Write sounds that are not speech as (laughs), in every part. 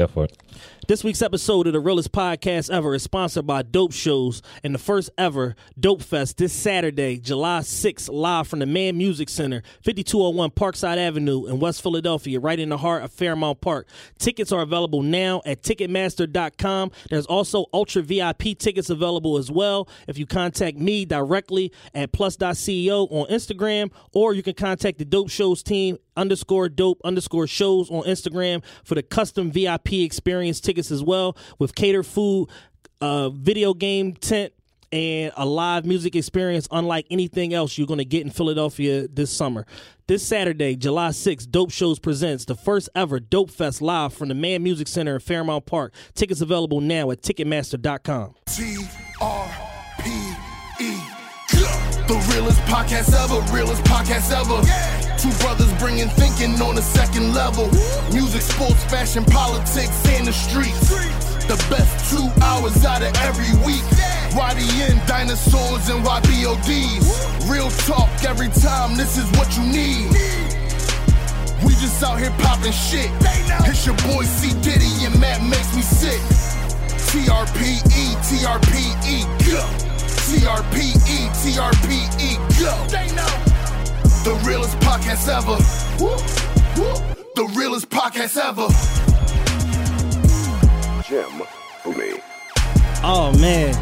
Go for it. This week's episode of the realest podcast ever is sponsored by Dope Shows and the first ever Dope Fest this Saturday, July 6th, live from the Mann Music Center, 5201 Parkside Avenue in West Philadelphia, right in the heart of Fairmount Park. Tickets are available now at Ticketmaster.com. There's also Ultra VIP tickets available as well. If you contact me directly at plus.ceo on Instagram, or you can contact the Dope Shows team underscore dope underscore shows on Instagram for the custom VIP experience tickets as well with catered food, uh, video game tent, and a live music experience unlike anything else you're going to get in Philadelphia this summer. This Saturday, July 6th, Dope Shows presents the first ever Dope Fest live from the Mann Music Center in Fairmount Park. Tickets available now at Ticketmaster.com. realest podcast ever, realest podcast ever. Two brothers bringing thinking on a second level. Music, sports, fashion, politics, and the streets. The best two hours out of every week. YDN, dinosaurs, and YBODs. Real talk every time, this is what you need. We just out here popping shit. It's your boy C. Diddy, and Matt makes me sick. TRPE, TRPE, go. TRPE, TRPE, go. They know. The realest podcast ever. The realest podcast ever. Jim Boomey. Oh man.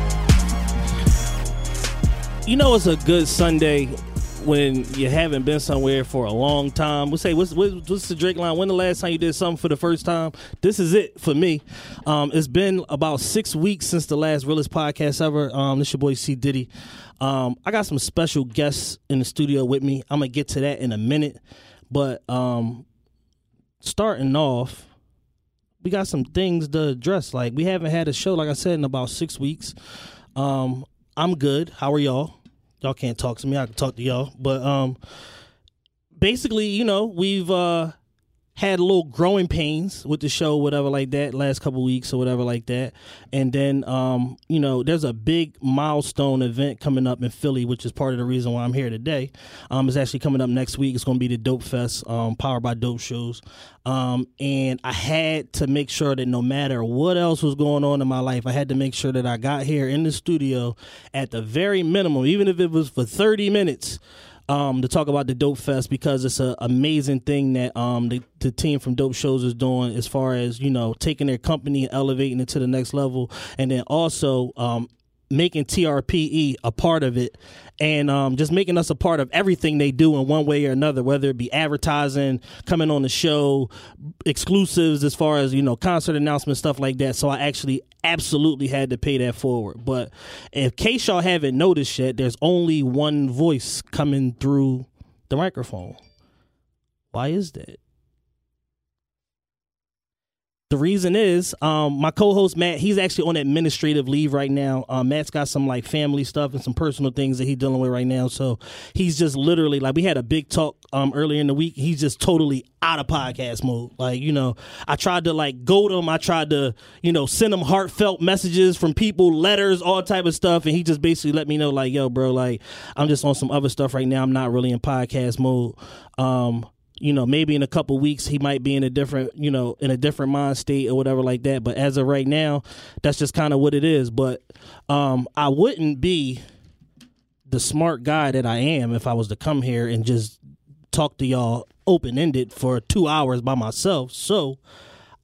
You know it's a good Sunday when you haven't been somewhere for a long time. We'll say what's what's, the Drake line? When the last time you did something for the first time? This is it for me. Um, it's been about six weeks since the last realest podcast ever. Um, this your boy C Diddy. Um, I got some special guests in the studio with me. I'm gonna get to that in a minute, but um, starting off, we got some things to address. Like we haven't had a show, like I said, in about six weeks. Um, I'm good. How are y'all? Y'all can't talk to me. I can talk to y'all. But um, basically, you know, we've uh had little growing pains with the show, whatever like that, last couple weeks or whatever like that. And then um, you know, there's a big milestone event coming up in Philly, which is part of the reason why I'm here today. Um, it's actually coming up next week. It's gonna be the Dope Fest, um, powered by Dope Shows. Um, and I had to make sure that no matter what else was going on in my life, I had to make sure that I got here in the studio at the very minimum, even if it was for 30 minutes um, to talk about the Dope Fest because it's an amazing thing that um, the, the team from Dope Shows is doing as far as you know taking their company and elevating it to the next level, and then also um, making TRPE a part of it and um, just making us a part of everything they do in one way or another, whether it be advertising, coming on the show, exclusives as far as, you know, concert announcements, stuff like that. So I actually absolutely had to pay that forward. But if y'all haven't noticed yet, there's only one voice coming through the microphone. Why is that? The reason is um, my co-host Matt. He's actually on administrative leave right now. Um, Matt's got some like family stuff and some personal things that he's dealing with right now. So he's just literally like we had a big talk um, earlier in the week. He's just totally out of podcast mode. Like you know, I tried to like goad him. I tried to you know send him heartfelt messages from people, letters, all type of stuff, and he just basically let me know like, yo, bro, like I'm just on some other stuff right now. I'm not really in podcast mode. Um, you know maybe in a couple weeks he might be in a different you know in a different mind state or whatever like that. But as of right now that's just kind of what it is. But um i wouldn't be the smart guy that i am if i was to come here and just talk to y'all open-ended for two hours by myself. So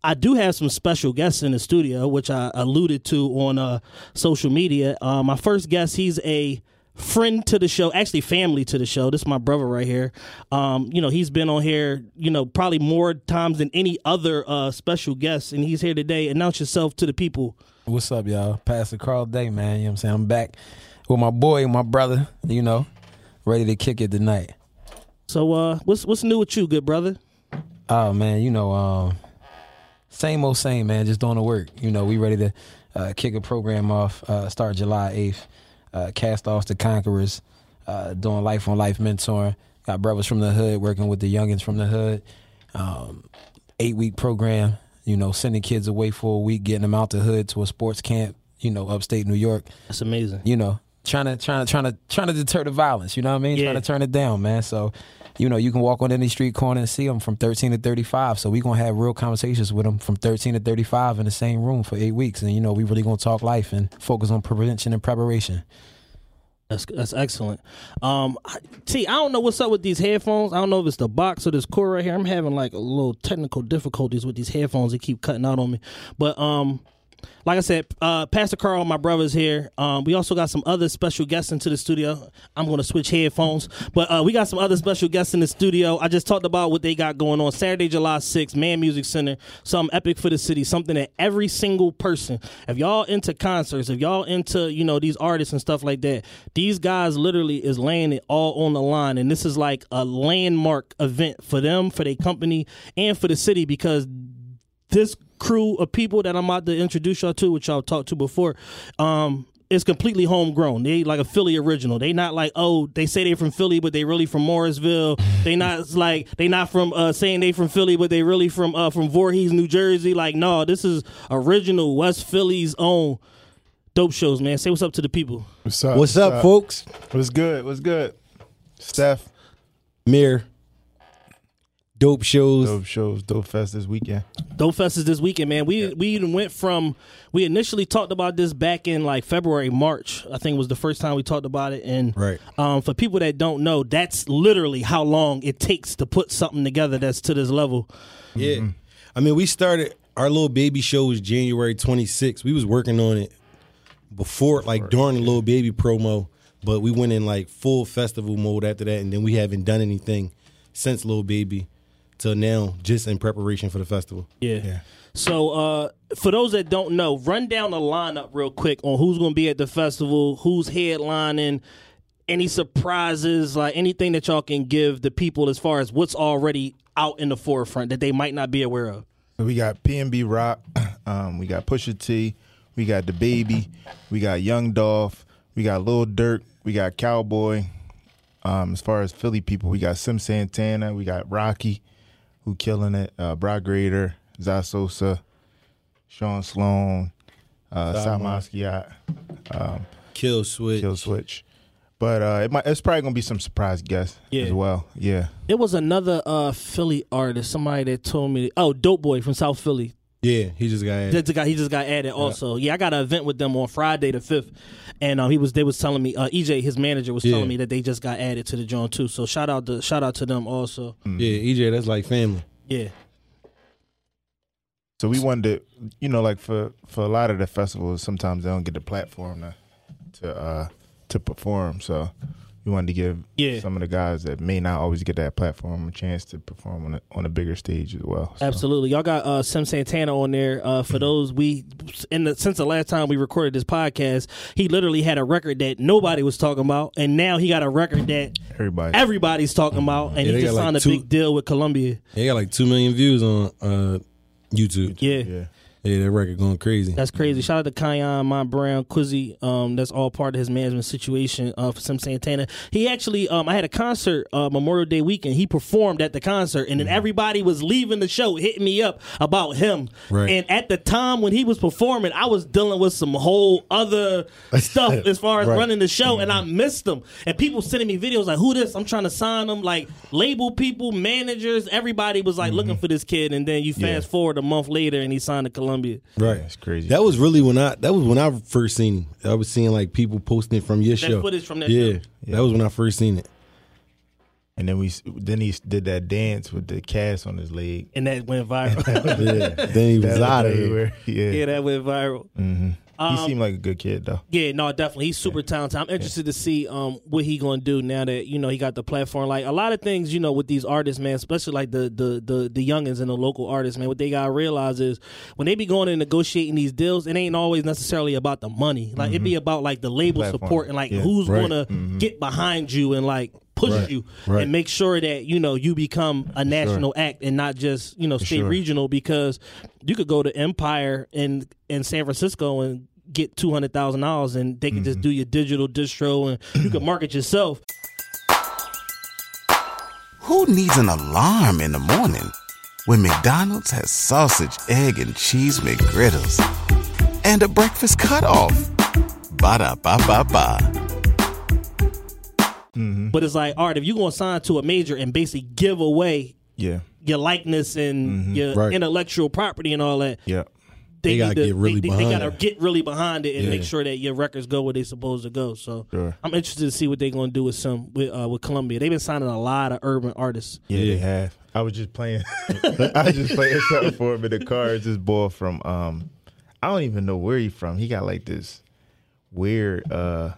I do have some special guests in the studio, which I alluded to on uh, social media. Uh, my first guest, he's a friend to the show, actually family to the show. This is my brother right here. Um, you know, he's been on here, you know, probably more times than any other uh, special guest, and he's here today. Announce yourself to the people. What's up, y'all? Pastor Carl Day, man. You know what I'm saying? I'm back with my boy, my brother, you know. ready to kick it tonight. So, uh, what's what's new with you, good brother? Oh man, you know, um, same old same man, just doing the work. You know, we ready to uh, kick a program off. Uh, start July eighth. Uh, cast offs to conquerors, uh, doing life on life mentoring. Got brothers from the hood working with the youngins from the hood. Um, eight week program. You know, sending kids away for a week, getting them out the hood to a sports camp. You know, upstate New York. That's amazing. You know, trying to trying to trying to trying to deter the violence. You know what I mean? Yeah. Trying to turn it down, man. So, you know, you can walk on any street corner and see them from 13 to 35. So we're gonna have real conversations with them from 13 to 35 in the same room for eight weeks, and you know, we really gonna talk life and focus on prevention and preparation. That's that's excellent. Um, T, I don't know what's up with these headphones. I don't know if it's the box or this cord right here. I'm having like a little technical difficulties with these headphones. They keep cutting out on me. But um, like I said, uh, Pastor Carl, my brother's here. Um, we also got some other special guests into the studio. I'm going to switch headphones, but uh, we got some other special guests in the studio. I just talked about what they got going on Saturday, July 6th, Mann Music Center. Something epic for the city. Something that every single person, if y'all into concerts, if y'all into you know these artists and stuff like that, these guys literally is laying it all on the line, and this is like a landmark event for them, for their company, and for the city because this crew of people that I'm about to introduce y'all to, which y'all talked to before, um, is completely homegrown. They like a Philly original. They not like oh they say they from Philly, but they really from Morrisville. They not like they not from uh, saying they from Philly, but they really from uh, from Voorhees, New Jersey. Like no, this is original West Philly's own dope shows. Man, say what's up to the people. What's up? What's up, folks? What's good? What's good? Steph, Mir. Dope shows. dope shows, dope fest this weekend. Dope Fest is this weekend, man. We we even went from we initially talked about this back in like February, March. I think was the first time we talked about it. And Right. um, for people that don't know, that's literally how long it takes to put something together that's to this level. Yeah. I mean, we started our little baby show was January 26th. We was working on it before, like during the little baby promo, but we went in like full festival mode after that, and then we haven't done anything since little baby till now, just in preparation for the festival. Yeah. So uh, for those that don't know, run down the lineup real quick on who's going to be at the festival, who's headlining, any surprises, like anything that y'all can give the people as far as what's already out in the forefront that they might not be aware of. We got PNB Rock, (clears throat) um, we got Pusha T, we got the Baby, we got Young Dolph, we got Lil Durk, we got Cowboy. Um, as far as Philly people, we got Sim Santana, we got Rocky, who killing it, uh, Brock Grader, Zasosa, Sean Sloan, uh, Sal Mosquiat, um, Kill Switch. Kill Switch. But uh, it might, it's probably gonna be some surprise guests Yeah. as well. Yeah, It was another uh, Philly artist, somebody that told me, oh, Dope Boy from South Philly. Yeah, he just got added. That's the guy. He just got added. Also, yeah, I got an event with them on Friday the fifth, and um, he was they was telling me, uh, EJ, his manager was Yeah. telling me that they just got added to the joint too. So shout out to shout out to them also. Yeah, EJ, that's like family. Yeah, So we wanted to, you know, like for for a lot of the festivals, sometimes they don't get the platform to to uh to perform. So we wanted to give Yeah. some of the guys that may not always get that platform a chance to perform on a, on a bigger stage as well. So, absolutely. Y'all got uh, Sim Santana on there. Uh, for those we in the since the last time we recorded this podcast, he literally had a record that nobody was talking about, and now he got a record that Everybody, everybody's talking about, and Yeah, he just got, like, signed a two- big deal with Columbia. He got like two million views on uh, YouTube. Yeah. yeah. Yeah, that record going crazy. That's crazy. Shout out to Kyan, Mont Brown, Quizzy. Um, that's all part of his management situation uh, for Sim Santana. He actually, um, I had a concert uh, Memorial Day weekend. He performed at the concert, and then everybody was leaving the show hitting me up about him. Right. And at the time when he was performing, I was dealing with some whole other (laughs) stuff as far as Right. running the show, and I missed them. And people sending me videos like, "Who this?" I'm trying to sign them. Like label people, managers, everybody was like looking for this kid, and then you Yeah. fast forward a month later, and he signed a Columbia. Right. It's crazy. That was really when I that was when I first seen him. I was seeing like people posting it from your show. footage from that yeah, show. that was when I first seen it. and then we then he did that dance with the cast on his leg. and that went viral. (laughs) Yeah, then he was That out of here. everywhere. Yeah, yeah, that went viral. hmm Um, he seemed like a good kid though. Yeah, no, definitely. He's super talented. I'm interested to see um what he gonna do now that you know he got the platform. Like a lot of things, you know, with these artists, man, especially like the the the the youngins and the local artists, man. What they gotta realize is when they be going and negotiating these deals, it ain't always necessarily about the money. Like it be about like the label Platform. support and like Yeah. who's Right. gonna get behind you and like push Right, you right. and make sure that you know you become a national act and not just you know stay sure. regional because you could go to Empire in in San Francisco and get two hundred thousand dollars and they could Mm-hmm. just do your digital distro and you could market yourself. Who needs an alarm in the morning when McDonald's has sausage, egg, and cheese McGriddles and a breakfast cutoff? Ba da ba ba ba. But it's like, all right, if you're gonna sign to a major and basically give away Yeah. your likeness and your Right. intellectual property and all that, Yeah. they, They gotta to, get really they, they, behind gotta it. get really behind it and Yeah. make sure that your records go where they're supposed to go. So Sure. I'm interested to see what they're gonna do with some with uh, with Columbia. They've been signing a lot of urban artists. Yeah, they have. I was just playing. (laughs) (laughs) I was just playing something for him in the car. It's this boy from. um I don't even know where he from. He got like this weird. uh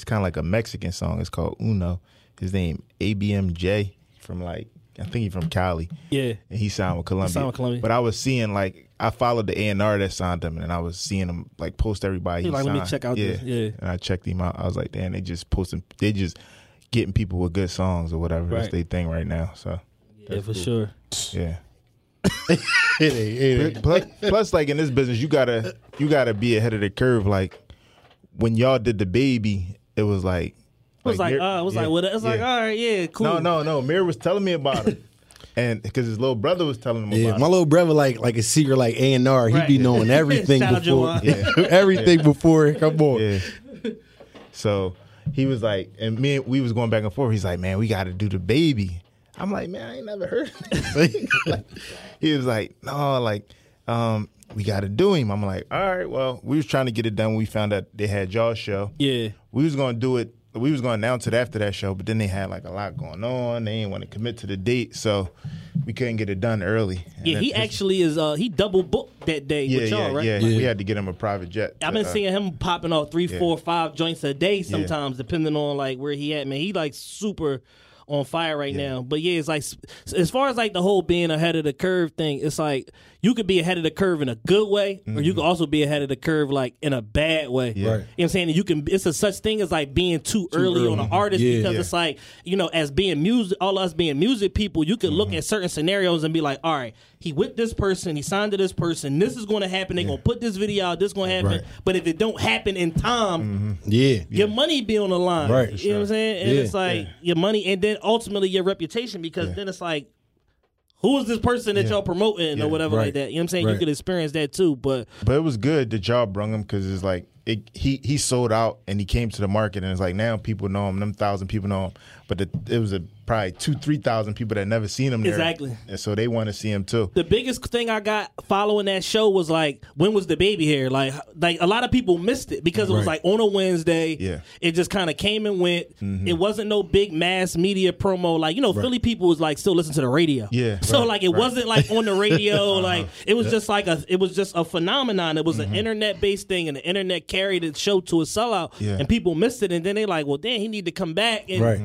It's kind of like a Mexican song. It's called Uno. His name ABMJ from like I think he's from Cali. Yeah. and he signed with Columbia. signed with Columbia. But I was seeing like I followed the A and R that signed him, and I was seeing him like post everybody. He he like, "Let me check out yeah. this. Yeah. And I checked him out. I was like, damn, they just posting. They just getting people with good songs or whatever. That's their thing right now. So Yeah, for sure. yeah. (laughs) It ain't, it ain't. plus, plus, like in this business, you gotta you gotta be ahead of the curve. Like when y'all did the baby, it was like It was like, Mir- uh, it was yeah, like, what? It's like, yeah. all right, yeah, cool. No, no, no. Mir was telling me about it, (laughs) and because his little brother was telling him Yeah, about my it. little brother like like a secret like A and R. he'd be knowing (laughs) everything Shout before Jawan. (laughs) everything before it come on. Yeah. So he was like, and me, and we was going back and forth. He's like, man, we got to do the baby. I'm like, man, I ain't never heard. Of. Like, he was like, no, like, um, we got to do him. I'm like, all right, well, we was trying to get it done. when We found out they had y'all show. Yeah. we was gonna do it. We was gonna announce it after that show, but then they had like a lot going on. They didn't want to commit to the date, so we couldn't get it done early. And Yeah, he his- actually is. Uh, he double booked that day yeah, with y'all, yeah, right? yeah, Yeah. We had to get him a private jet. I've been uh, seeing him popping off three, yeah. four, five joints a day sometimes, depending on like where he at. Man, he like super on fire right now. But yeah, it's like as far as like the whole being ahead of the curve thing, it's like you could be ahead of the curve in a good way, or you could also be ahead of the curve like in a bad way. Mm-hmm. Yeah. You know what I'm saying? You can. It's a such thing as like being too, early, on an artist Yeah. because Yeah. it's like you know, as being music, all us being music people, you can Mm-hmm. look at certain scenarios and be like, all right, he with this person, he signed to this person, this is going to happen. They're gonna put this video out. This going to happen. Right. But if it don't happen in time, Mm-hmm. Yeah. your money be on the line. Right. You know what I'm saying? And it's like your money, and then ultimately your reputation, because then it's like. Who is this person that y'all promoting Yeah. or whatever like that? You know what I'm saying? You could experience that too, but But it was good that y'all brung him because it's like it, he he sold out and he came to the market and it's like now people know him. Them thousand people know him, but the, it was a probably two three thousand people that never seen him there. Exactly. and so they want to see him too. the biggest thing I got following that show was like, when was the baby here? Like, like a lot of people missed it because it was like on a Wednesday. Yeah. Mm-hmm. it just kind of came and went. It wasn't no big mass media promo. Like you know, Philly people was like still listen to the radio. Yeah, (laughs) so right, like it right. Uh-huh. wasn't like on the radio. (laughs) Like it was just like a, it was just a phenomenon. It was Mm-hmm. an internet based thing, and the internet carried the show to a sellout, Yeah. and people missed it. And then they like, well, damn, he need to come back. And, Right.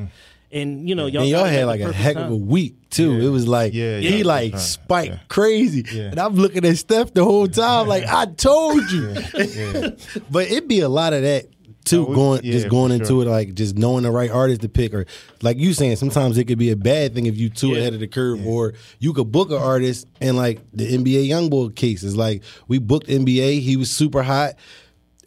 And you know, y'all and y'all got it at had like a heck time. of a week too. It was like Yeah, he yeah. like Yeah. spiked Yeah. crazy, Yeah. and I'm looking at Steph the whole time like I told you. (laughs) but it'd be a lot of that too. No, we- going yeah, just going into sure. it like just knowing the right artist to pick, or like you saying sometimes it could be a bad thing if you too Yeah. ahead of the curve, or you could book an artist and like the NBA YoungBoy case is like we booked NBA, he was super hot.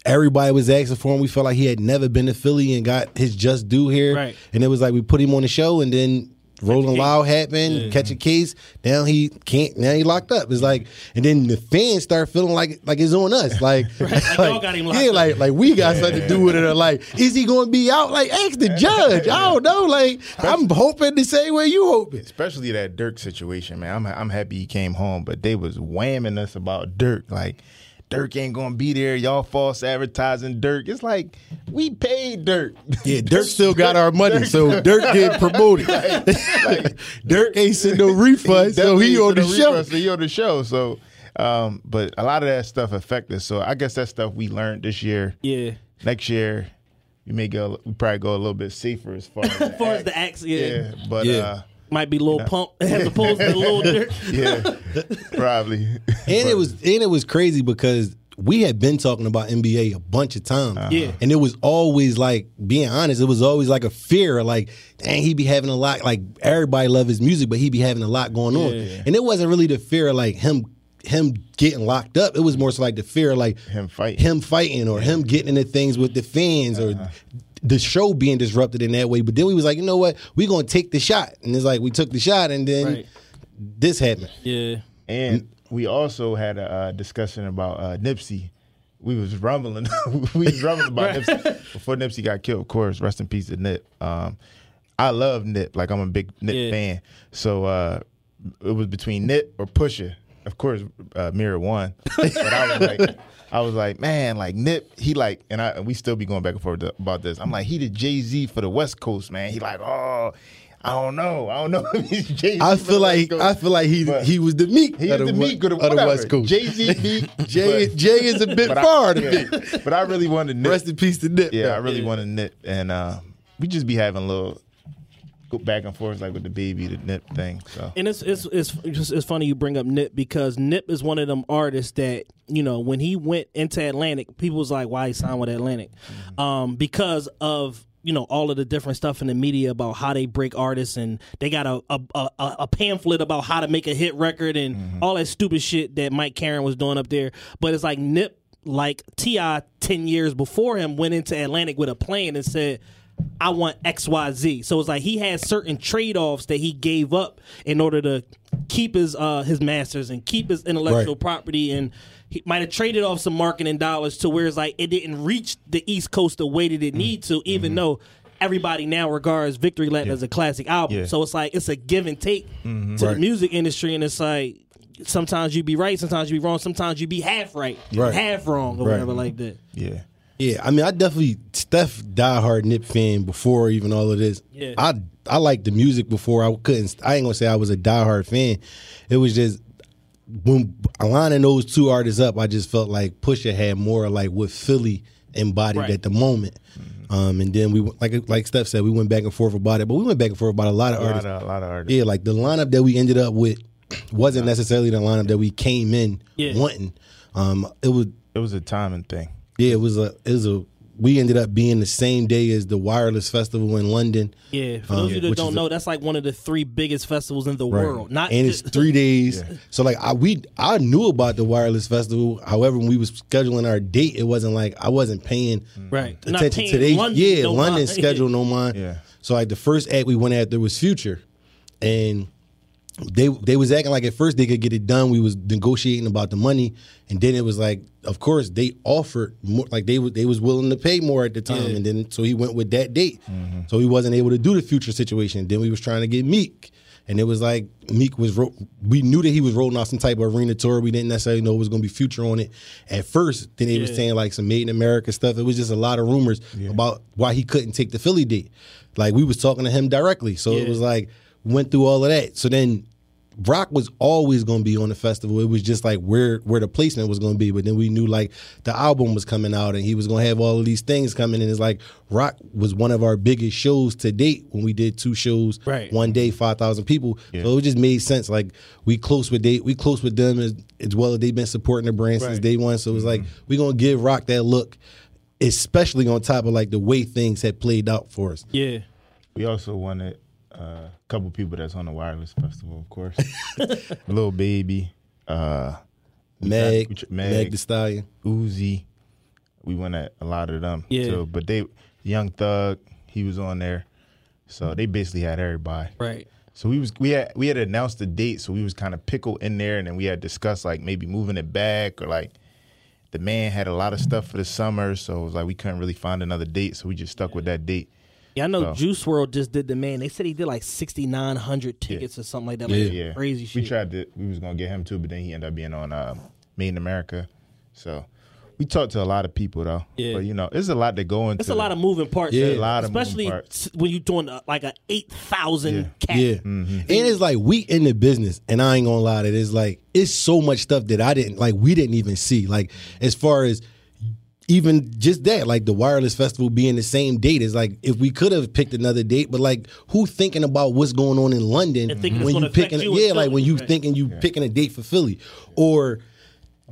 Everybody was asking for him. We felt like he had never been to Philly and got his just due here. Right. And it was like we put him on the show, and then Rolling case. Loud happened, catch a case. Now he can't. Now he locked up. It's like, and then the fans start feeling like like it's on us. Like, (laughs) Like, y'all got him yeah, up. like like we got something to do with it. Or like, is he going to be out? Like, ask the judge. I don't know. Like, I'm hoping the same way you hoping. Especially that Durk situation, man. I'm I'm happy he came home, but they was whamming us about Durk. Like Durk ain't gonna be there. Y'all false advertising Durk. It's like we paid Durk. Yeah, Durk still got our money, so (laughs) Durk get promoted. Durk ain't send no refund, so he on the to show. refund, So he on the show. So, um, but a lot of that stuff affected. So I guess that stuff we learned this year. Yeah. Next year, we may go. We probably go a little bit safer as far as (laughs) As far as the acts, yeah. yeah. But Yeah. uh, Might be a Lil Pump as opposed to Lil Dirt. (laughs) yeah, probably. and it was and it was crazy because we had been talking about NBA a bunch of times. Uh-huh. Yeah. And it was always like, being honest, it was always like a fear, like, dang, he be having a lot, like everybody love his music, but he be having a lot going on. Yeah. And it wasn't really the fear of like him him getting locked up. It was more so like the fear of like Him fighting. him fighting or him getting into things with the fans or uh-huh. The show being disrupted in that way. But then we was like, you know what? we gonna take the shot. And it's like we took the shot and then Right. this happened. Yeah. And we also had a uh, discussion about uh, Nipsey. We was rumbling. (laughs) we was rumbling about Nipsey before Nipsey got killed. Of course, rest in peace to Nip. Um, I love Nip. Like I'm a big Nip Yeah. fan. So uh, it was between Nip or Pusha. Of course, uh, Mir won. (laughs) But I was like, I was like, man, like Nip. He like, and I and we still be going back and forth about this. I'm like, he the Jay Z for the West Coast, man. He like, oh. I don't know. I don't know (laughs) if he's Jay Z. I feel like I feel like he But- he was the meek He of the, meek of the, of the. West Coast. Jay Z (laughs) meek. Jay but- Jay is a bit but I- far to yeah. me. But I really wanted Nip. Rest in peace to Nip. yeah, I really Yeah. wanted Nip, and uh, we just be having a little go back and forth like with the baby, the Nip thing. So And it's it's it's it's, it's funny you bring up Nip because Nip is one of them artists that you know when he went into Atlantic, people was like, "Why he signed with Atlantic?" Um, because of you know all of the different stuff in the media about how they break artists and they got a a, a, a pamphlet about how to make a hit record and all that stupid shit that Mike Caren was doing up there. But it's like Nip, like Ti, ten years before him, went into Atlantic with a plan and said. I want XYZ. So it's like he had certain trade offs that he gave up in order to keep his uh his masters and keep his intellectual Right. property and he might have traded off some marketing dollars to where it's like it didn't reach the East Coast the way that it mm-hmm. need to, even mm-hmm. though everybody now regards Victory Lap as a classic album. Yeah. So it's like it's a give and take mm-hmm. to the music industry and it's like sometimes you be right, sometimes you be wrong, sometimes you be half right, Right. half wrong or Right. whatever like that. yeah, Yeah, I mean, I definitely Steph diehard Nip fan before even all of this. Yeah. I I liked the music before. I couldn't. I ain't gonna say I was a diehard fan. It was just when lining those two artists up, I just felt like Pusha had more like what Philly embodied Right. at the moment. Um, and then we like like Steph said, we went back and forth about it, but we went back and forth about a lot of a lot artists. of, a lot of artists. Yeah, like the lineup that we ended up with wasn't necessarily the lineup that we came in Yeah. wanting. Um, it was It was a timing thing. Yeah, it was a it was a we ended up being the same day as the Wireless Festival in London. Yeah, for Um, those of you that don't is a- know, that's like one of the three biggest festivals in the world. Not and just, it's three days. So like I we I knew about the Wireless Festival. However, when we was scheduling our date, it wasn't like I wasn't paying Right. Attention paying to they London yeah no London mind. (laughs) schedule no mind. Yeah. So like the first act we went after was Future, and they they was acting like at first they could get it done. We was negotiating about the money, and then it was like, of course they offered more, like they was they was willing to pay more at the time, Yeah. and then so he went with that date. Mm-hmm. So he wasn't able to do the Future situation. Then we was trying to get Meek. And it was like Meek was. Ro- we knew that he was rolling off some type of arena tour. We didn't necessarily know it was going to be future on it at first. Then they was Yeah. saying like some Made in America stuff. It was just a lot of rumors about why he couldn't take the Philly date. Like we was talking to him directly, so it was like went through all of that. So then Rock was always going to be on the festival. It was just like where where the placement was going to be. But then we knew like the album was coming out and he was going to have all of these things coming. And it's like Rock was one of our biggest shows to date when we did two shows Right. one day, five thousand people. So it just made sense. Like we close with they we close with them as, as well as they've been supporting the brand since Right. day one. So it was like mm-hmm. we're gonna give Rock that look, especially on top of like the way things had played out for us. yeah. We also wanted uh, a couple people that's on the Wireless Festival, of course. (laughs) Little Baby, uh, Meg, Meg, Meg, the Stallion. Uzi. We went at a lot of them. Yeah. too. But they, Young Thug, he was on there. So they basically had everybody. Right. So we was we had we had announced the date, so we was kind of pickled in there, and then we had discussed like maybe moving it back or like the Mann had a lot of stuff for the summer, so it was like we couldn't really find another date, so we just stuck with that date. Yeah, I know So- Juice WRLD just did the Mann. They said he did like sixty nine hundred tickets or something like that. Like Yeah, crazy shit. We tried to we was gonna get him too, but then he ended up being on uh, Made in America. So we talked to a lot of people though. Yeah. But you know, it's a lot to go into. It's a lot of moving parts. Yeah, a lot of moving especially parts. s- when you're doing uh, like a eight thousand cap. Yeah. And it's like we in the business, and I ain't gonna lie, that it's like it's so much stuff that I didn't like we didn't even see. Like as far as even just that, like the wireless festival being the same date is like if we could have picked another date, but like who thinking about what's going on in London And thinking it's when you picking you in yeah, like when you right. thinking you picking a date for Philly or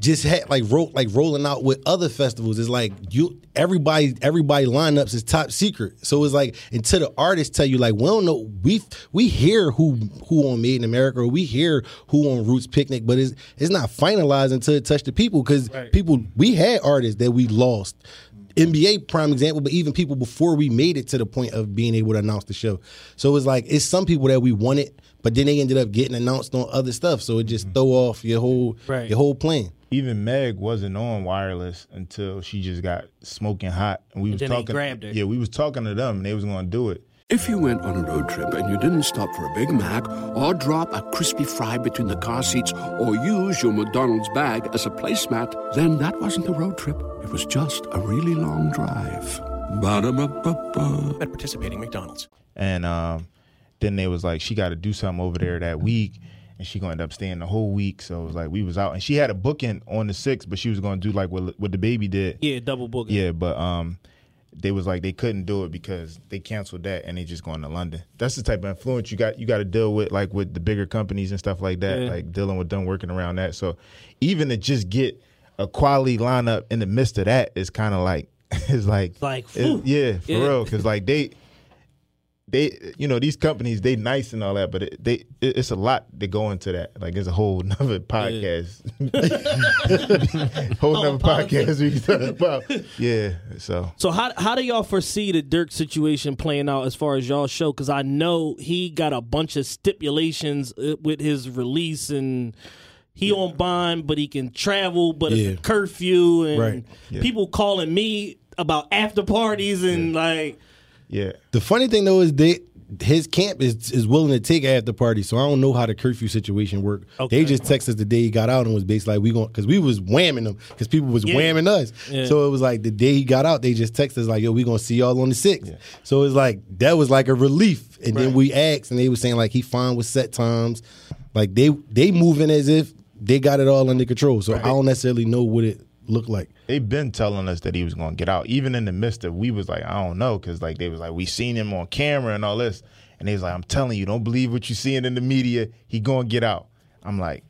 just had like wrote like rolling out with other festivals. It's like you everybody everybody lineups is top secret. So it's like until the artists tell you like we don't know we we hear who who on Made in America or we hear who on Roots Picnic, but it's it's not finalized until it touched the people because people we had artists that we lost. NBA prime example, but even people before we made it to the point of being able to announce the show. So it's like it's some people that we wanted, but then they ended up getting announced on other stuff. So it just mm-hmm. throw off your whole Right. your whole plan. Even Meg wasn't on wireless until she just got smoking hot, and we was then talking. grabbed her. Yeah, we was talking to them, and they was gonna do it. If you went on a road trip and you didn't stop for a Big Mac or drop a crispy fry between the car seats or use your McDonald's bag as a placemat, then that wasn't a road trip. It was just a really long drive. Ba-da-ba-ba-ba. At participating McDonald's. And um, then they was like, she got to do something over there that week, and she gonna end up staying the whole week. So it was like we was out, and she had a booking on the sixth, but she was gonna do like what what the baby did. Yeah, double booking. Yeah, but um, they was like they couldn't do it because they canceled that and they just going to London. That's the type of influence you got. You got to deal with like with the bigger companies and stuff like that. Yeah. Like dealing with them working around that. So even to just get a quality lineup in the midst of that is kind of like (laughs) it's like Like, it- whew. yeah, for Yeah. real. Because like they. They, you know, these companies, they nice and all that, but it, they, it, it's a lot that go into that. Like, it's a whole (laughs) (laughs) nother podcast, whole nother podcast we can talk about. Yeah, so So how how do y'all foresee the Durk situation playing out as far as y'all show? Because I know he got a bunch of stipulations uh, with his release, and he on bond, but he can travel, but Yeah. it's a curfew, and Right. people calling me about after parties and like yeah, The funny thing though is they his camp is is willing to take after party, so I don't know how the curfew situation worked. Okay. They just texted us the day he got out and was basically like we going because we was whamming them because people was Yeah. whamming us. Yeah. So it was like the day he got out, they just texted us like yo we gonna see y'all on the sixth. So it's like that was like a relief, and then we asked and they was saying like he fine with set times, like they they moving as if they got it all under control. So I don't necessarily know what it looked like. they been telling us that he was gonna get out, even in the midst of we was like, I don't know, because like they was like we seen him on camera and all this, and they was like, I'm telling you, don't believe what you seeing in the media. He gonna get out. I'm like,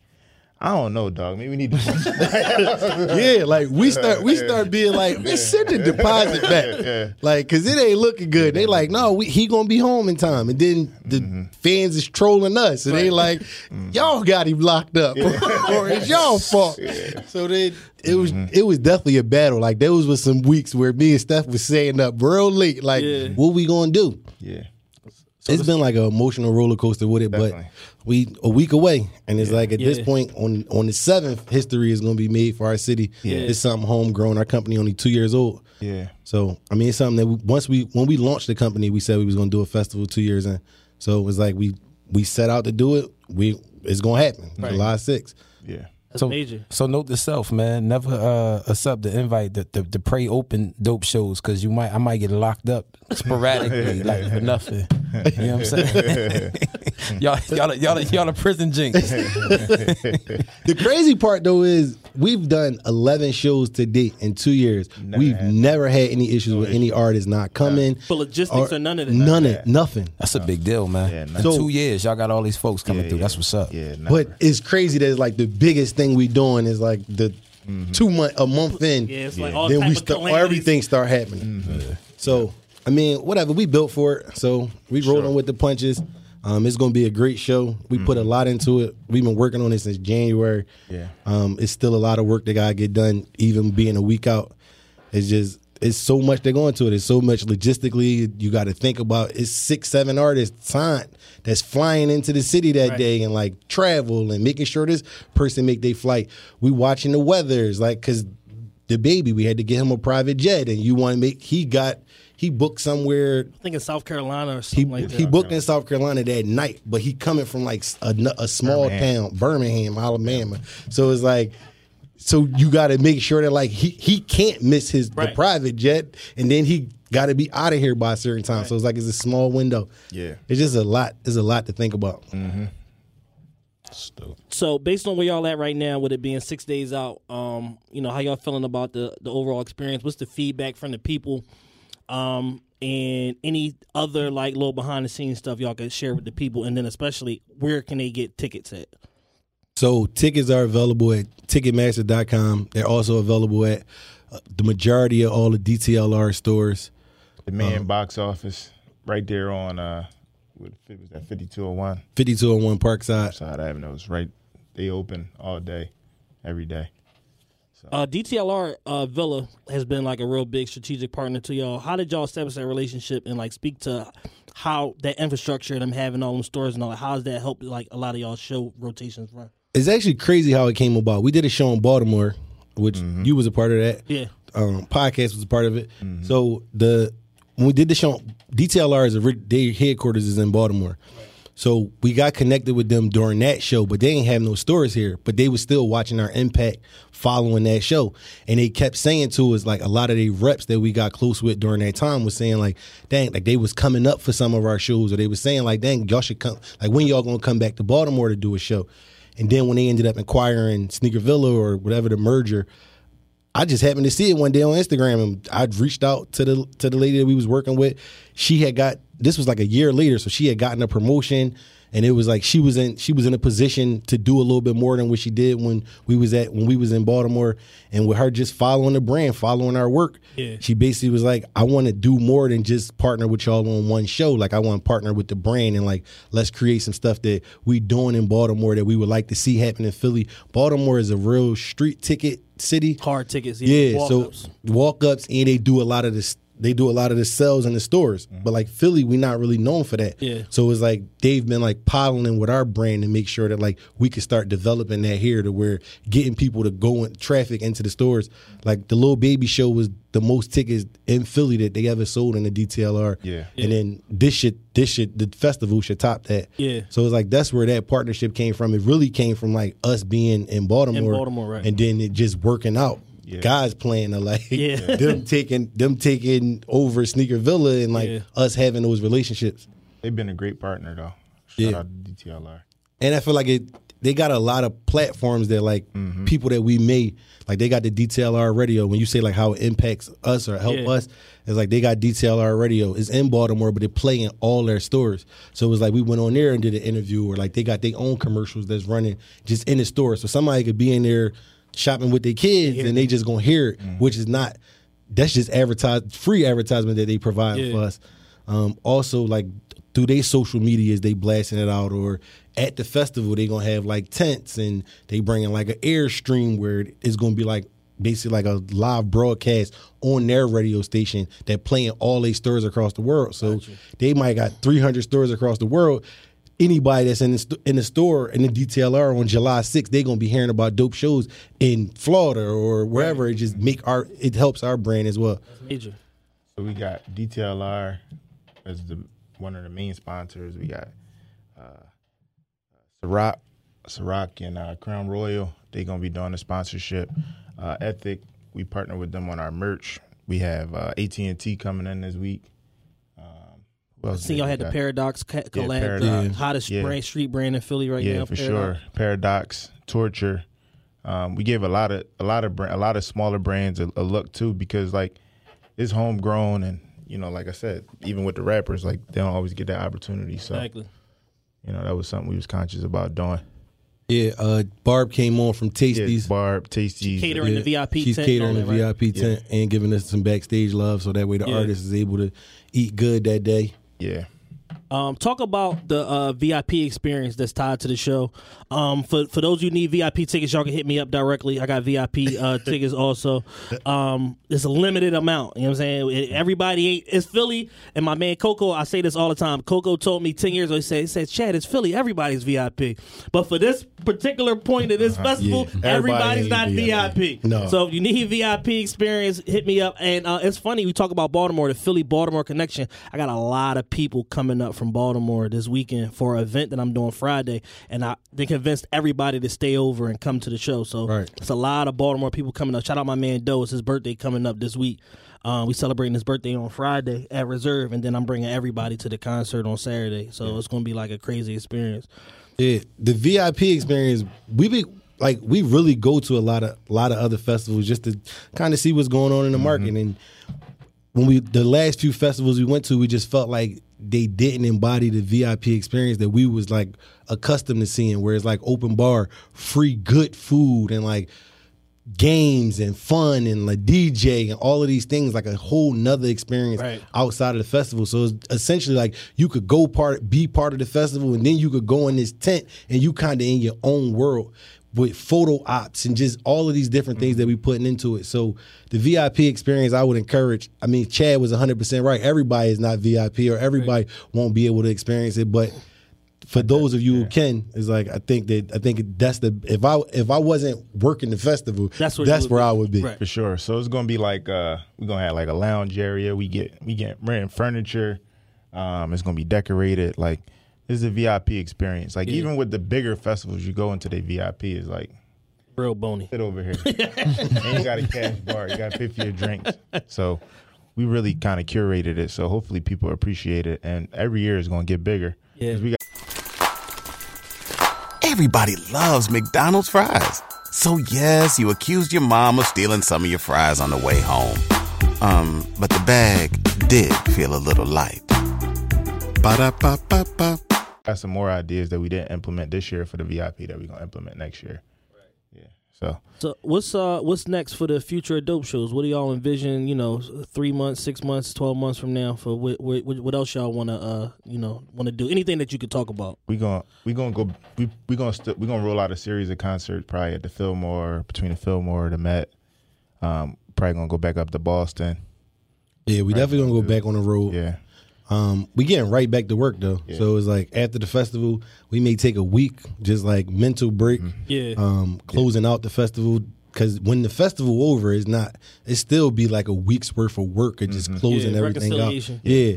I don't know, dog. Maybe we need to. (laughs) yeah, like we start we start being like, man, send the deposit back, (laughs) like because it ain't looking good. They like, no, we, he gonna be home in time, and then the Mm-hmm. fans is trolling us, and they like, y'all got him locked up, (laughs) or it's y'all fault. So then it was Mm-hmm. it was definitely a battle. Like there was was some weeks where me and Steph was staying up real late, like, Yeah. what we gonna do? yeah, it's been like an emotional roller coaster with it, Definitely. but we a week away, and it's like at this point on on the seventh, history is going to be made for our city. Yeah. It's something homegrown. Our company only two years old, yeah. so I mean it's something that we, once we when we launched the company, we said we was going to do a festival two years in. So it was like we we set out to do it. We it's going to happen July sixth. Yeah. That's so, major. So note to self, man. Never uh, accept the invite to, to, to pray open dope shows because you might I might get locked up (laughs) sporadically, (laughs) like for nothing. (laughs) You know what I'm saying? y'all, y'all, y'all, y'all a prison jinx. The crazy part though is we've done 11 shows to date in two years. we've had never had any issues with any artist not coming. For logistics or none of that? None of nothing. That's a big deal, man. Yeah, In. So- two years, y'all got all these folks coming Yeah, through. yeah. That's what's up. Yeah, never. But it's crazy that it's like the biggest thing we doing is like the mm-hmm. two month a month in. Yeah, it's like all then type we start everything start happening. Mm-hmm. So I mean, whatever we built for it. So we rolling with the punches. Um, it's gonna be a great show. We put a lot into it. We've been working on it since January. Yeah. Um, it's still a lot of work that gotta get done, even being a week out. It's just it's so much that go into it. It's so much logistically you got to think about. It's six, seven artists signed that's flying into the city that day and like travel and making sure this person make their flight. We watching the weathers like because the baby we had to get him a private jet and you want to make he got he booked somewhere I think in South Carolina or he, something like that. he booked in South Carolina that night, but he coming from like a small town, Birmingham, Alabama. So it's like, so you got to make sure that like he he can't miss his the Right. private jet, and then he got to be out of here by a certain time. So it's like it's a small window. Yeah. it's just a lot. It's a lot to think about. Mm-hmm. So based on where y'all at right now, with it being six days out, um, you know how y'all feeling about the the overall experience? What's the feedback from the people? Um, and any other like little behind the scenes stuff y'all can share with the people, and then especially where can they get tickets at? So tickets are available at Ticketmaster.com. They're also available at uh, the majority of all the DTLR stores. The main box office right there on uh, what it was that fifty two oh one 5201 Parkside. side Avenue. It's right. They open all day, every day. Uh, DTLR uh, Villa has been like a real big strategic partner to y'all. How did y'all establish that relationship and like speak to how that infrastructure and them having all them stores and all that? How does that help like a lot of y'all show rotations run? It's actually crazy how it came about. We did a show in Baltimore, which you was a part of that. Yeah. um, podcast was a part of it. So the when we did the show, DTLR is a, ri- their headquarters is in Baltimore. So we got connected with them during that show, but they ain't have no stores here. But they was still watching our impact following that show, and they kept saying to us like a lot of the reps that we got close with during that time was saying like, dang, like they was coming up for some of our shows, or they was saying like, dang, y'all should come. Like when y'all gonna come back to Baltimore to do a show? And then when they ended up acquiring Sneaker Villa or whatever the merger, I just happened to see it one day on Instagram, and I reached out to the to the lady that we was working with. She had got this was like a year later, so she had gotten a promotion, and it was like she was in she was in a position to do a little bit more than what she did when we was at when we was in Baltimore, and with her just following the brand, following our work, Yeah. she basically was like, I want to do more than just partner with y'all on one show. Like I want to partner with the brand and like let's create some stuff that we doing in Baltimore that we would like to see happen in Philly. Baltimore is a real street ticket city. Hard tickets, Yeah, walk-ups. so walk ups and they do a lot of this. They do a lot of the sales in the stores, mm-hmm. but like Philly, we're not really known for that. Yeah. So it's like they've been like piling with our brand to make sure that like we could start developing that here to where getting people to go in traffic into the stores. Like the little baby show was the most tickets in Philly that they ever sold in the DTLR. Yeah. And then this shit, this shit, the festival should top that. Yeah. So it's like that's where that partnership came from. It really came from like us being in Baltimore, In Baltimore, right. and then it just working out. Yeah. Guys playing the like Yeah. (laughs) them taking them taking over Sneaker Villa and like Yeah. us having those relationships. They've been a great partner though. Shout Yeah. out to DTLR. And I feel like it they got a lot of platforms that like mm-hmm. people that we may like they got the DTLR radio. When you say like how it impacts us or help Yeah. us, it's like they got DTLR radio. It's in Baltimore, but they play in all their stores. So it was like we went on there and did an interview or like they got their own commercials that's running just in the store. So somebody could be in there shopping with their kids and they just gonna hear it, which is not that's just advertised free advertisement that they provide Yeah. for us. Um, also, like through their social medias, they blasting it out, or at the festival, they gonna have like tents and they bringing like an airstream where it's gonna be like basically like a live broadcast on their radio station that playing all their stores across the world. So they might got 300 stores across the world. Anybody that's in the, st- in the store in the DTLR on July 6th, they're gonna be hearing about dope shows in Florida or wherever. It just make our it helps our brand as well. Major. So we got DTLR as the one of the main sponsors. We got uh, Ciroc, Ciroc and uh, Crown Royal. They're gonna be doing the sponsorship. Uh, Ethic, we partner with them on our merch. We have uh, AT and T coming in this week. Um, who else See, y'all we had the got? Paradox ca- collab, Paradox. the hottest Yeah. brand, street brand in Philly right yeah, now. for Paradox. sure. Paradox, Torture. Um, we gave a lot of a lot of brand, a lot of smaller brands a, a look too because like it's homegrown and you know like I said even with the rappers like they don't always get that opportunity so Exactly. you know that was something we was conscious about doing. Yeah, uh, Barb came on from Yeah, Tasties. Barb, Tasties, Catering Yeah, the VIP She's tent. catering the right? VIP tent and giving us some backstage love, so that way the Yeah. artist is able to eat good that day. Yeah. Um, talk about the uh, VIP experience that's tied to the show. Um, for for those who need VIP tickets, y'all can hit me up directly. I got VIP uh, (laughs) tickets also. Um, it's a limited amount. You know what I'm saying? Everybody ain't. It's Philly, and my man Coco. I say this all the time. Coco told me ten years ago. He said, "He said, Chad, it's Philly. Everybody's VIP, but for this particular point of this festival, Uh-huh. Yeah. Everybody everybody's not ain't VIP. No. So if you need VIP experience, hit me up. And uh, it's funny we talk about Baltimore, the Philly Baltimore connection. I got a lot of people coming up from Baltimore this weekend for an event that I'm doing Friday, and I they convinced everybody to stay over and come to the show. So Right. it's a lot of Baltimore people coming up. Shout out my man Doe. It's his birthday coming up this week. Uh, we celebrating his birthday on Friday at Reserve, and then I'm bringing everybody to the concert on Saturday. So it's going to be like a crazy experience. Yeah, the VIP experience. We be like we really go to a lot of a lot of other festivals just to kind of see what's going on in the market. And when we the last few festivals we went to, we just felt like they didn't embody the VIP experience that we was like accustomed to seeing, where it's like open bar, free good food, and like games and fun and like DJ and all of these things, like a whole nother experience Right. outside of the festival. So it's essentially like you could go part, be part of the festival, and then you could go in this tent and you kind of in your own world with photo ops and just all of these different things that we putting into it. So the VIP experience, I would encourage. I mean, Chad was 100 percent right. Everybody is not VIP or everybody won't be able to experience it, but for those of you who can, it's like I think that I think that's the if I if I wasn't working the festival, That's where that's where be. I would be. Right. for sure. So it's gonna be like uh we're gonna have like a lounge area. We get we get renting furniture. Um, it's gonna be decorated. Like this is a VIP experience. Like even with the bigger festivals, you go into the VIP is like Real bony. sit over here. (laughs) and you got a cash bar. You got to pay for your drinks. So we really kind of curated it. So hopefully people appreciate it. And every year is going to get bigger. Yeah. 'Cause We got Everybody loves McDonald's fries. So yes, you accused your mom of stealing some of your fries on the way home. Um, but the bag did feel a little light. Ba-da-ba-ba-ba. Got some more ideas that we didn't implement this year for the VIP that we're going to implement next year. Yeah. So So what's uh what's next for the future of dope shows? What do y'all envision? You know, three months, six months, twelve months from now. For what what, what else y'all want to uh you know want to do? Anything that you could talk about? we going to we going to go we we going to st- we going to roll out a series of concerts probably at the Fillmore, between the Fillmore, and the Met. Um probably going to go back up to Boston. Yeah, we definitely gonna go back on the road. Yeah. Um, we getting right back to work though. So it's like after the festival, we may take a week, just like mental break. Yeah. Um, closing out the festival because when the festival over, it's not. It still be like a week's worth of work of just closing Yeah, everything out. reconciliation. Yeah.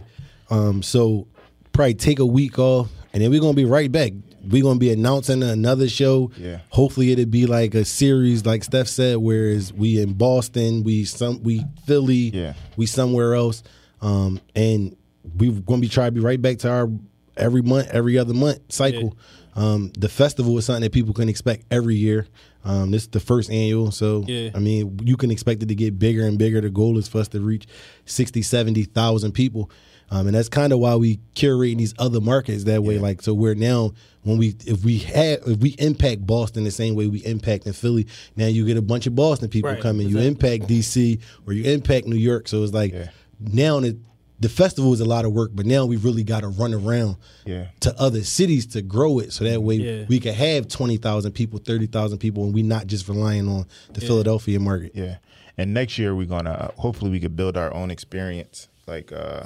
Um, so probably take a week off, and then we're gonna be right back. We're gonna be announcing another show. Yeah. Hopefully it'll be like a series, like Steph said, whereas we in Boston, we some we Philly, Yeah. we somewhere else. Um, and we're gonna be trying to be right back to our every month, every other month cycle. Um, the festival is something that people can expect every year. Um, this is the first annual, so Yeah. I mean, you can expect it to get bigger and bigger. The goal is for us to reach 60, 70,000 people. Um, and that's kind of why we curating these other markets that way. Like, so we're now when we if we have if we impact Boston the same way we impact in Philly, now you get a bunch of Boston people Right, coming. You impact DC or you impact New York. So it's like Yeah. now the, the festival is a lot of work, but now we really got to run around Yeah. to other cities to grow it, so that way Yeah. we can have twenty thousand people, thirty thousand people, and we're not just relying on the Philadelphia market. Yeah. And next year we're gonna uh, hopefully we could build our own experience, like uh,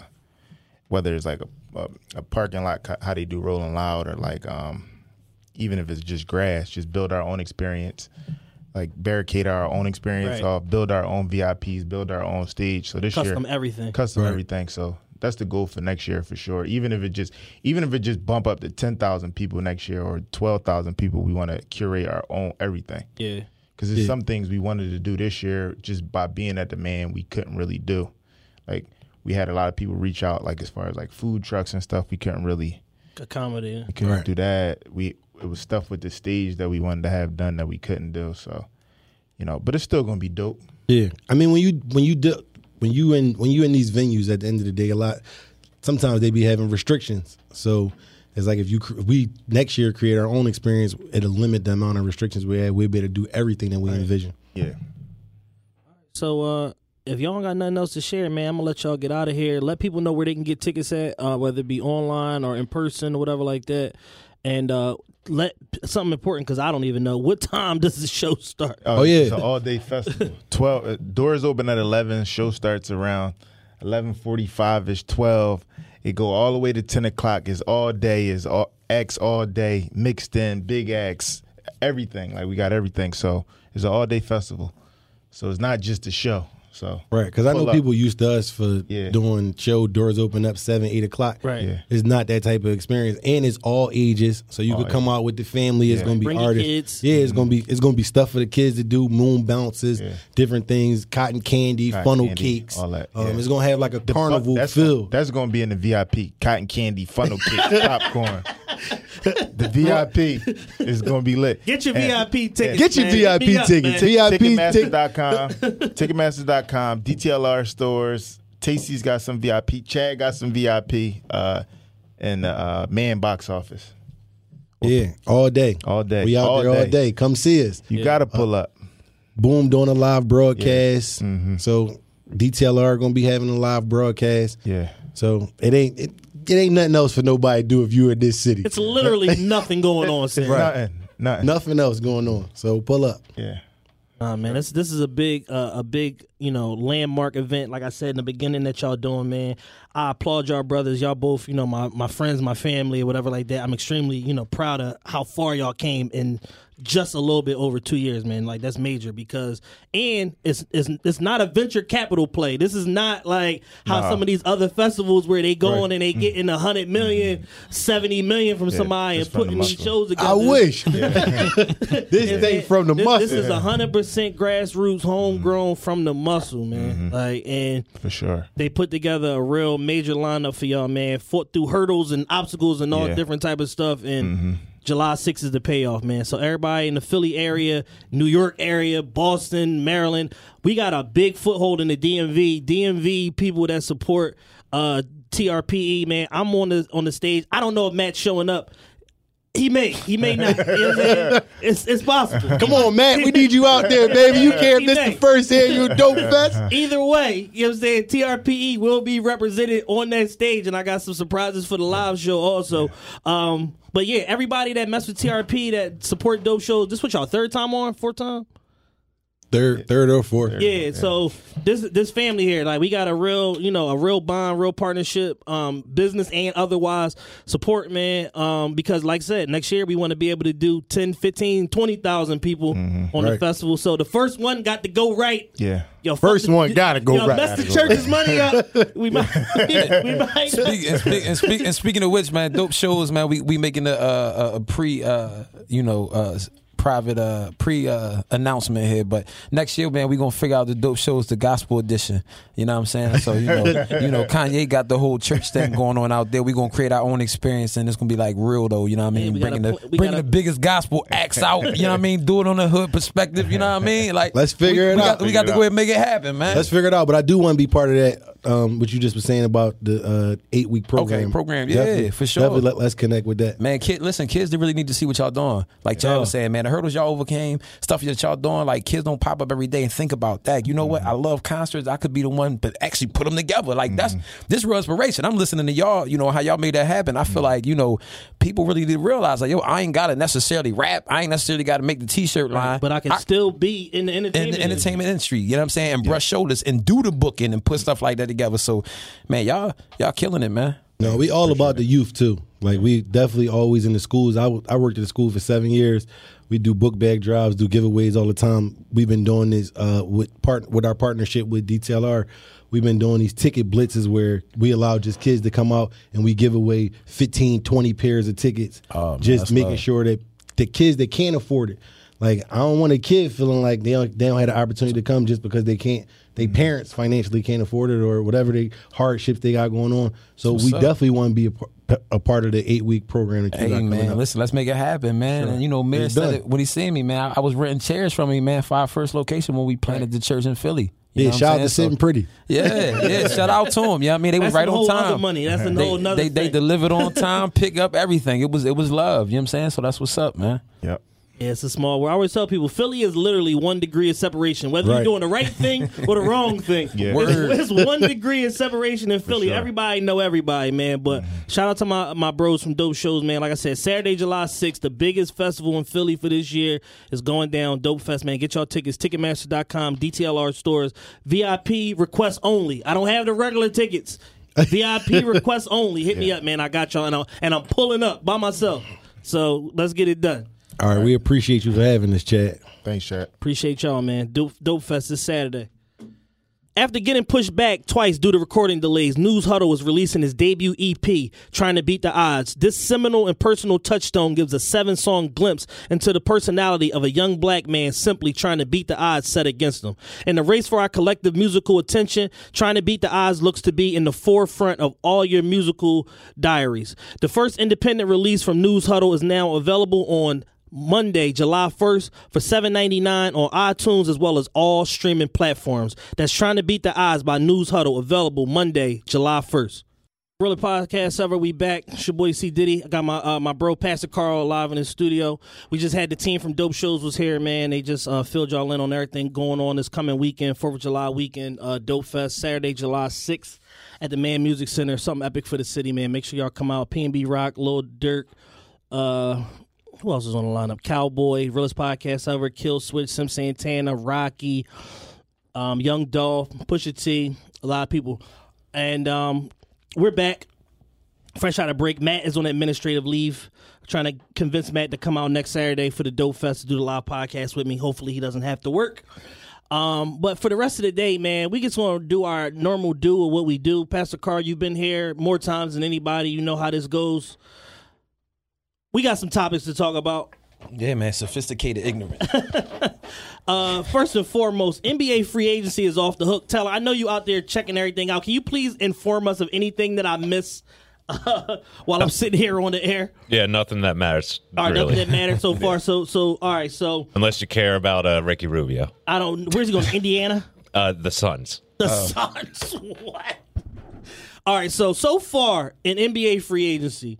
whether it's like a, a, a parking lot, ca- how they do Rolling Loud, or like um, even if it's just grass, just build our own experience, like barricade our own experience Right. off, build our own VIPs, build our own stage. So this year. Custom year, everything. custom Right. everything. So that's the goal for next year for sure. Even if it just even if it just bump up to ten thousand people next year or twelve thousand people, we want to curate our own everything Yeah. because there's Yeah. some things we wanted to do this year just by being at the Mann we couldn't really do like we had a lot of people reach out like as far as like food trucks and stuff we couldn't really Accommodate. we couldn't Right. do that we it was stuff with the stage that we wanted to have done that we couldn't do so you know but it's still gonna be dope Yeah, I mean when you when you do when you in when you in these venues at the end of the day, a lot sometimes they be having restrictions. So it's like if you cr- we next year create our own experience, it'll limit the amount of restrictions we have. We'll be able to do everything that we envision. yeah So uh if y'all got nothing else to share, man, I'm gonna let y'all get out of here. Let people know where they can get tickets at, uh, whether it be online or in person or whatever like that. And uh let something important because I don't even know. What time does the show start. Oh, yeah. it's an all day festival. (laughs) 12 uh, doors open at 11 show starts around 11:45 ish 12 it go all the way to 10 o'clock. It's all day. Is all acts all day mixed in big X everything. Like we got everything. So it's an all day festival. So it's not just a show so Right, because I know up. people used to us for Yeah. doing show doors open up seven, eight o'clock. Right. Yeah. It's not that type of experience, and it's all ages, so you All could come out with the family. It's Yeah. gonna be Bring your artists. kids. Yeah, it's gonna be it's gonna be stuff for the kids to do, moon bounces, Yeah. different things, cotton candy, Cotton funnel candy, cakes. all that, Um, yeah. it's gonna have like a The fu- carnival that's feel. Gonna, that's going to be in the VIP. Cotton candy, funnel cake, (laughs) popcorn. the VIP is going to be lit. Get your And- VIP tickets. Get your man. VIP Hit me up, tickets. man. VIP tickets. Ticketmaster.com, Ticketmaster.com, DTLR stores, Tasty's got some VIP. Chad got some VIP. Uh, in the uh, Mann box office. Yeah, all day. All day. We out All there all day. day. Come see us. You gotta pull up. Boom doing a live broadcast. Mm-hmm. So DTLR gonna be having a live broadcast. Yeah. So it ain't it, it ain't nothing else for nobody to do if you're in this city. It's literally (laughs) nothing going on. Sam. Nothing. Nothing. Nothing else going on. So pull up. Yeah. Nah, man, this this is a big uh, a big you know landmark event. Like I said in the beginning, that y'all doing, man. I applaud y'all brothers. Y'all both, you know, my my friends, my family, whatever like that. I'm extremely you know proud of how far y'all came in just a little bit over two years, man. Like that's major because and it's it's it's not a venture capital play. This is not like how Nah. some of these other festivals where they going Right. and they getting a hundred million, seventy million from somebody and putting the these shows together. I wish. (laughs) (laughs) this thing from the this, muscle. This is hundred percent grassroots, homegrown from the muscle, man. Like, and For sure. they put together a real major lineup for y'all, man. Fought through hurdles and obstacles and all Yeah. different type of stuff. And July 6th is the payoff, man. So everybody in the Philly area, New York area, Boston, Maryland, we got a big foothold in the DMV. DMV people that support uh TRPE, man. I'm on the on the stage. I don't know if Matt's showing up. He may, he may not. You know what I'm saying? It's it's possible. Come on, Matt. We need you out there, baby. You (laughs) care if this the first annual Dope Fest? (laughs) Either way, you know what I'm saying? TRPE will be represented on that stage, and I got some surprises for the live show also. Um, but yeah, everybody that mess with TRP that support dope shows, this what y'all third time on, fourth time? Third, third or fourth. Yeah, so this this family here, like we got a real, you know, a real bond, real partnership, um, business and otherwise support, man. Um, because like I said, next year we want to be able to do 10, 15, 20,000 people on the festival. So the first one got to go right. Yeah. Yo, First the- one gotta go yo, right. Mess the Gotta church's money up. (laughs) We might. (laughs) we might. (laughs) Speak, and, speak, and, speak, and speaking of which, man, dope shows, man. We we making a a, a pre, uh, you know, uh, private uh pre uh announcement here. But next year, man, we gonna figure out the dope shows, the gospel edition. You know what I'm saying? So you know, (laughs) you know, Kanye got the whole church thing going on out there. We gonna create our own experience, and it's gonna be like real though. You know what I Yeah, mean? gotta bringing the bringing gotta- the biggest gospel acts out. You know what I mean? Do it on the hood perspective. You know what I mean? Like Let's figure we, it we out. Got, we got to go ahead and make it happen, man. Let's figure it out. But I do want to be part of that. Um, what you just were saying about the uh, eight week program. program. Yeah, Definitely- for sure. Definitely let, let's connect with that. Man, kid, listen, kids, they really need to see what y'all doing. Like Chad was saying, man, the hurdles y'all overcame, stuff that y'all doing. Like kids don't pop up every day and think about that. You know what? I love concerts. I could be the one, but actually put them together. Like that's this real inspiration. I'm listening to y'all. You know how y'all made that happen. I feel like you know people really did realize like yo, I ain't got to necessarily rap. I ain't necessarily got to make the t-shirt line, But I can still be in the in entertainment. the entertainment industry. You know what I'm saying? And brush shoulders and do the booking and put stuff like that together. So, man, y'all y'all killing it, man. No, we all about the youth too. Like we definitely always in the schools. I, w- I worked at the school for seven years. We do book bag drives, do giveaways all the time. We've been doing this uh, with part with our partnership with DTLR. We've been doing these ticket blitzes where we allow just kids to come out and we give away 15, 20 pairs of tickets. Oh, just making love. sure that the kids that can't afford it. Like I don't want a kid feeling like they don't, they don't have the opportunity to come just because they can't. They Mm-hmm. parents financially can't afford it or whatever the hardships they got going on. So What's we up? definitely want to be a, a part of the eight week program that Hey man, up. listen, let's make it happen, man. And you know, Mayor It's said it when he seen me, man. I, I was renting chairs from him, man, for our first location when we planted the church in Philly. You yeah, I'm shout out to saying? Sitting Pretty. Yeah, yeah. (laughs) Shout out to him. Yeah, I mean they was That's right a on whole time. other money. That's a they, whole nother they, they delivered on time, pick up everything. It was it was love. You know what I'm saying? So that's what's up, man. Yep. Yeah, it's a small world. I always tell people Philly is literally one degree of separation, whether you're doing the right thing or the wrong thing. (laughs) Yeah. It's, it's one degree of separation in Philly. sure. Everybody know everybody, man. But mm-hmm. shout out to my my bros from Dope Shows, man. Like I said, Saturday, July 6th, the biggest festival in Philly for this year is going down. Dope Fest, man. Get y'all tickets, Ticketmaster.com, DTLR stores, VIP request only. I don't have the regular tickets. (laughs) VIP request only. Hit me up, man. I got y'all, and I'm, and I'm pulling up by myself. So let's get it done. All right, we appreciate you for having us, Chad. Thanks, Chad. Appreciate y'all, man. Dope, Dope Fest this Saturday. After getting pushed back twice due to recording delays, News Huddle is releasing his debut EP, Trying to Beat the Odds. This seminal and personal touchstone gives a seven song glimpse into the personality of a young black man simply trying to beat the odds set against him. In the race for our collective musical attention, Trying to Beat the Odds looks to be in the forefront of all your musical diaries. The first independent release from News Huddle is now available on Monday, July 1st for $7.99 on iTunes as well as all streaming platforms. That's Trying to Beat the Odds by News Huddle, available Monday, July 1st. Really podcast ever. We back. It's your boy C Diddy. I got my uh, my bro Pastor Carl live in the studio. We just had the team from Dope Shows was here, man. They just uh, filled y'all in on everything going on this coming weekend, Fourth of July weekend, uh, Dope Fest, Saturday, July sixth at the Mann Music Center. Something epic for the city, man. Make sure y'all come out. PnB Rock, Lil Durk, Uh, who else is on the lineup? Cowboy, realest podcast ever. Kill Switch, Sim Santana, Rocky, um, Young Dolph, Pusha T. A lot of people, and um, we're back. Fresh out of break. Matt is on administrative leave. Trying to convince Matt to come out next Saturday for the Dope Fest to do the live podcast with me. Hopefully, he doesn't have to work. Um, but for the rest of the day, man, we just want to do our normal do of what we do. Pastor Carl, you've been here more times than anybody. You know how this goes. We got some topics to talk about. Yeah, man, sophisticated ignorant. (laughs) Uh, first and foremost, NBA free agency is off the hook. Teller, I know you out there checking everything out. Can you please inform us of anything that I miss uh, (laughs) while I'm sitting here on the air? Yeah, nothing that matters. All right, really. nothing that matters so (laughs) far. So, so all right. So Unless you care about uh, Ricky Rubio, I don't. Where's he going? Indiana. uh, the Suns. The Suns. What? All right. So so far in NBA free agency,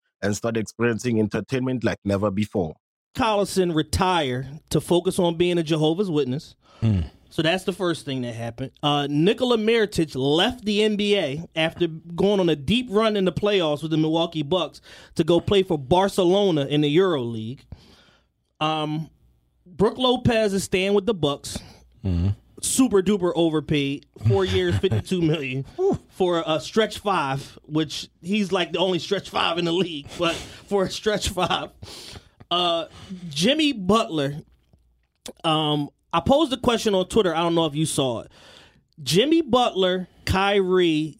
and start experiencing entertainment like never before. Collison retired to focus on being a Jehovah's Witness. So that's the first thing that happened. Uh, Nikola Mirotic left the NBA after going on a deep run in the playoffs with the Milwaukee Bucks to go play for Barcelona in the Euro League. Um, Brooke Lopez is staying with the Bucks. Super duper overpaid. Four years, fifty-two million (laughs) for a stretch five, which he's like the only stretch five in the league. But (laughs) for a stretch five, uh, Jimmy Butler. Um, I posed a question on Twitter. I don't know if you saw it. Jimmy Butler, Kyrie,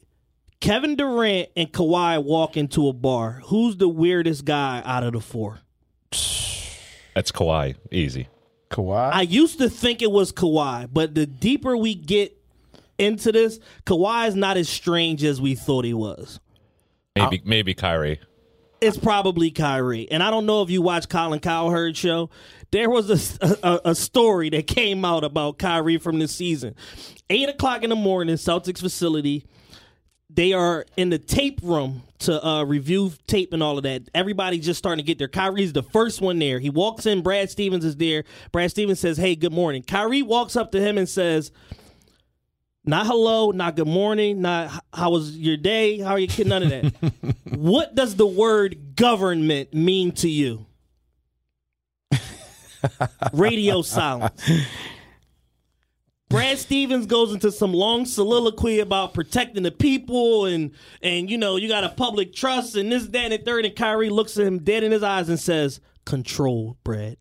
Kevin Durant, and Kawhi walk into a bar. Who's the weirdest guy out of the four? That's Kawhi. Easy. Kawhi. I used to think it was Kawhi, but the deeper we get into this, Kawhi is not as strange as we thought he was. Maybe maybe Kyrie. It's probably Kyrie. And I don't know if you watch Colin Cowherd show. There was a, a, a story that came out about Kyrie from this season. Eight o'clock in the morning, Celtics facility. They are in the tape room to uh, review tape and all of that. Everybody's just starting to get there. Kyrie's the first one there. He walks in. Brad Stevens is there. Brad Stevens says, "Hey, good morning." Kyrie walks up to him and says, "Not hello, not good morning, not how was your day, how are you kid? None of that. (laughs) what does the word government mean to you?" Radio silence. Brad Stevens goes into some long soliloquy about protecting the people and and you know you got a public trust and this that and the third and Kyrie looks at him dead in his eyes and says control Brad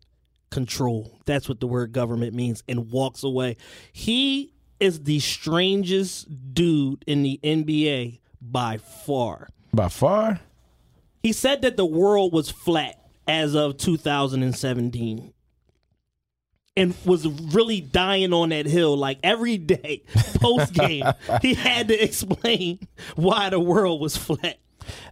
control that's what the word government means and walks away he is the strangest dude in the NBA by far By far. he said that the world was flat as of 2017 and was really dying on that hill like every day (laughs) post game he had to explain why the world was flat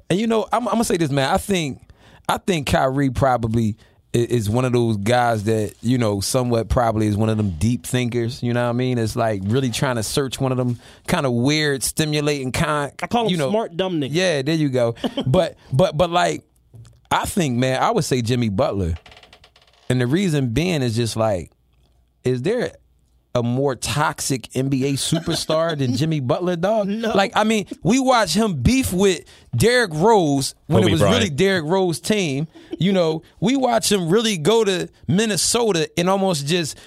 And you know, I'm, I'm gonna say this, man. I think, I think Kyrie probably i- is one of those guys that you know, somewhat probably is one of them deep thinkers. You know what I mean? It's like really trying to search one of them kind of weird, stimulating kind. I call him you know, smart dumb nigga. Yeah, there you go. (laughs) but but but like, I think, man, I would say Jimmy Butler. And the reason being is just like, is there a more toxic NBA superstar (laughs) than Jimmy Butler, dog? No. Like, I mean, we watch him beef with Derrick Rose when Kobe it was Bryant. really Derrick Rose team. You know, we watch him really go to Minnesota and almost just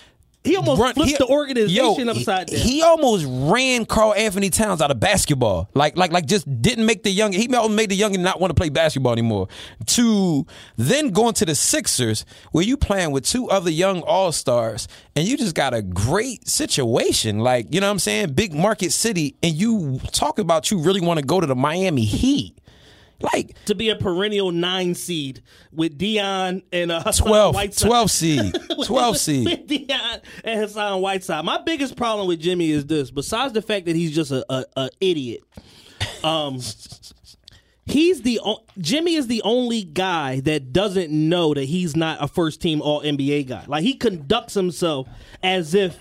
He almost run- flipped he- the organization yo, upside down. He almost ran Karl-Anthony Towns out of basketball. Like, like, like, just didn't make the young. He almost made the young not want to play basketball anymore. To then going to the Sixers, where you playing with two other young all stars, and you just got a great situation. Like, you know what I'm saying? Big market city, and you talk about you really want to go to the Miami Heat. Like to be a perennial nine seed with Dion and uh, Hassan 12, Whiteside. 12 seed, (laughs) 12 seed. with (laughs) Dion and Hassan Whiteside. My biggest problem with Jimmy is this: besides the fact that he's just a, a, a idiot, um, he's the o- Jimmy is the only guy that doesn't know that he's not a first team All NBA guy. Like he conducts himself as if.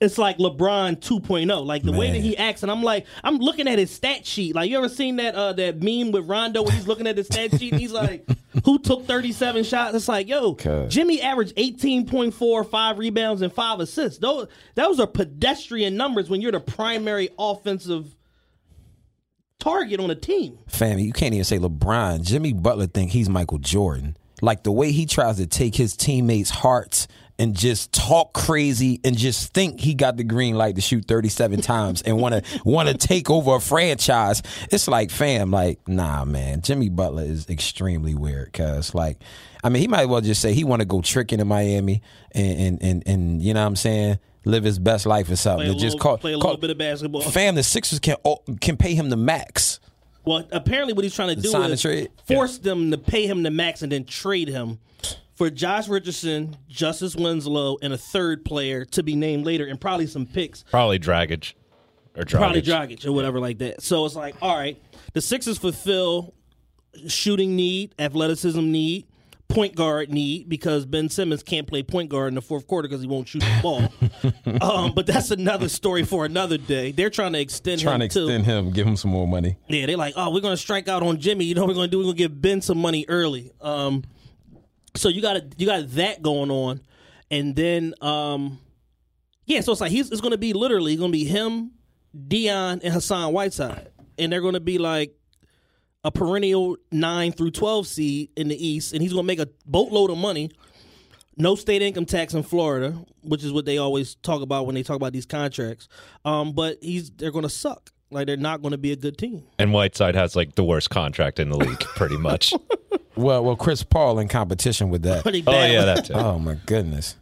It's like LeBron 2.0, like the way that he acts, and I'm like, I'm looking at his stat sheet. Like, you ever seen that uh, that meme with Rondo where he's looking at his stat sheet and he's like, (laughs) "Who took 37 shots?" It's like, yo. Jimmy averaged 18.4, five rebounds and five assists. Those those are pedestrian numbers when you're the primary offensive target on a team. Fam, you can't even say LeBron. Jimmy Butler think he's Michael Jordan. Like the way he tries to take his teammates' hearts and just talk crazy and just think he got the green light to shoot 37 (laughs) times and want to want to take over a franchise. It's like, fam, like, nah, man. Jimmy Butler is extremely weird cuz like I mean, he might as well just say he want to go tricking in Miami and and and, and you know what I'm saying? Live his best life or something. Play a And just little- call, play a call- little bit of basketball. Fam, the Sixers can oh, can pay him the max. Well, apparently, what he's trying to The do is trade? force them to pay him the max and then trade him for Josh Richardson, Justice Winslow, and a third player to be named later, and probably some picks. Probably Dragic or Dragic. Probably Dragic or whatever like that. So it's like, all right, the Sixers fulfill shooting need, athleticism need, point guard need because Ben Simmons can't play point guard in the fourth quarter because he won't shoot the ball. (laughs) um, but that's another story for another day. They're trying to extend Trying to him too. extend him, give him some more money. Yeah, they're like, oh, we're gonna strike out on Jimmy. You know what we're gonna do? We're gonna give Ben some money early. Um, so you got you got that going on, and then um, yeah, so it's like he's it's gonna be literally gonna be him, Dion, and Hassan Whiteside, and they're gonna be like a perennial nine through twelve seed in the East, and he's gonna make a boatload of money. No state income tax in Florida, which is what they always talk about when they talk about these contracts. Um, but he's they're gonna suck. Like they're not gonna be a good team. And Whiteside has like the worst contract in the league, pretty much. (laughs) Well, well, Chris Paul in competition with that. Pretty oh bad. yeah, that too. Oh my goodness.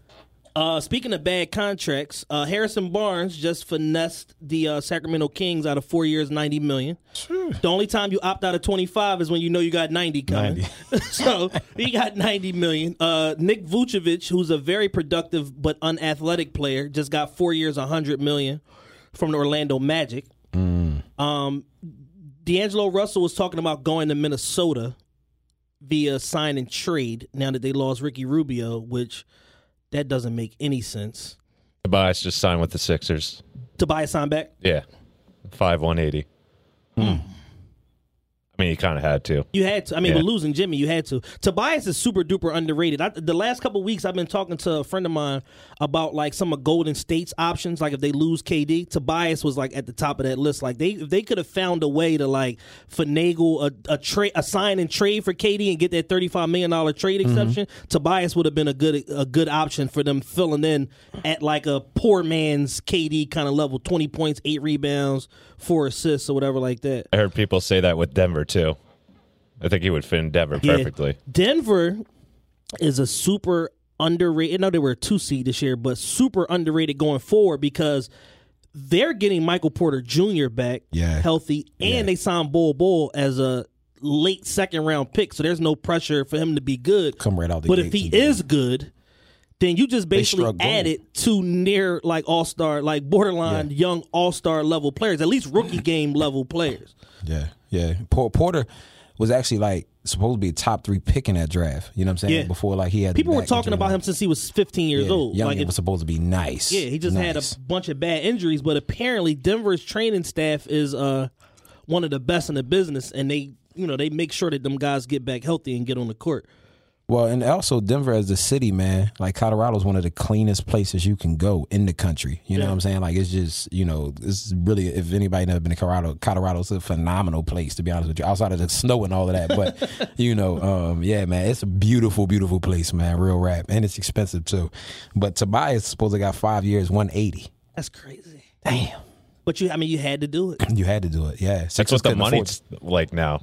Uh, speaking of bad contracts, uh, Harrison Barnes just finessed the uh, Sacramento Kings out of four years, ninety million. The only time you opt out of twenty five is when you know you got ninety coming. (laughs) so he got ninety million. Uh, Nick Vucevic, who's a very productive but unathletic player, just got four years, hundred million from the Orlando Magic. Um, D'Angelo Russell was talking about going to Minnesota via sign and trade now that they lost Ricky Rubio, which that doesn't make any sense. Tobias just signed with the Sixers. Tobias signed back. Yeah, five one eighty. I mean, you kind of had to. You had to. I mean, Yeah. with losing Jimmy, you had to. Tobias is super duper underrated. I, the last couple weeks, I've been talking to a friend of mine about like some of Golden State's options. Like if they lose KD, Tobias was like at the top of that list. Like they if they could have found a way to like finagle a a trade, a sign and trade for KD and get that thirty five million dollar trade mm-hmm. exception, Tobias would have been a good a good option for them filling in at like a poor man's KD kind of level, twenty points, eight rebounds, four assists, or whatever like that. I heard people say that with Denver too. I think he would fit in Denver Yeah. perfectly. Denver is a super underrated. No, know they were a two seed this year, but super underrated going forward because they're getting Michael Porter Jr. back, Yeah. healthy, and they signed Bol Bol as a late second round pick. So there's no pressure for him to be good. Come right out the But if he and is good, then you just basically added two near like all star, like borderline young all star level players, at least rookie game level players. Yeah, yeah. Por- Porter was actually like supposed to be a top three pick in that draft. You know what I'm saying? Yeah. Before like he had People were talking about him since he was 15 years Yeah, old. Young like was supposed to be nice. Yeah, he just had a bunch of bad injuries, but apparently Denver's training staff is uh one of the best in the business, and they you know they make sure that them guys get back healthy and get on the court. Well, and also Denver as a city, man, like Colorado's one of the cleanest places you can go in the country. You know what I'm saying? Like it's just, you know, it's really if anybody never been to Colorado, Colorado's a phenomenal place to be honest with you. Outside of the snow and all of that, but (laughs) you know, um, yeah, man, it's a beautiful, beautiful place, man. Real rap, and it's expensive too. But Tobias supposed to got five years, 180. That's crazy. Damn. But you, I mean, you had to do it. You had to do it, yeah. That's Sixers what the couldn't afford money's like now.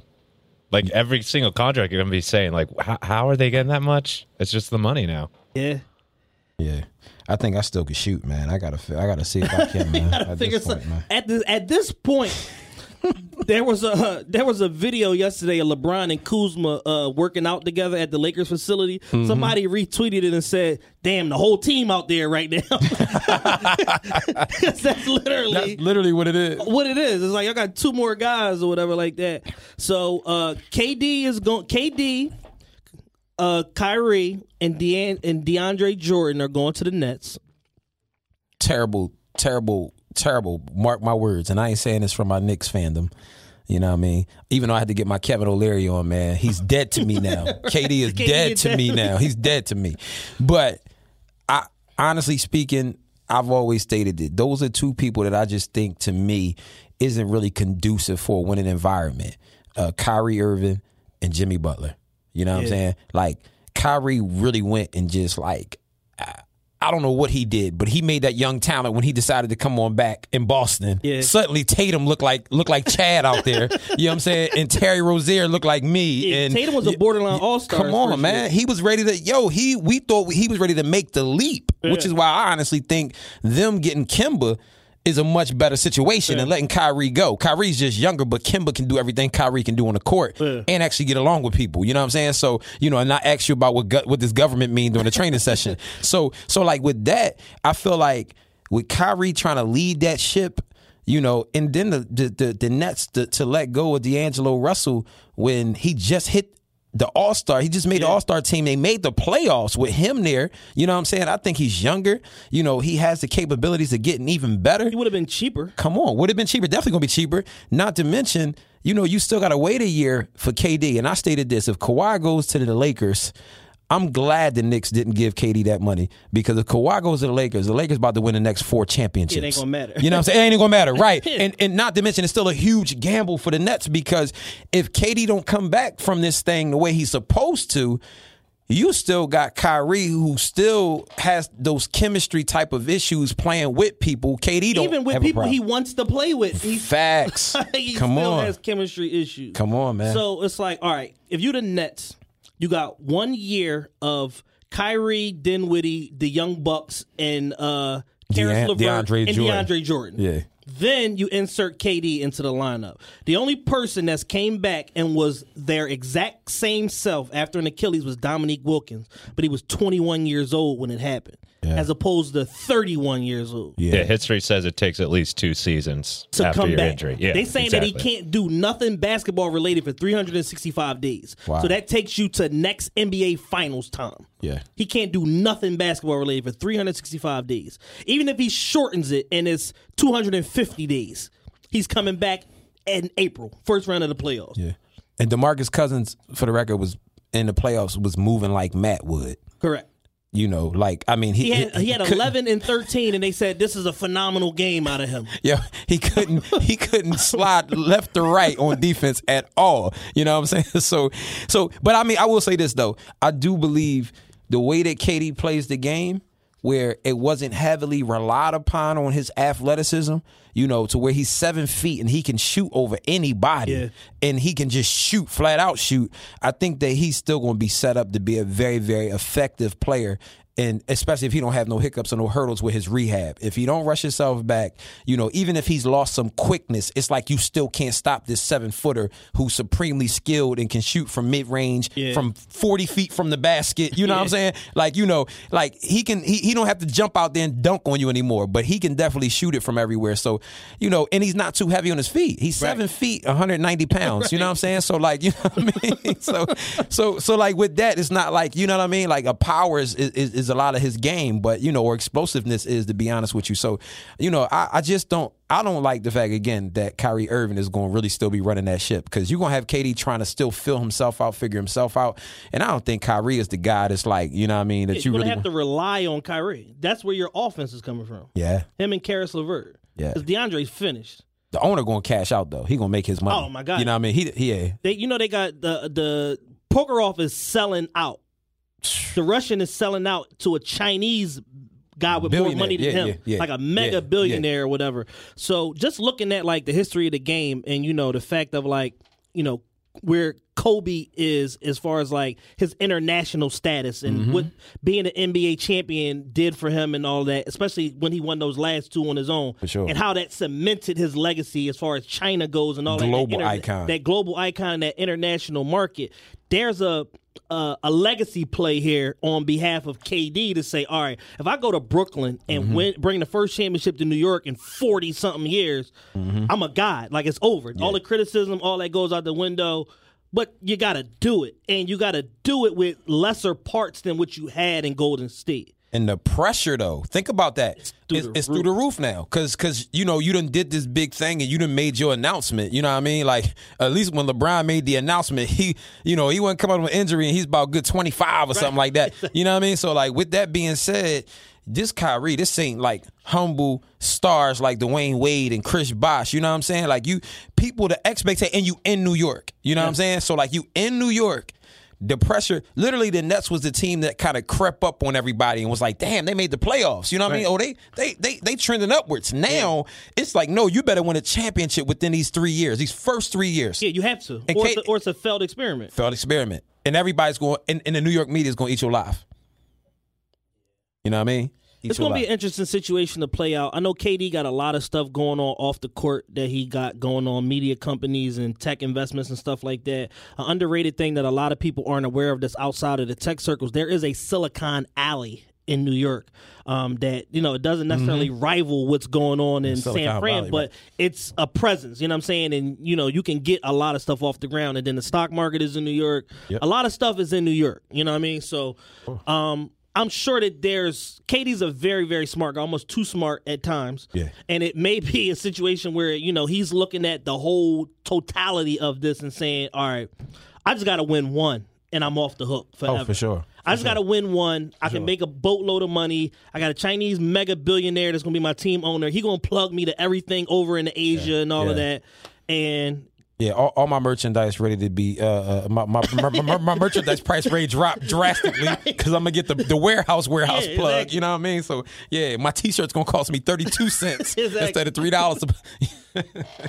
Like every single contract, you're gonna be saying like, how, how are they getting that much? It's just the money now. Yeah. Yeah, I think I still could shoot, man. I gotta, I gotta see if I can, (laughs) man. gotta at this point, some- man. at this at this point. There was a there was a video yesterday of LeBron and Kuzma uh, working out together at the Lakers facility. Mhm. Somebody retweeted it and said, "Damn, the whole team out there right now." (laughs) that's literally That's literally what it is. what it is. It's like I got two more guys or whatever like that. So uh, KD is going. KD, uh, Kyrie, and Dean and DeAndre Jordan are going to the Nets. terrible, terrible, terrible. Mark my words, and I ain't saying this from my Knicks fandom. You know what I mean? Even though I had to get my Kevin O'Leary on, man, he's dead to me now. (laughs) KD is KD dead is to dead. me now. He's dead to me. But I, honestly speaking, I've always stated that those are two people that I just think to me isn't really conducive for a winning environment. Uh, Kyrie Irving and Jimmy Butler. You know what I'm saying? Like Kyrie really went and just like I don't know what he did, but he made that young talent when he decided to come on back in Boston. Yeah. Suddenly Tatum looked like looked like Chad out there. you know what I'm saying? And Terry Rozier looked like me. Yeah, and Tatum was a borderline all star. Come on, man. He was ready to yo, he we thought he was ready to make the leap, which is why I honestly think them getting Kemba is a much better situation than letting Kyrie go. Kyrie's just younger, but Kemba can do everything Kyrie can do on the court Yeah. and actually get along with people. You know what I'm saying? So, you know, and not ask you about what go- what this government mean during the training session. (laughs) So, so like with that, I feel like with Kyrie trying to lead that ship, you know, and then the the the, the Nets to, to let go of D'Angelo Russell when he just hit the All Star. He just made the All Star team. They made the playoffs with him there. You know what I'm saying? I think he's younger. You know, he has the capabilities of getting even better. He would have been cheaper. Come on, would have been cheaper. Definitely gonna be cheaper. Not to mention, you know, you still gotta wait a year for KD. And I stated this: if Kawhi goes to the Lakers. I'm glad the Knicks didn't give KD that money because if Kawhi goes to the Lakers, the Lakers about to win the next four championships. It ain't gonna matter. You know what I'm saying? It ain't gonna matter, (laughs) right? and and not to mention it's still a huge gamble for the Nets because if KD don't come back from this thing the way he's supposed to, you still got Kyrie who still has those chemistry type of issues playing with people. KD don't Even with people he wants to play with. He, (laughs) Facts. he Come still on. has chemistry issues. Come on, man. So it's like, all right, if you the Nets, you got one year of Kyrie, Dinwiddie, the Young Bucks, and uh Caris LeVert DeAndre and Jordan. DeAndre Jordan. Yeah. Then you insert KD into the lineup. The only person that's came back and was their exact same self after an Achilles was Dominique Wilkins, but he was 21 years old when it happened, as opposed to 31 years old. Yeah. history says it takes at least two seasons to after come your back. injury. Yeah, they saying exactly. that he can't do nothing basketball related for 365 days. Wow. So that takes you to next NBA Finals time. Yeah. He can't do nothing basketball related for 365 days. Even if he shortens it and it's 250 days, he's coming back in April, first round of the playoffs. Yeah. And DeMarcus Cousins, for the record, was in the playoffs was moving like Matt would. Correct. You know, like I mean, he He had, he had 11 and 13, and they said this is a phenomenal game out of him. (laughs) Yeah, he couldn't he couldn't slide left or right on defense at all. You know what I'm saying? (laughs) So so but I mean I will say this though. I do believe the way that KD plays the game where it wasn't heavily relied upon on his athleticism, you know, to where he's seven feet and he can shoot over anybody Yeah. and he can just shoot, flat out shoot. I think that he's still going to be set up to be a very, very effective player. And especially if he don't have no hiccups or no hurdles with his rehab. If he don't rush himself back, you know, even if he's lost some quickness, it's like you still can't stop this seven footer who's supremely skilled and can shoot from mid range, Yeah. from 40 feet from the basket. You know what I'm saying? Like, you know, like he can, he, he don't have to jump out there and dunk on you anymore, but he can definitely shoot it from everywhere. So, you know, and he's not too heavy on his feet. He's seven feet, 190 pounds. You know what I'm saying? So, like, you know what I mean? (laughs) so, so, so, like with that, it's not like, you know what I mean? Like a power is, is, is is a lot of his game, but you know, or explosiveness is to be honest with you. So, you know, I, I just don't I don't like the fact again that Kyrie Irving is going to really still be running that ship because you're going to have KD trying to still fill himself out, figure himself out, and I don't think Kyrie is the guy that's like you know what I mean that You're you really have to rely on Kyrie. That's where your offense is coming from. yeah. Him and Caris LeVert. Yeah. Because DeAndre's finished. The owner going to cash out though. He going to make his money. Oh, my God. You know what I mean? He he yeah. They, you know, they got the the Prokhorov is selling out. The Russian is selling out to a Chinese guy with more money than Yeah, him, yeah, yeah. like a mega billionaire or whatever. So just looking at like the history of the game and you know the fact of like you know where Kobe is as far as like his international status and Mm-hmm. what being an NBA champion did for him and all that, especially when he won those last two on his own, sure. and how that cemented his legacy as far as China goes and all that- Global that, interna- icon. that global icon, that international market. There's a a, a legacy play here on behalf of KD to say, all right, if I go to Brooklyn and Mm-hmm. win, bring the first championship to New York in forty something years, Mm-hmm. I'm a god. Like it's over. All the criticism, all that goes out the window. But you got to do it, and you got to do it with lesser parts than what you had in Golden State. And the pressure, though, think about that. It's, through it's, the through the roof now, because because you know you done did this big thing and you done made your announcement. You know what I mean? Like at least when LeBron made the announcement, he you know he wasn't coming with an injury and he's about good twenty five or something like that. (laughs) You know what I mean? So like with that being said, this Kyrie, this ain't like humble stars like Dwyane Wade and Chris Bosh. You know what I'm saying? Like you people, the expectation, and you in New York. You know what I'm saying? So like you in New York the pressure literally the Nets was the team that kind of crept up on everybody and was like, damn, they made the playoffs. You know what I mean? Oh, they they they they trending upwards. Now it's like, no, you better win a championship within these three years, these first three years. Yeah, you have to, or, Kate- it's a, or it's a failed experiment. Failed experiment. And everybody's going and, and the New York media is gonna eat you alive. You know what I mean? It's going to be an interesting situation to play out. I know KD got a lot of stuff going on off the court that he got going on, media companies and tech investments and stuff like that. An underrated thing that a lot of people aren't aware of that's outside of the tech circles, there is a Silicon Alley in New York um, that, you know, it doesn't necessarily rival what's going on in Mm-hmm. Silicon San Fran, Valley, but it's a presence, you know what I'm saying? And, you know, you can get a lot of stuff off the ground. And then the stock market is in New York. Yep. A lot of stuff is in New York, you know what I mean? So, um, I'm sure that there's KD's a very, very smart guy, almost too smart at times. Yeah. And it may be a situation where, you know, he's looking at the whole totality of this and saying, All right, I just gotta win one and I'm off the hook forever. Oh, for sure. I just gotta win one. I can make a boatload of money. I got a Chinese mega billionaire that's gonna be my team owner. He gonna plug me to everything over in Asia and all of that. And Yeah, all, all my merchandise ready to be uh, uh my, my, my, my, merchandise price rate drop drastically (laughs) because I'm gonna get the, the warehouse warehouse Yeah, plug. exactly. You know what I mean? So yeah, my t-shirt's gonna cost me thirty two cents Exactly. (laughs) instead of three dollars. (laughs)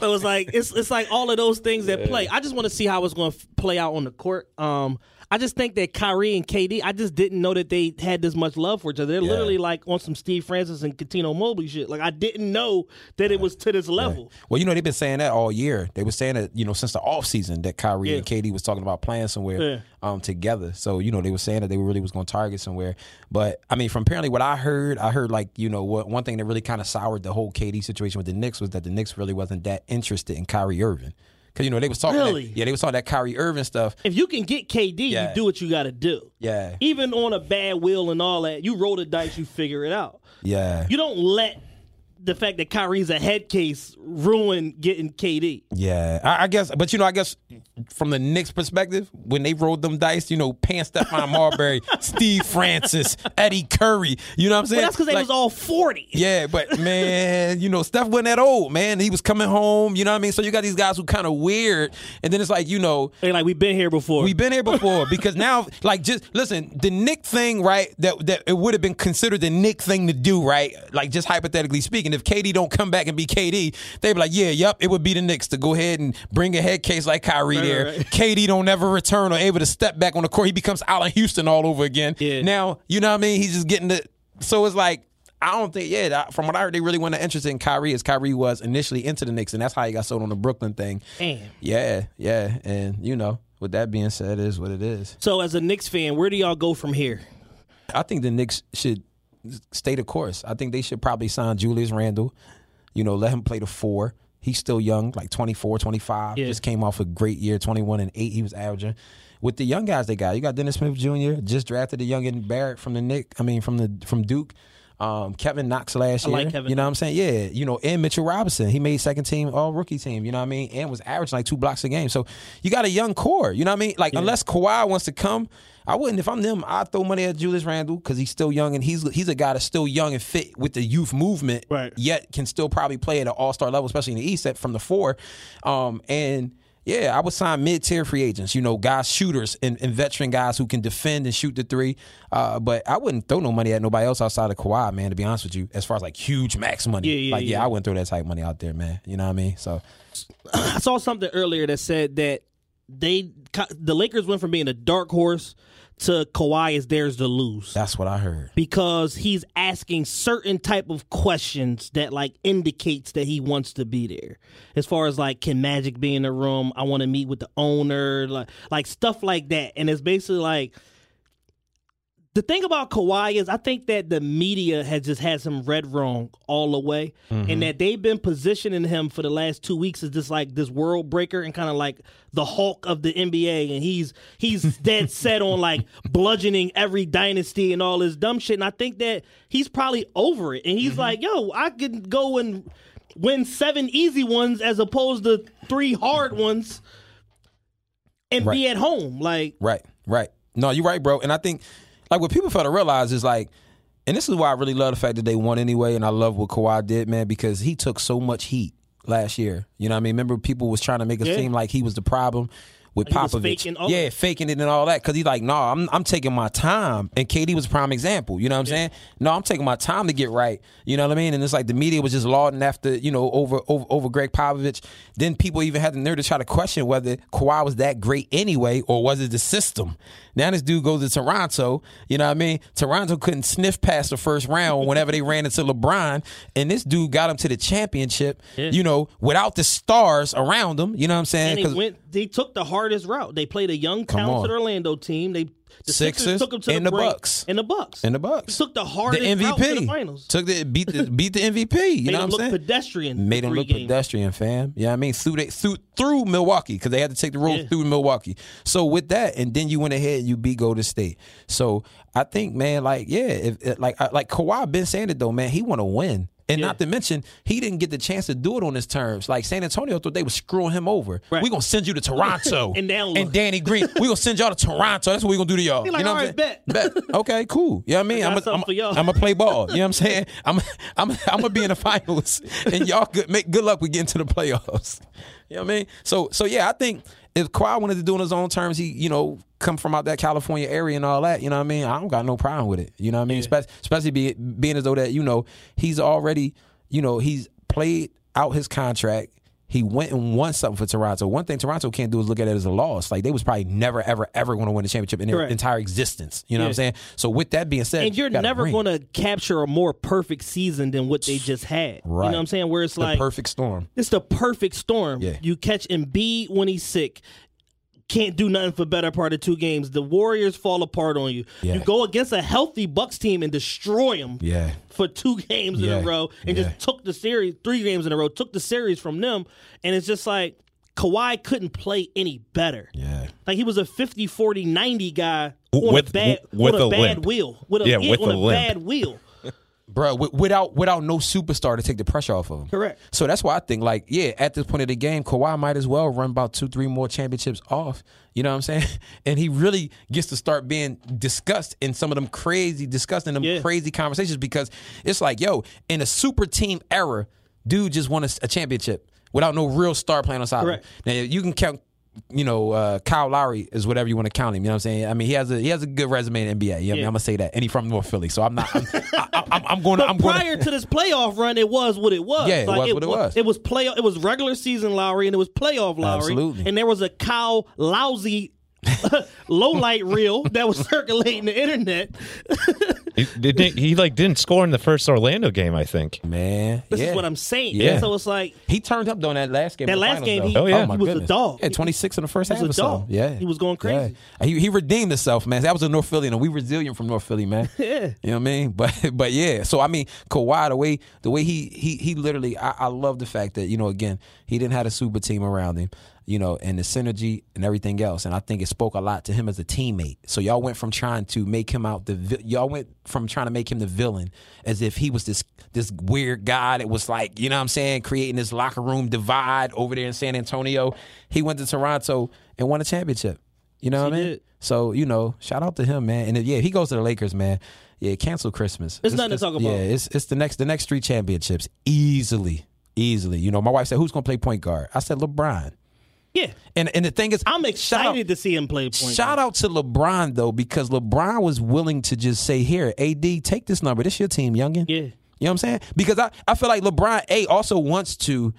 So it's like it's it's like all of those things that play. I just want to see how it's going to play out on the court. Um, I just think that Kyrie and KD, I just didn't know that they had this much love for each other. They're Yeah. literally like on some Steve Francis and Cuttino Mobley shit. Like I didn't know that it was to this level. Well, you know they've been saying that all year. They were saying that you know since the off season that Kyrie Yeah. and KD was talking about playing somewhere Yeah. um together. So you know they were saying that they really was going to target somewhere. But I mean, from apparently what I heard, I heard like you know what one thing that really kind of soured the whole KD situation with the Knicks was that the Knicks really wasn't that interested in Kyrie Irving. Because you know they was talking, Really? that, yeah, they was talking that Kyrie Irving stuff. If you can get KD, Yeah. you do what you got to do. Yeah, Even on a bad will and all that, you roll the dice, you figure it out. yeah, You don't let the fact that Kyrie's a head case ruin getting KD. yeah. I, I guess, but you know, I guess from the Knicks' perspective, when they rolled them dice, you know, Pan Stephon Marbury, (laughs) Steve Francis, Eddie Curry, you know what I'm saying? But that's because they Like- was all 40. Yeah, but (laughs) man, you know, Steph wasn't that old, man. He was coming home, you know what I mean? So you got these guys who kind of weird, and then it's like, you know, They like, we've been here before. we've been here (laughs) before because now, like, just listen, the Knick thing, right? That that it would have been considered the Knick thing to do, right? Like, just hypothetically speaking, if KD don't come back and be KD, they'd be like, yeah, yep, it would be the Knicks to go ahead and bring a head case like Kyrie there. right, right. KD don't ever return or able to step back on the court. He becomes Allan Houston all over again. Yeah. Now, you know what I mean? He's just getting the. So it's like. I don't think, yeah. From what I heard, they really weren't interested in Kyrie as Kyrie was initially into the Knicks, and that's how he got sold on the Brooklyn thing. Damn. Yeah, yeah, and you know, with that being said, it is what it is. So, as a Knicks fan, where do y'all go from here? I think the Knicks should stay the course. I think they should probably sign Julius Randle. You know, let him play the four. He's still young, like 24, 25. Yeah. Just came off a great year, 21 and 8 he was averaging. with the young guys they got. You got Dennis Smith Jr. just drafted the young and Barrett from the Knick. I mean from the from Duke. Um, Kevin Knox last I year. like Kevin you know what I'm saying? Yeah. You know, and Mitchell Robinson. He made second team all rookie team, you know what I mean? And was averaging like two blocks a game. So you got a young core, you know what I mean? Like unless Kawhi wants to come, I wouldn't if I'm them, I'd throw money at Julius Randle because he's still young and he's he's a guy that's still young and fit with the youth movement, Right. yet can still probably play at an all star level, especially in the East at from the four. Um, and yeah, I would sign mid tier free agents, you know, guys, shooters, and, and veteran guys who can defend and shoot the three. Uh, but I wouldn't throw no money at nobody else outside of Kawhi, man, to be honest with you, as far as like huge max money. Yeah, yeah, like, yeah. I wouldn't throw that type of money out there, man. You know what I mean? So, (clears throat) I saw something earlier that said that they the Lakers went from being a dark horse to Kawhi is theirs to lose that's what I heard. because he's asking certain type of questions that like indicates that he wants to be there. As far as like can Magic be in the room? I want to meet with the owner, like like stuff like that. And it's basically like the thing about Kawhi is I think that the media has just had some red wrong all the way, and mm-hmm. that they've been positioning him for the last two weeks as just like this world breaker and kind of like the Hulk of the NBA, and he's he's (laughs) dead set on like bludgeoning every dynasty and all this dumb shit. And I think that he's probably over it, and he's mm-hmm. like, "Yo, I can go and win seven easy ones as opposed to three hard ones, and be at home." Like, Right, right. No, you're right, bro. And I think like what people fail to realize is like, and this is why I really love the fact that they won anyway, and I love what Kawhi did, man, because he took so much heat last year. You know what I mean? Remember people was trying to make it Yeah. seem like he was the problem with Like he was Popovich. faking yeah, faking it and all that. Cause he's like, no, I'm I'm taking my time. And KD was a prime example. You know what I'm saying? No, I'm taking my time to get right. You know what I mean? And it's like the media was just lauding after, you know, over over over Gregg Popovich. Then people even had the nerve to try to question whether Kawhi was that great anyway, or was it the system? Now this dude goes to Toronto. You know what I mean? Toronto couldn't sniff past the first round whenever they ran into LeBron, and this dude got him to the championship. You know, without the stars around him. You know what I'm saying? And they went. They took the hardest route. They played a young, talented. Orlando team. They the Sixers, Sixers took them to and the, the. Bucks. and the Bucks and the Bucks. took the the hardest route to the finals. took the beat the beat the MVP. You Made know what I'm saying? pedestrian. Made them look games. pedestrian, fam. Yeah, I mean through they through through Milwaukee because they had to take the road Yeah. through Milwaukee. So with that, and then you went ahead and you beat Golden State. So I think, man, like yeah, if, if- like I- like Kawhi been saying it though, man, he want to win. And not to mention, he didn't get the chance to do it on his terms. Like San Antonio thought they were screwing him over. Right. We're gonna send you to Toronto. (laughs) And and. Danny Green, we're gonna send y'all to Toronto. That's what we're gonna do to y'all. Like, you know "All what I'm right, saying? bet. Okay, cool. You know what I mean? I got I'm something for y'all. I'm gonna play ball. You know what I'm saying? I'm I'm I'm gonna be in the finals, and y'all good make good luck with getting to the playoffs. You know what I mean? So so yeah, I think if Kawhi wanted to do it on his own terms, he you know come from out that California area and all that. You know what I mean? I don't got no problem with it. You know what I mean? Especially, especially be, being as though that you know he's already you know he's played out his contract. He went and won something for Toronto. One thing Toronto can't do is look at it as a loss. Like they was probably never, ever, ever going to win a championship in their Correct. entire existence. You know what I'm saying? So with that being said, And you're you never going to capture a more perfect season than what they just had. Right. You know what I'm saying? Where it's the like perfect storm. It's the perfect storm. Yeah. You catch Embiid when he's sick. Can't do nothing for better part of two games. The Warriors fall apart on you. Yeah. You go against a healthy Bucks team and destroy them Yeah. for two (laughs) games in a row and Yeah. just took the series, three games in a row, took the series from them. And it's just like Kawhi couldn't play any better. Yeah. Like he was a 50, 40, 90 guy on With- a bad, with on a, a bad limp. wheel. With a, Yeah, yeah, with on a a, bad wheel. Bro, without without no superstar to take the pressure off of him. Correct. So that's why I think, like, yeah, at this point of the game, Kawhi might as well run about two, three more championships off. You know what I'm saying? (laughs) And he really gets to start being discussed in some of them crazy, discussing them Yeah. crazy conversations because it's like, yo, in a super team era, dude just won a, a championship without no real star playing on side. Now you can count. You know, uh, Kyle Lowry is whatever you want to count him. You know what I'm saying? I mean, he has a he has a good resume in the NBA. You know what I mean? Yeah. I'm gonna say that, and he's from North Philly, so I'm not. I'm, (laughs) I, I'm, I'm going. But I'm going. prior to this playoff run, it was what it was. Yeah, it was what it was. It was play. It was regular season Lowry, and it was playoff Lowry. Absolutely. And there was a Kyle lousy (laughs) low light reel that was circulating the internet. He, didn't, he like didn't score in the first Orlando game. I think. Man, This yeah. is what I'm saying. Yeah. So it's like He turned up though in that last game. That last finals, game, though. Oh, he- Oh, yeah. my he was a dog. Yeah, 26 in the first He half was a dog. Yeah, He was going crazy. Yeah. He he redeemed himself, man. That was a North Philly, and we resilient from North Philly, man. (laughs) Yeah. You know what I mean? But but yeah. So I mean, Kawhi, the way the way he he he literally, I, I love the fact that you know again he didn't have a super team around him. You know, and the synergy and everything else. And I think it spoke a lot to him as a teammate. So y'all went from trying to make him out the y'all went from trying to make him the villain as if he was this this weird guy that was like, you know what I'm saying, creating this locker room divide over there in San Antonio. He went to Toronto and won a championship. You know what I mean? So, you know, shout out to him, man. And yeah, if he goes to the Lakers, man. Yeah, cancel Christmas. There's nothing to talk about. Yeah, it's it's the next the next three championships easily, easily. You know, my wife said, "Who's going to play point guard?" I said, "LeBron." Yeah, and and the thing is, I'm excited to see him play point. Shout out to LeBron though, because LeBron was willing to just say, "Here, AD, take this number. This is your team, youngin." Yeah, you know what I'm saying? Because I I feel like LeBron a also wants to,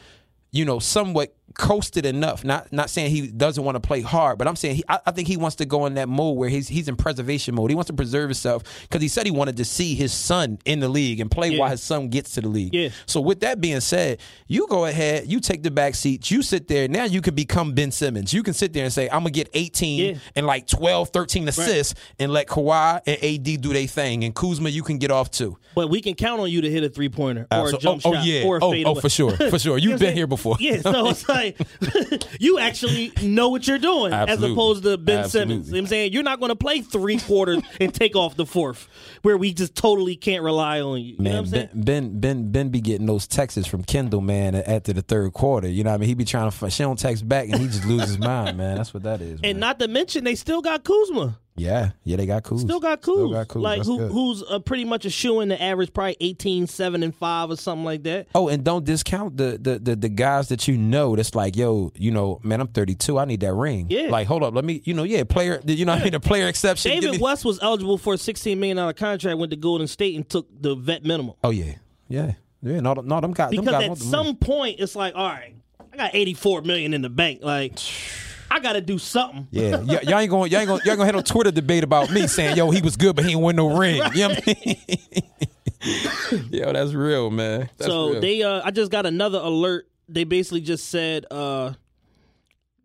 you know, somewhat coasted enough. Not not saying he doesn't want to play hard, but I'm saying he, I, I think he wants to go in that mode where he's he's in preservation mode. He wants to preserve himself because he said he wanted to see his son in the league and play Yeah. while his son gets to the league. Yeah. So with that being said, you go ahead, you take the back seat, you sit there. Now you can become Ben Simmons. You can sit there and say, I'm gonna get 18 and like 12, 13 assists and let Kawhi and AD do their thing. And Kuzma, you can get off too. But we can count on you to hit a three pointer or a jump oh, oh, shot yeah. or a Oh, fade oh, for sure. For sure. (laughs) You know You've been here before. Yeah, so it's (laughs) like (laughs) you actually know what you're doing as opposed to Ben Absolutely. Simmons. You know what I'm saying you're not going to play three quarters (laughs) and take off the fourth, where we just totally can't rely on you. You know what I'm Man, ben, ben Ben Ben be getting those texts from Kendall, man, after the third quarter. You know what I mean? He be trying to she don't text back and he just loses his mind, man. That's what that is. And not to mention they still got Kuzma. Yeah, yeah, they got cool. Still got cool. Still got Kuz. Like That's who, good. who's uh, pretty much a shoe in the average, probably 18, 7, and 5 or something like that. Oh, and don't discount the, the the the guys that you know. That's like, yo, you know, man, I'm 32. I need that ring. Yeah. Like, hold up, let me, you know, yeah, player. You know, what I mean, the player exception. David me- West was eligible for a $16 million contract, went to Golden State and took the vet minimum. Oh yeah, yeah, yeah. No, no, them guys. them Because guys at some point, it's like, all right, I got 84 million in the bank. Like, (sighs) (sniffs) I got to do something. Yeah, y- y'all ain't going, y'all ain't going, y'all ain't gonna have no Twitter debate about me saying, yo, he was good, but he ain't win no ring. You know what I mean? (laughs) yo, that's real, man. That's so real. they, uh, I just got another alert. They basically just said, uh,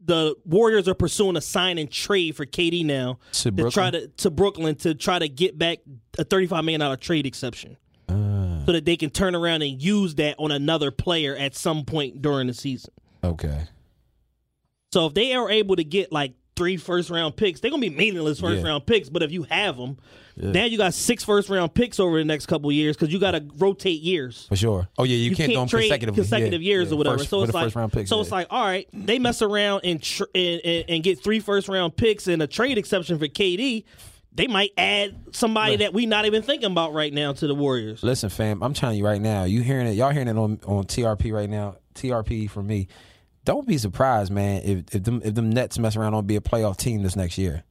the Warriors are pursuing a sign and trade for KD now To try Brooklyn? to to Brooklyn to try to get back a thirty five million dollar trade exception, Uh. so that they can turn around and use that on another player at some point during the season. okay. So if they are able to get like three first round picks, they're gonna be meaningless first Yeah. round picks. But if you have them, Yeah. now you got six first round picks over the next couple of years because you got to rotate years. For sure. Oh yeah, you, can't, do them trade consecutively. consecutive Yeah, years or whatever. First- so it's like picks. so it's like all right, they mess around and, tr- and, and and get three first round picks and a trade exception for KD. They might add somebody that we not even thinking about right now to the Warriors. Listen, fam, I'm telling you right now. You hearing it? Y'all hearing it on on TRP right now? TRP for me. Don't be surprised, man. If if them if them Nets mess around and be a playoff team this next year.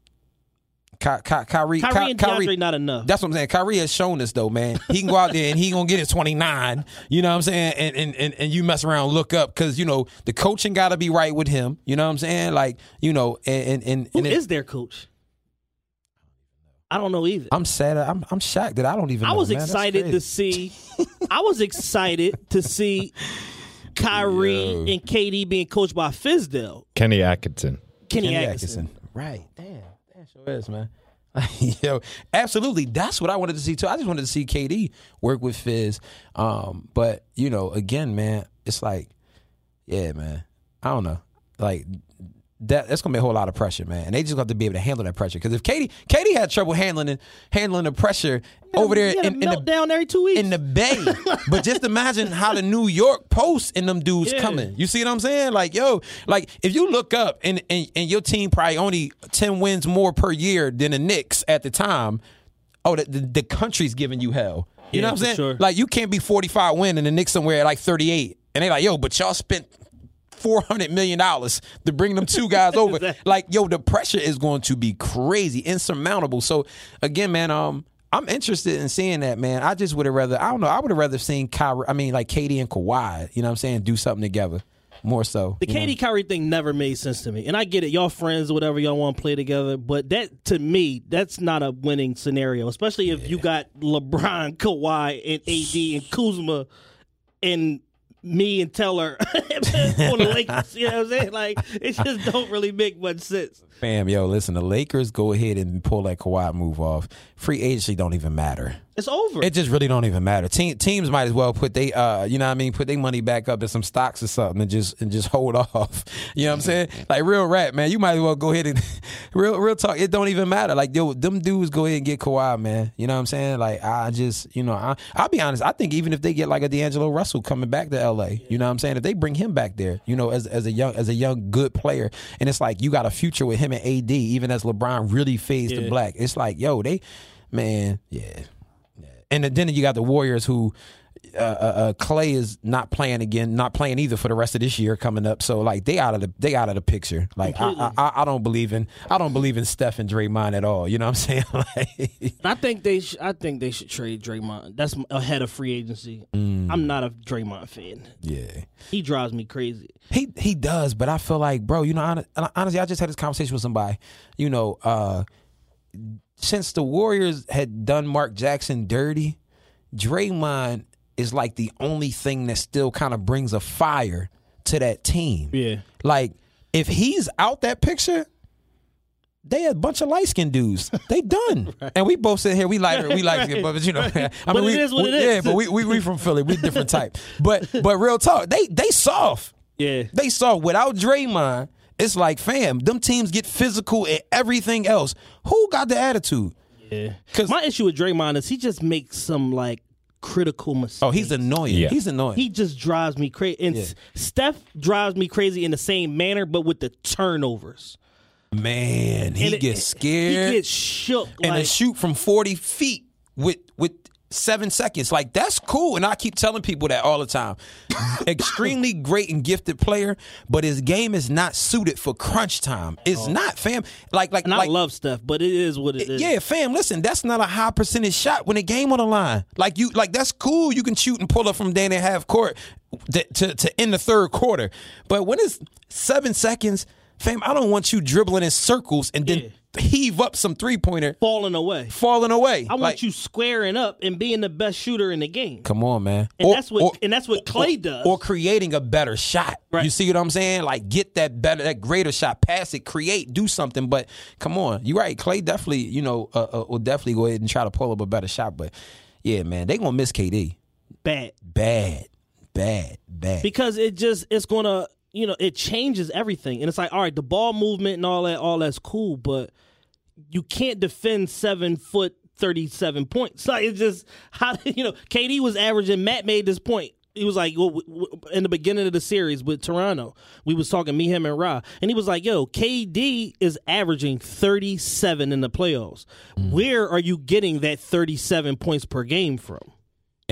Ky, Ky, Kyrie, Kyrie Ky- and Kyrie, DeAndre not enough. That's what I'm saying. Kyrie has shown us though, man. He can go out there and he gonna get his 29. You know what I'm saying? And and and, and you mess around, look up because you know the coaching got to be right with him. You know what I'm saying? Like you know, and and and, Who and is it- their coach? I don't know either. I'm sad. I'm I'm shocked that I don't even. I was. Excited to see. I was excited to see (laughs) Kyrie Yo. and KD being coached by Fizdale, Kenny Atkinson. Kenny, Kenny Atkinson. Right. Damn. That sure is, man. (laughs) Yo, absolutely. That's what I wanted to see too. I just wanted to see KD work with Fizz. Um, but you know, again, man, it's like, yeah, man. I don't know. Like that that's gonna be a whole lot of pressure, man. And they just got to be able to handle that pressure. Because if KD KD had trouble handling handling the pressure over there He had a in, in the every two weeks in the Bay. but just imagine how the New York Post and them dudes Yeah. coming. You see what I'm saying? Like, yo, like if you look up and, and and your team probably only 10 wins more per year than the Knicks at the time, oh, the, the, the country's giving you hell. You Yeah, know what I'm saying? sure. Like you can't be 45 win and the Knicks somewhere at like 38. And they like, yo, but y'all spent four hundred million dollars to bring them two guys over. (laughs) Like, yo, the pressure is going to be crazy, insurmountable. So again, man, um, I'm interested in seeing that, man. I just would have rather, I don't know, I would have rather seen Kyrie, I mean, like KD and Kawhi, you know what I'm saying, do something together. More so. The you know? Kyrie thing never made sense to me, and I get it. Y'all friends or whatever, y'all want to play together, but that to me, that's not a winning scenario. Especially if you got LeBron, Kawhi, and AD and Kuzma, and me and Teller (laughs) on the Lakers. You know what I'm saying? Like it just don't really make much sense. Fam, yo, listen, the Lakers go ahead and pull that Kawhi move off. Free agency don't even matter. It's over. It just really don't even matter. Team, teams might as well put they uh you know what I mean put their money back up in some stocks or something and just and just hold (laughs) off. You know what I'm saying? Like real rap, man. You might as well go ahead and (laughs) real real talk. It don't even matter. Like yo, them dudes go ahead and get Kawhi, man. You know what I'm saying? Like I just you know I I'll be honest. I think even if they get like a D'Angelo Russell coming back to L.A., you know what I'm saying? If they bring him back there, you know, as as a young as a young good player, and it's like you got a future with him and AD, even as LeBron really fades to black. It's like yo, they man, yeah. And then you got the Warriors who uh, uh, uh, Clay is not playing again, not playing either for the rest of this year coming up. So like they out of the they out of the picture. Like I, I I- I don't believe in I don't believe in Steph and Draymond at all. You know what I'm (laughs) saying? Like I think they. Sh- I think they should trade Draymond. That's ahead of free agency. Mm. I'm not a Draymond fan. yeah. He drives me crazy. He he does, but I feel like, bro, you know, honestly, I just had this conversation with somebody. You know, uh, since the Warriors had done Mark Jackson dirty, Draymond is like the only thing that still kind of brings a fire to that team. Yeah. Like if he's out that picture, they a bunch of light skinned dudes. They done. (laughs) And we both sit here, we like we like Right. but you know (laughs) I But mean it we, is what we- it is. Yeah, but we, we we from Philly. We different type. But but real talk, they they soft. Yeah. They soft. Without Draymond, it's like fam, them teams get physical and everything else. Who got the attitude? Yeah. My issue with Draymond is he just makes some like critical mistakes. Oh, he's annoying. Yeah. He's annoying. He just drives me crazy. And Yeah. Steph drives me crazy in the same manner, but with the turnovers. Man, he it- gets scared. He gets shook. and to like, shoot from 40 feet with with seven seconds like that's cool and i keep telling people that all the time extremely (laughs) great and gifted player but his game is not suited for crunch time it's oh. not fam like like and like I love Steph, but it is what it is. yeah, fam. Listen, that's not a high percentage shot when the game on the line. Like you, like that's cool. You can shoot and pull up from down at half court to, to to end the third quarter. But when it's seven seconds, fam, I don't want you dribbling in circles and then heave up some three pointer, falling away, falling away. I want Like, you squaring up and being the best shooter in the game. Come on, man. And Or- that's what or- and that's what Clay does. or creating a better shot. Right. You see what I'm saying? Like get that better, that greater shot, pass it, create, do something. But come on, you're right. Clay definitely, you know, uh, uh, will definitely go ahead and try to pull up a better shot. But yeah, man, they gonna miss KD. Bad. Bad, bad, bad. because it just it's gonna you know it changes everything. And it's like all right the ball movement and all that all that's cool but you can't defend seven foot 37 points. (laughs) Like it's just how (laughs) you know KD was averaging Matt made this point. He was like well, in the beginning of the series with Toronto we was talking me him and Ra. And he was like yo KD is averaging 37 in the playoffs. Mm. Where are you getting that 37 points per game from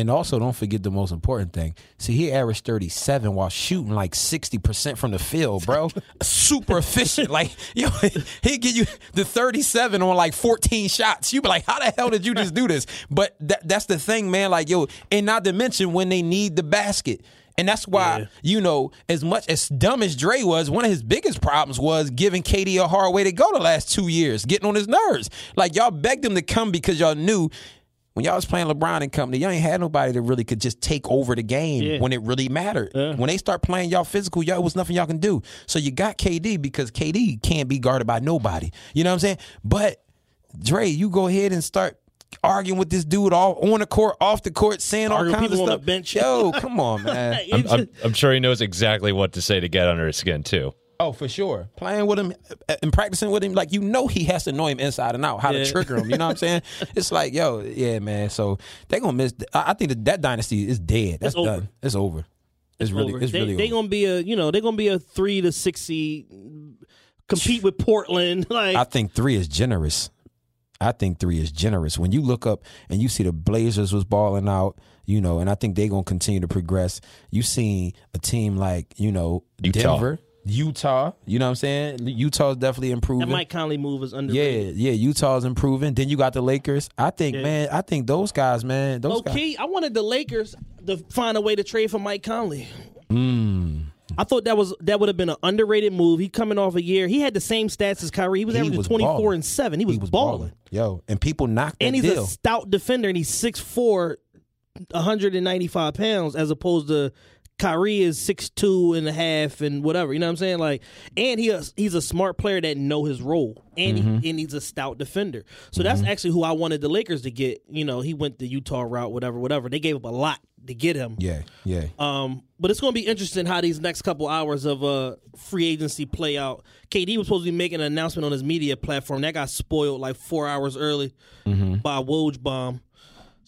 And also, don't forget the most important thing. See, he averaged 37 while shooting like 60% from the field, bro. (laughs) Super efficient. Like, yo, (laughs) he give you the 37 on like 14 shots. You be like, how the hell did you just do this? But that, that's the thing, man. Like, yo, and not to mention when they need the basket. And that's why, you know, as much as dumb as Dre was, one of his biggest problems was giving KD a hard way to go the last two years, getting on his nerves. Like, y'all begged him to come because y'all knew when y'all was playing LeBron and company, y'all ain't had nobody that really could just take over the game Yeah. when it really mattered. When they start playing y'all physical, y'all it was nothing y'all can do. So you got KD because KD can't be guarded by nobody. You know what I'm saying? But Dre, you go ahead and start arguing with this dude all on the court, off the court, saying all kinds of people on stuff. the bench. Yo, (laughs) come on, man. I'm, I'm, (laughs) I'm sure he knows exactly what to say to get under his skin too. Oh, for sure. Playing with him uh, and practicing with him, like you know he has to know him inside and out, how Yeah. to trigger him. You know what I'm saying? (laughs) it's like, yo, yeah, man. So they gonna miss. I I think that that dynasty is dead. That's It's over. done. It's over. It's, really, over. it's they, really they over. gonna be a you know they're gonna be a three to six seed, compete with Portland. (laughs) Like I think three is generous. I think three is generous. When you look up and you see the Blazers was balling out, you know, and I think they're gonna continue to progress. You see a team like you know Utah. Denver, Utah. You know what I'm saying? Utah's definitely that improving. Mike Conley move is underrated. yeah, yeah, Utah's improving. Then you got the Lakers. I think, Yeah. man, I think those guys, man, those guys. Okay, I wanted the Lakers to find a way to trade for Mike Conley. Mm. I thought that was that would have been an underrated move. He coming off a year. He had the same stats as Kyrie. He was He averaging was twenty four balling. and seven. He was, balling. Yo, and people knocked that and he's deal. a stout defender, and he's 6'4", 195 pounds, as opposed to Kyrie is six two and a half and whatever. You know what I'm saying? Like, and he he's a smart player that know his role, and Mhm. he, and he's a stout defender. So that's Mhm. actually who I wanted the Lakers to get. You know, he went the Utah route, whatever, whatever. They gave up a lot to get him. Yeah, yeah. Um, but it's going to be interesting how these next couple hours of uh free agency play out. KD was supposed to be making an announcement on his media platform that got spoiled like four hours early Mhm. by Woj bomb.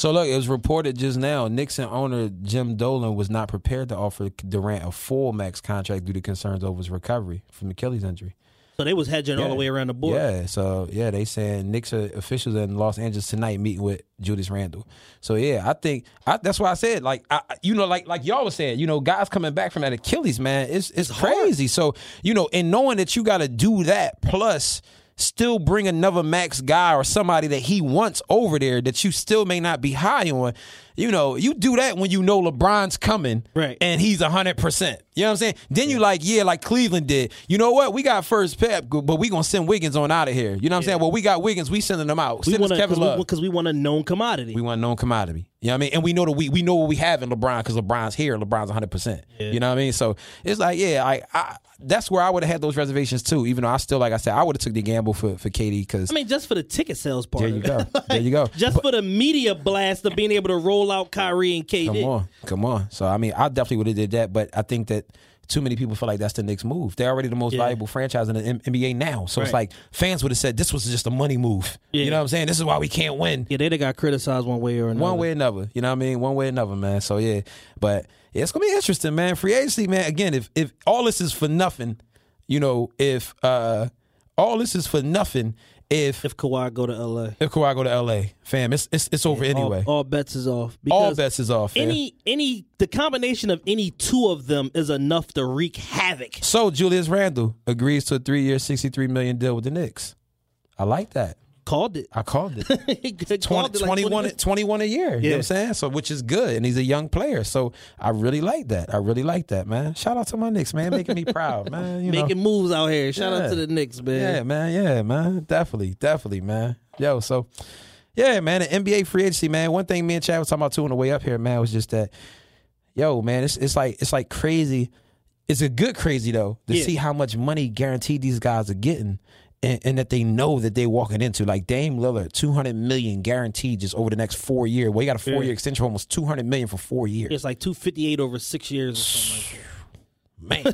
So look, it was reported just now. Knicks owner Jim Dolan was not prepared to offer Durant a full max contract due to concerns over his recovery from Achilles injury. So they was hedging all the way around the board. Yeah, so yeah, they saying Knicks officials in Los Angeles tonight meeting with Julius Randle. So yeah, I think I, that's why I said like I, you know like like y'all was saying, you know, guys coming back from that Achilles, man, it's it's crazy. So you know, and knowing that you got to do that plus still bring another max guy or somebody that he wants over there that you still may not be high on. You know, you do that when you know LeBron's coming, right? And he's hundred percent. You know what I'm saying? Then you like, yeah, like Cleveland did. You know what? We got first pep, but we gonna send Wiggins on out of here. You know what I'm saying? Well, we got Wiggins, we sending them out. We want Kevin Love. because we, want a known commodity. We want a known commodity. You know what I mean? And we know that we we know what we have in LeBron because LeBron's here. LeBron's 100. percent You know what I mean? So it's like, yeah, I, I that's where I would have had those reservations too. Even though I still, like I said, I would have took the gamble for for KD because I mean, just for the ticket sales part. there you go, there you go. (laughs) just for the media blast of being able to roll out Kyrie and KD. Come on, come on. So I mean, I definitely would have did that, but I think that too many people feel like that's the Knicks move. They're already the most Yeah. valuable franchise in the M- NBA now. So it's like fans would have said this was just a money move. You know what I'm saying? This is why we can't win. Yeah, they got criticized one way or another. One way or another. You know what I mean? One way or another, man. So yeah. But yeah, it's gonna be interesting, man. Free agency, man. Again, if if all this is for nothing, you know, if uh all this is for nothing, if if Kawhi go to LA. If Kawhi go to LA, fam, it's it's, it's over anyway. All, all bets is off. All bets is off. Fam. Any any the combination of any two of them is enough to wreak havoc. So Julius Randle agrees to a three year, sixty three million deal with the Knicks. I like that. Called it. I called it. (laughs) He 20, called it like 21, 21 a year. You know what I'm saying? So which is good. And he's a young player. So I really like that. I really like that, man. Shout out to my Knicks, man. Making me proud, (laughs) man. You know. Making moves out here. Shout Yeah. out to the Knicks, man. Yeah, man. Yeah, man. Definitely, definitely, man. Yo, so yeah, man. The NBA free agency, man. One thing me and Chad was talking about too on the way up here, man, was just that. Yo, man, it's it's like it's like crazy. It's a good crazy though to Yeah. see how much money guaranteed these guys are getting. And, and that they know that they're walking into like Dame Lillard, two hundred million guaranteed just over the next four years. Well, he got a four year extension, for almost two hundred million for four years. It's like two fifty eight over six years or something like Man,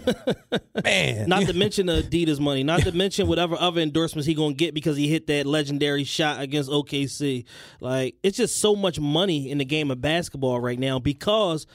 (laughs) man. Not to (laughs) mention the Adidas money. Not to mention whatever other endorsements he gonna get because he hit that legendary shot against OKC. Like it's just so much money in the game of basketball right now because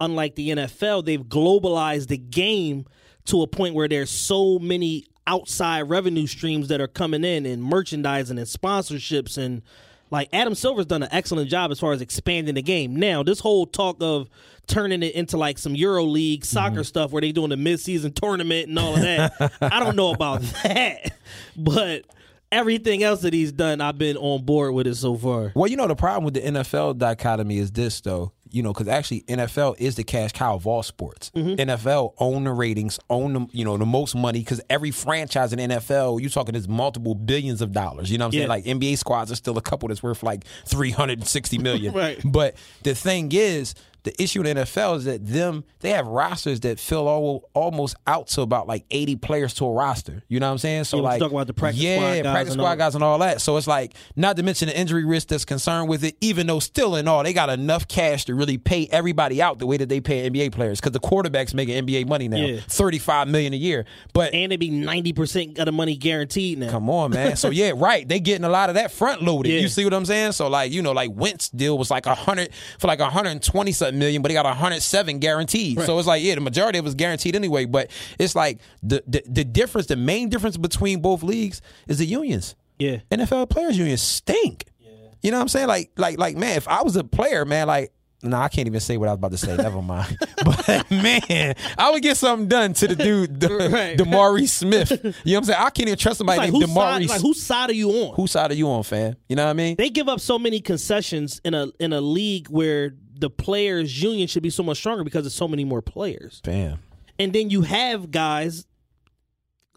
unlike the NFL, they've globalized the game to a point where there's so many outside revenue streams that are coming in and merchandising and sponsorships and like Adam Silver's done an excellent job as far as expanding the game. Now, this whole talk of turning it into like some Euro League mm-hmm. soccer stuff where they doing the midseason tournament and all of that. (laughs) I don't know about that. (laughs) But everything else that he's done, I've been on board with it so far. Well, you know, the problem with the NFL dichotomy is this, though. You know, because actually NFL is the cash cow of all sports. Mm-hmm. NFL own the ratings, own the you know the most money because every franchise in NFL, you talking is multiple billions of dollars. You know what I'm Yeah. saying? Like NBA squads are still a couple that's worth like three hundred and sixty million. (laughs) Right. But the thing is, the issue in the NFL is that them they have rosters that fill all, almost out to about like 80 players to a roster. You know what I'm saying? So Yeah, like talk about the practice yeah, squad guys practice and squad all- guys and all that. So it's like not to mention the injury risk that's concerned with it. Even though still in all they got enough cash to really pay everybody out the way that they pay NBA players because the quarterbacks making NBA money now, Yeah. 35 million a year. But and they be ninety percent of the money guaranteed now. Come on, man. So yeah, right. They getting a lot of that front loaded. Yeah. You see what I'm saying? So like, you know, like Wentz deal was like a hundred for like a hundred and twenty something million, but he got a hundred seven guaranteed. So it's like, yeah, the majority of it was guaranteed anyway. But it's like the, the the difference, the main difference between both leagues is the unions. Yeah. NFL players unions stink. Yeah. You know what I'm saying? Like, like, like, man, if I was a player, man, like, no, I can't even say what I was about to say. Never mind. (laughs) But man, I would get something done to the dude, the, (laughs) Right. Demari Smith. (laughs) You know what I'm saying? I can't even trust somebody It's like, named Demari. side, like whose side are you on? Whose side are you on, fam? You know what I mean? They give up so many concessions in a in a league where the players union should be so much stronger because there's so many more players. Bam. And then you have guys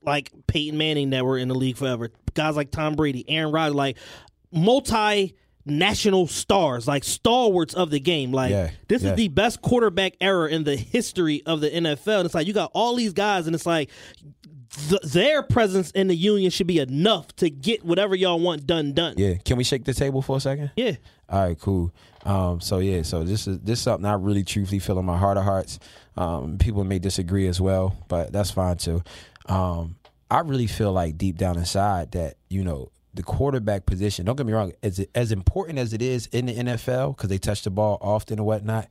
like Peyton Manning that were in the league forever. Guys like Tom Brady, Aaron Rodgers, like multi national stars, like stalwarts of the game. Like Yeah, this yeah. is the best quarterback era in the history of the NFL. And it's like you got all these guys, and it's like th- their presence in the union should be enough to get whatever y'all want done done. Yeah. Can we shake the table for a second? Yeah. All right, cool. Um, so yeah, so this is this is something I really truthfully feel in my heart of hearts. Um, people may disagree as well, but that's fine too. Um, I really feel like deep down inside that you know the quarterback position. Don't get me wrong, as as important as it is in the NFL because they touch the ball often and whatnot.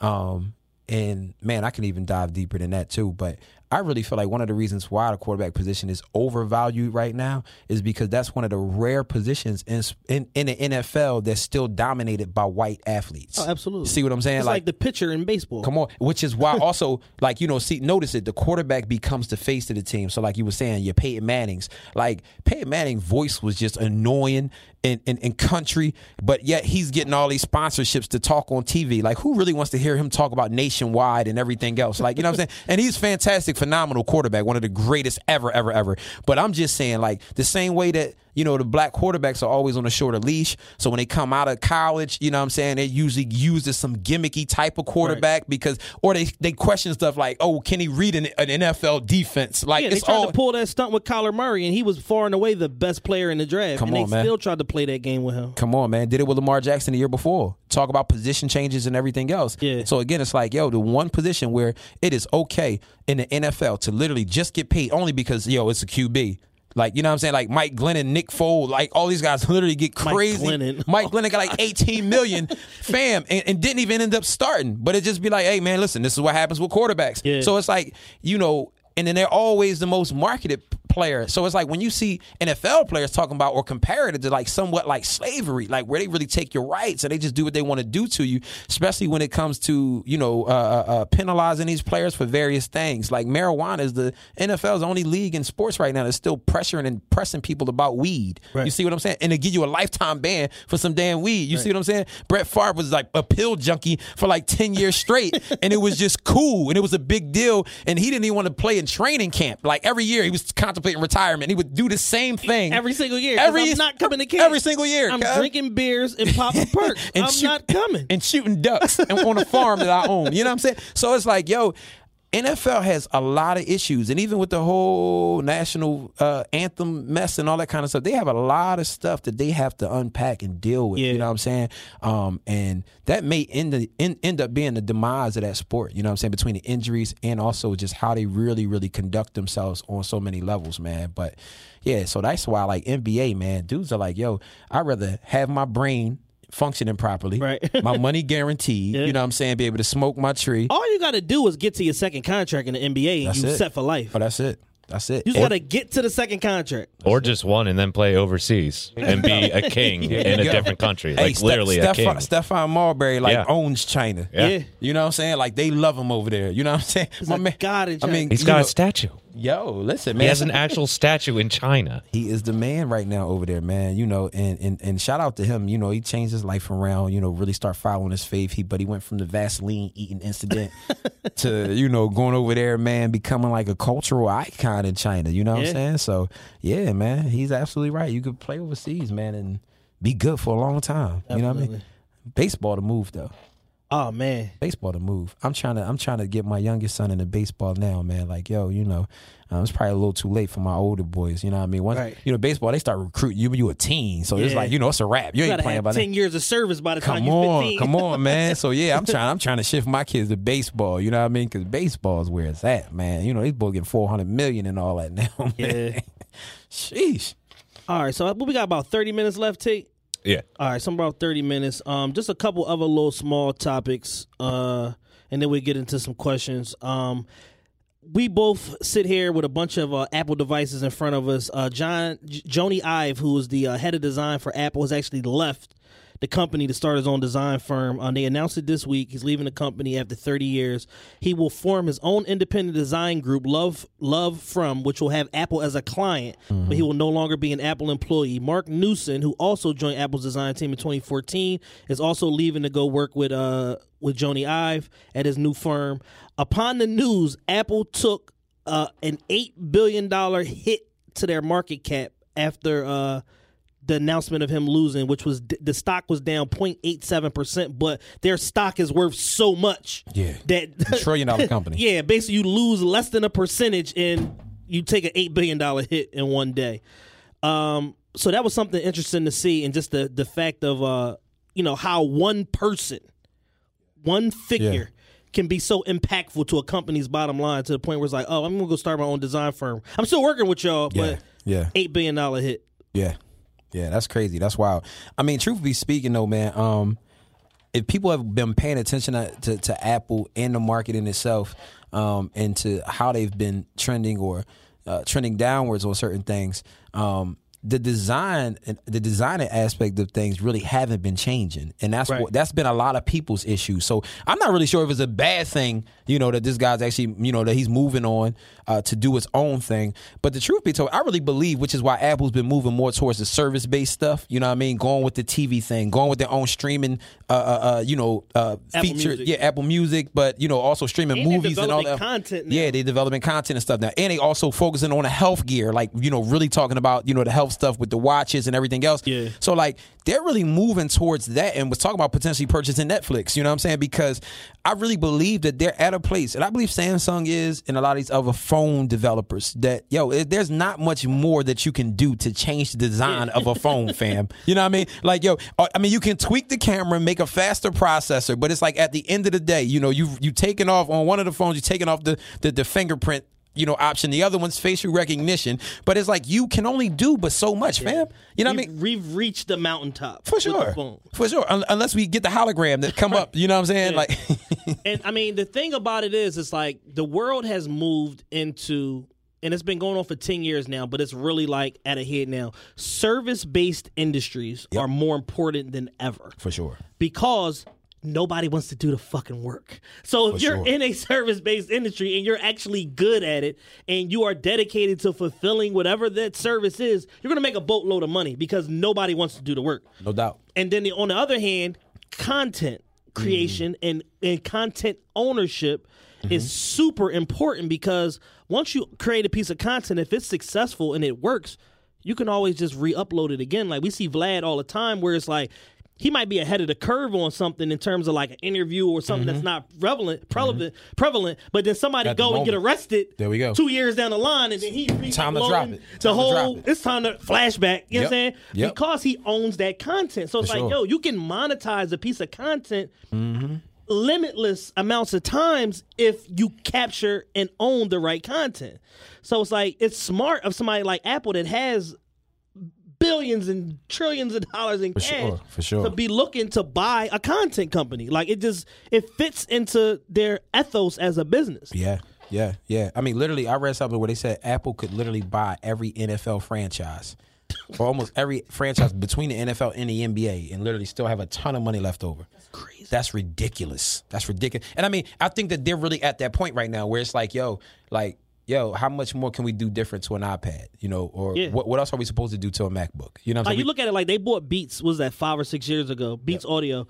Um, and man, I can even dive deeper than that too. But I really feel like one of the reasons why the quarterback position is overvalued right now is because that's one of the rare positions in in, in the NFL that's still dominated by white athletes. Oh, absolutely. See what I'm saying? It's like, the pitcher in baseball. Come on, which is why (laughs) also like you know see notice it the quarterback becomes the face of the team. So like you were saying, your Peyton Manning's like Peyton Manning voice was just annoying in, in in country, but yet he's getting all these sponsorships to talk on TV. Like who really wants to hear him talk about nationwide and everything else? Like you know what I'm saying? And he's fantastic, phenomenal quarterback, one of the greatest ever, ever, ever. But I'm just saying like the same way that you know the black quarterbacks are always on a shorter leash. So when they come out of college, you know what I'm saying, they usually used as some gimmicky type of quarterback because or they they question stuff like, oh, can he read an, an NFL defense? Like yeah, they it's tried all to pull that stunt with Kyler Murray, and he was far and away the best player in the draft. Come and on, they man. still tried to play that game with him. Come on, man. Did it with Lamar Jackson the year before. Talk about position changes and everything else. Yeah. So again, it's like, yo, the one position where it is okay in the NFL to literally just get paid only because, yo, it's a QB. Like, you know what I'm saying? Like Mike Glennon, Nick Foles, like all these guys (laughs) literally get Mike crazy. Glennon. Mike Glennon got like (laughs) 18 million, fam, and, and didn't even end up starting. But it just be like, hey, man, listen, this is what happens with quarterbacks. Yeah. So it's like, you know, and then they're always the most marketed player. So it's like when you see NFL players talking about or compare it to like somewhat like slavery, like where they really take your rights and they just do what they want to do to you, especially when it comes to, you know, uh, uh, uh, penalizing these players for various things. Like marijuana is the NFL's only league in sports right now that's still pressuring and pressing people about weed. You see what I'm saying? And they give you a lifetime ban for some damn weed. You see what I'm saying? Brett Favre was like a pill junkie for like 10 years straight (laughs) and it was just cool and it was a big deal and he didn't even want to play in training camp. Like every year he was contemplating retirement. He would do the same thing Every single year. Every I'm not coming to camp. every single year. I'm cuz. drinking beers and popping (laughs) perks. And I'm shoot- not coming. and shooting ducks and on a farm that I own. You know what I'm saying? So it's like, yo, NFL has a lot of issues, and even with the whole national uh, anthem mess and all that kind of stuff, they have a lot of stuff that they have to unpack and deal with. Yeah. You know what I'm saying? Um, and that may end, the, end end up being the demise of that sport. You know what I'm saying? Between the injuries and also just how they really, really conduct themselves on so many levels, man. But yeah, so that's why like NBA, man, dudes are like, yo, I'd rather have my brain functioning properly, Right. (laughs) my money guaranteed. You know what I'm saying? Be able to smoke my tree. All you got to do is get to your second contract in the NBA, and That's you it. set for life. Oh, that's it. That's it. You just got to get to the second contract. Or just one and then play overseas and be a (laughs) king in a go. different country. Hey, Like Ste- literally a king. Stephon, Stephon Marbury like Yeah. owns China. Yeah. Yeah. You know what I'm saying? Like they love him over there. You know what I'm saying? He's like God in I mean, He's you got know- a statue. Yo, listen, man. He has an actual statue in China. he is the man right now over there, man. You know, and, and and shout out to him. You know, he changed his life around. You know, really start following his faith. He but he went from the Vaseline eating incident (laughs) to you know going over there, man, becoming like a cultural icon in China. You know what Yeah. I'm saying? So yeah, man, he's absolutely right. You could play overseas, man, and be good for a long time. You know what I mean? Baseball to move though. Oh man, baseball to move. I'm trying to I'm trying to get my youngest son into baseball now, man. Like, yo, you know, um, it's probably a little too late for my older boys. You know what I mean? Once Right. you know baseball, they start recruiting you. You a teen, so it's like you know it's a wrap. You, you ain't playing by ten that. years of service by the time Come you're on, 15. come on, man. (laughs) So yeah, I'm trying. I'm trying to shift my kids to baseball. You know what I mean? Because baseball is where it's at, man. You know these boys getting 400 million and all that now. (laughs) Man. Yeah. Sheesh. All right, so we got about thirty minutes left. Tate. Yeah. All right, so about thirty minutes. Um, just a couple other little small topics. Uh, and then we get into some questions. Um, we both sit here with a bunch of uh, Apple devices in front of us. Uh, John J- Jony Ive, who is the uh, head of design for Apple, has actually left the company to start his own design firm. Uh, they announced it this week. He's leaving the company after 30 years. He will form his own independent design group, Love Love From, which will have Apple as a client, but he will no longer be an Apple employee. Marc Newson, who also joined Apple's design team in 2014, is also leaving to go work with uh with Jony Ive at his new firm. Upon the news, Apple took uh, an eight billion dollar hit to their market cap after uh, the announcement of him losing, which was the stock was down 0.87 percent, but their stock is worth so much. Yeah. that trillion dollar (laughs) company. yeah, basically you lose less than a percentage and you take an eight billion dollar hit in one day. Um, so that was something interesting to see, and just the the fact of uh, you know how one person, one figure. Yeah. Can be so impactful to a company's bottom line to the point where it's like, oh, I'm gonna go start my own design firm. I'm still working with y'all, Yeah, but yeah. eight billion dollar hit. Yeah. Yeah, that's crazy. That's wild. I mean, truth be speaking though, man, um, if people have been paying attention to, to, to Apple and the market in itself, um, and to how they've been trending or uh, trending downwards on certain things, um, the design the design aspect of things really haven't been changing. And that's Right. what that's been a lot of people's issue so i'm not really sure if it's a bad thing you know that this guy's actually you know that he's moving on uh, to do his own thing. But the truth be told i really believe which is why apple's been moving more towards the service based stuff you know what i mean? Going with the tv thing going with their own streaming uh, uh, uh you know uh feature yeah apple music but you know also streaming And movies and all that. content now. yeah they're developing content and stuff now. And they also focusing on the health gear like you know really talking about you know the health stuff with the watches and everything else. Yeah. so like they're really moving towards that and was talking about potentially purchasing netflix you know what i'm saying? Because i really believe that they're at a place and i believe samsung is and a lot of these other phone developers that yo it- there's not much more that you can do to change the design of a phone (laughs) fam. You know what i mean? Like yo uh, i mean you can tweak the camera and make a faster processor but it's like at the end of the day you know you you taking off on one of the phones you taking off the the, the fingerprint you know, option. The other one's facial recognition. But it's like you can only do but so much, fam. You know what I mean? We've, we've reached the mountaintop For sure. For sure. Un- unless we get the hologram that come up. You know what I'm saying? Yeah. Like (laughs) and I mean, the thing about it is, it's like the world has moved into, and it's been going on for 10 years now, but it's really like at a head now. Service based industries are more important than ever For sure. because nobody wants to do the fucking work. So if For you're sure. in a (laughs) service based industry and you're actually good at it and you are dedicated to fulfilling whatever that service is, you're going to make a boatload of money because nobody wants to do the work. No doubt. And then the, on the other hand, content creation mm-hmm. and, and content ownership mm-hmm. is super important because once you create a piece of content, if it's successful and it works, you can always just re-upload it again. Like we see Vlad all the time, where it's like he might be ahead of the curve on something in terms of like an interview or something that's not prevalent, prevalent, prevalent. But then somebody At the go and get arrested. There we go. Two years down the line, and then he Time to drop it. The Time to whole drop it. it's time to flashback. You know what I'm saying? Yep. Because he owns that content. So it's For like, sure. yo, you can monetize a piece of content Mm-hmm. limitless amounts of times if you capture and own the right content. So it's like it's smart of somebody like Apple that has billions and trillions of dollars in For cash sure, for sure. to be looking to buy a content company. Like it just it fits into their ethos as a business. Yeah. Yeah. Yeah. I mean, literally, I read something where they said Apple could literally buy every NFL franchise. (laughs) or almost every franchise between the NFL and the NBA and literally still have a ton of money left over. That's crazy. That's ridiculous. That's ridiculous. And I mean, I think that they're really at that point right now where it's like, yo, like, yo, how much more can we do different to an iPad? You know, or Yeah. what, what else are we supposed to do to a MacBook? You know what I'm Like saying? you look at it like they bought Beats was that five or six years ago. Beats Audio.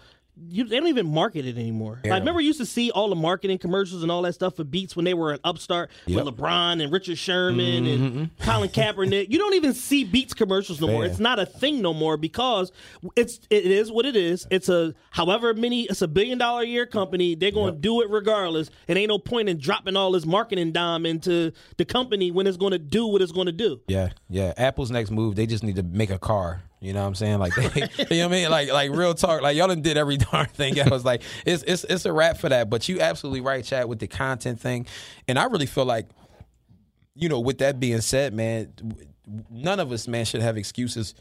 You, they don't even market it anymore. Yeah. Like remember, you used to see all the marketing commercials and all that stuff for Beats when they were an upstart Yep. with LeBron and Richard Sherman Mhm. and Colin Kaepernick. You don't even see Beats commercials no more. It's not a thing no more because it's it is what it is. It's a however many. It's a billion dollar a year company. They're going to do it regardless. It ain't no point in dropping all this marketing dime into the company when it's going to do what it's going to do. Yeah, yeah. Apple's next move, they just need to make a car. You know what I'm saying? Like, they, (laughs) you know what I mean? Like, like real talk. Like, y'all done did every (laughs) darn thing. I was like, it's it's it's a wrap for that. But you absolutely right, Chad, with the content thing. And I really feel like, you know, with that being said, man, none of us, man, should have excuses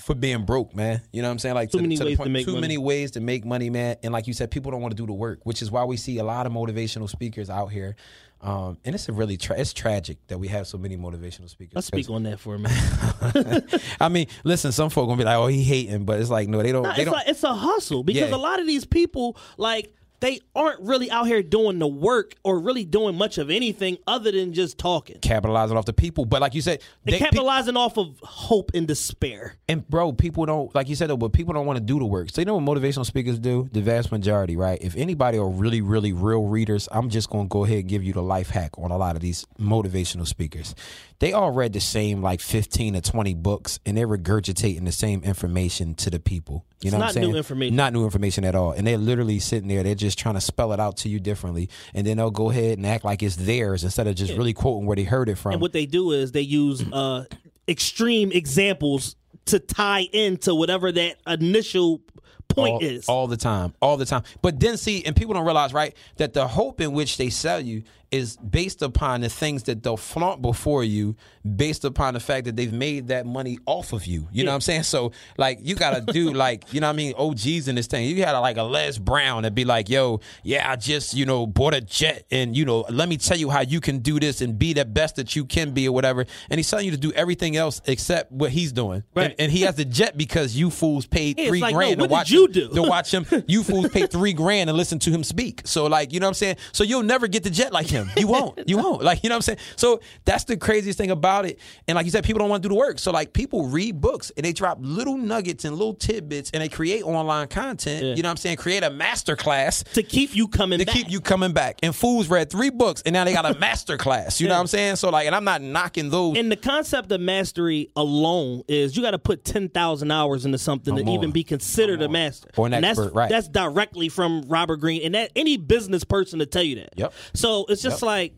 for being broke, man. You know what I'm saying? Like Too to, many the ways to point, make too money. many ways to make money, man. And like you said, people don't want to do the work, which is why we see a lot of motivational speakers out here. Um, and it's a really tra- it's tragic that we have so many motivational speakers. Let's speak on that for a minute. (laughs) I mean, listen, some folk gonna be like, "Oh, he hating," but it's like, no, they don't. No, they it's don't. like it's a hustle because Yeah. a lot of these people like they aren't really out here doing the work or really doing much of anything other than just talking. capitalizing off the people. But like you said, They're they, pe- capitalizing off of hope and despair. and bro, people don't like you said, though, but people don't want to do the work. So you know what motivational speakers do? The vast majority, right? If anybody are really, really real readers, I'm just gonna go ahead and give you the life hack on a lot of these motivational speakers. They all read the same like 15 or 20 books, and they're regurgitating the same information to the people. You It's know what not I'm saying? new information. Not new information at all. And they're literally sitting there. They're just trying to spell it out to you differently, and then they'll go ahead and act like it's theirs instead of just Yeah. really quoting where they heard it from. And what they do is they use uh, extreme examples to tie into whatever that initial point all, is. all the time, all the time. But then see, and people don't realize, right, that the hope in which they sell you is based upon the things that they'll flaunt before you, based upon the fact that they've made that money off of you. You know what I'm saying? So, like, you gotta do (laughs) like, you know what I mean, OGs in this thing. You gotta like a Les Brown that be like, yo, yeah, I just, you know, bought a jet and you know, let me tell you how you can do this and be the best that you can be or whatever. And he's telling you to do everything else except what he's doing. Right. And, and he has the jet because you fools paid Yeah, it's three like, no, grand what to watch you do? to watch him. You fools pay three grand and listen to him speak. So like, you know what I'm saying? So you'll never get the jet like him. You won't. (laughs) You won't. Like, you know what I'm saying? So that's the craziest thing about it. And like you said, people don't want to do the work. So like people read books and they drop little nuggets and little tidbits and they create online content. You know what I'm saying? Create a master class to keep you coming to back. keep you coming back. And fools read three books and now they got a (laughs) master class. You know what I'm saying? So like, and I'm not knocking those. And the concept of mastery alone is you got to put 10,000 hours into something Or to more. even be considered a master. Or an and expert, that's, right. That's directly from Robert Greene. And that any business person to tell you that. Yep. So it's just Yep. like,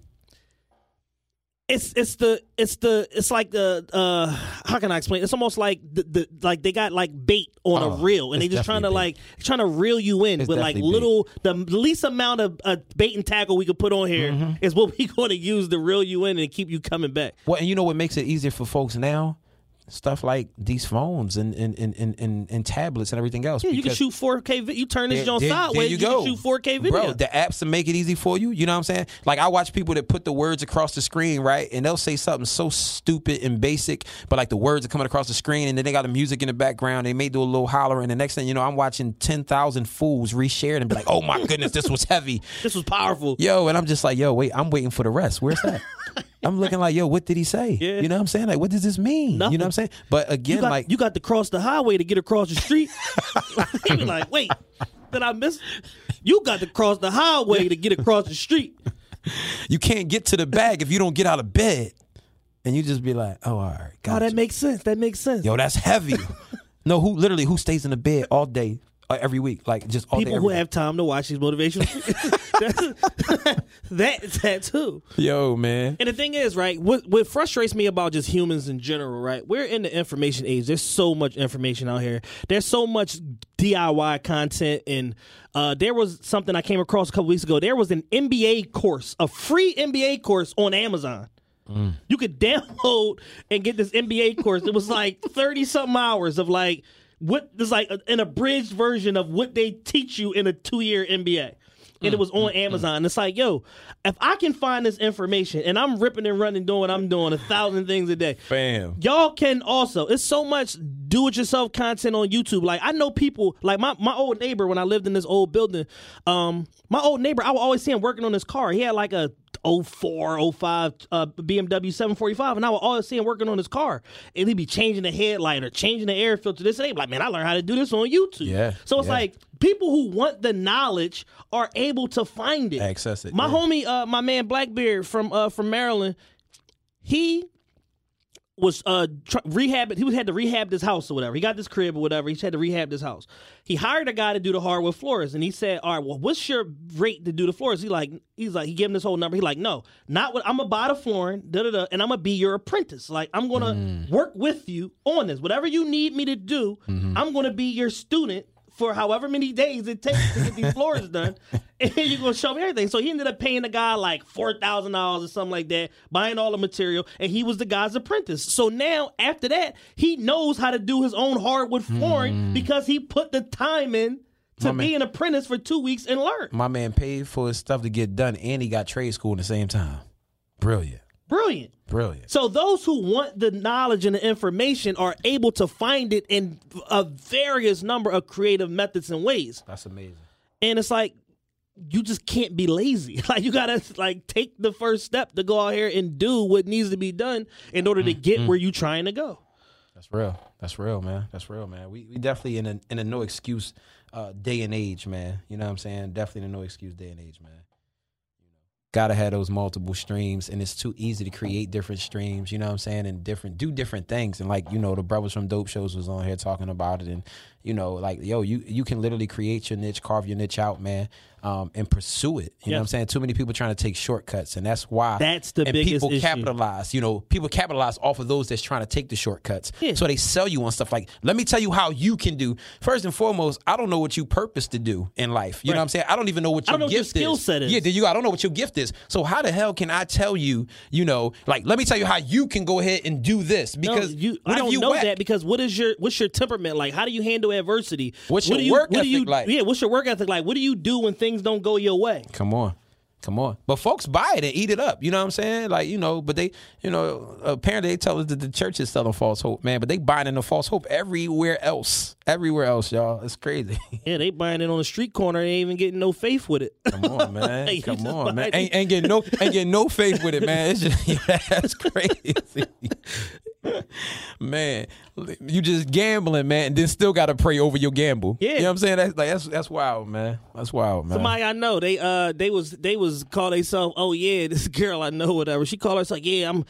it's it's the it's the it's like the uh how can I explain? It's almost like the, the like they got like bait on Oh, a reel and they just trying to definitely like trying to reel you in It's with like definitely bait. little the least amount of uh, bait and tackle we could put on here is Mm-hmm. what we (laughs) going to use to reel you in and keep you coming back. Well, and you know what makes it easier for folks now? Stuff like these phones and and, and, and, and, tablets and everything else. Yeah, you can shoot 4K. Vi- you turn this there- sideways. there you go. can shoot 4K video. Bro, the apps to make it easy for you. You know what I'm saying? Like I watch people that put the words across the screen, right? And they'll say something so stupid and basic, but like the words are coming across the screen and then they got the music in the background. They may do a little holler and the next thing you know, I'm watching 10,000 fools reshare it and be like, oh my (laughs) goodness, this was heavy. this was powerful. Yo, and I'm just like, yo, wait, I'm waiting for the rest. Where's that? (laughs) I'm looking like, yo, what did he say? Yeah. You know what I'm saying? Like, what does this mean? You know what I'm saying? But again, you got, like, you got to cross the highway to get across the street. (laughs) you be like, wait, did I miss? You got to cross the highway to get across the street. you can't get to the bag if you don't get out of bed. And you just be like, oh, all right, Oh, that makes sense. That makes sense. Yo, that's heavy. (laughs) no, who literally who stays in the bed all day, every week, like just all People day. who every day? have time to watch these motivational. That's- (laughs) (laughs) that that too. Yo, man. And the thing is, right, what what frustrates me about just humans in general, right? We're in the information age. There's so much information out here. There's so much DIY content and uh, there was something I came across a couple weeks ago. There was an MBA course, a free MBA course on Amazon. You could (laughs) download and get this MBA course. It was like 30 something hours of like what there's like a- an abridged version of what they teach you in a two year MBA. And it mm, was on mm, mm. Amazon. It's like, yo, if I can find this information and I'm ripping and running, doing what I'm doing, a thousand things a day. Bam. Y'all can also. It's so much do-it-yourself content on YouTube. Like I know people, like my, my old neighbor when I lived in this old building. Um, my old neighbor, I would always see him working on his car. He had like a 04, 05 uh, BMW 745, and I would always see him working on his car. And he'd be changing the headlight or changing the air filter. This and be like, man, I learned how to do this on YouTube. Yeah, So it's yeah. like people who want the knowledge are able to find it. Access it, My yeah. homie, uh, my man Blackbeard from uh, from Maryland, he was uh tr- rehab. He was had to rehab this house or whatever. He got this crib or whatever. He had to rehab this house. He hired a guy to do the hardwood floors, and he said, "All right, well, what's your rate to do the floors?" He like, he's like, he gave him this whole number. He like, no, not what I'm gonna buy the flooring, da da da, and I'm gonna be your apprentice. Like, I'm gonna work with you on this. Whatever you need me to do, I'm gonna be your student for however many days it takes to get these floors done, (laughs) and you're gonna show me everything. So he ended up paying the guy like four thousand dollars or something like that, buying all the material, and he was the guy's apprentice. So now after that, he knows how to do his own hardwood flooring hmm. because he put the time in to My be man- an apprentice for two weeks and learn. My man paid for his stuff to get done, and he got trade school at the same time. Brilliant, Brilliant. brilliant. So those who want the knowledge and the information are able to find it in a various number of creative methods and ways. That's amazing. And it's like you just can't be lazy. (laughs) Like you gotta like take the first step to go out here and do what needs to be done in order to get Mm-hmm. where you're trying to go. That's real. That's real, man. That's real, man. We we definitely in a in a no excuse uh, day and age, man. You know what I'm saying? Definitely in a no excuse day and age, man. Gotta have those multiple streams, and it's too easy to create different streams. You know what I'm saying? And different do different things. And like you know, the brothers from Dope Shows was on here talking about it, and you know, like yo, you you can literally create your niche, carve your niche out, man, um, and pursue it. You know what I'm saying? Too many people trying to take shortcuts, and that's why That's the and biggest people issue. capitalize. You know, people capitalize off of those that's trying to take the shortcuts. So they sell you on stuff like, let me tell you how you can do. First and foremost, I don't know what you purpose to do in life. You know what I'm saying? I don't even know what I your what your gift skill is. set is. Yeah, there you go. I don't know what your gift is. So how the hell can I tell you? You know, like let me tell you how you can go ahead and do this because no, you, I don't you know whack. that because what is your what's your temperament like? How do you handle adversity? What's What your do you, work what do you, ethic like? Yeah, what's your work ethic like? What do you do when things don't go your way? Come on. Come on. But folks buy it and eat it up. You know what I'm saying? Like, you know, but they, you know, apparently they tell us that the church is selling false hope, man, but they buying into false hope everywhere else. Everywhere else, y'all. It's crazy. (laughs) Yeah, they buying it on the street corner. They ain't even getting no faith with it. Come on, (laughs) man. Come on, man. Ain't, ain't getting no ain't getting no faith with it, man. It's just (laughs) yeah, that's crazy. man, you just gambling, man, and then still gotta pray over your gamble. Yeah. You know what I'm saying? That's like that's that's wild, man. That's wild, man. Somebody I know, they uh they was they was call themselves, oh yeah, (laughs) this girl I know, whatever. She called herself, like, yeah, I'm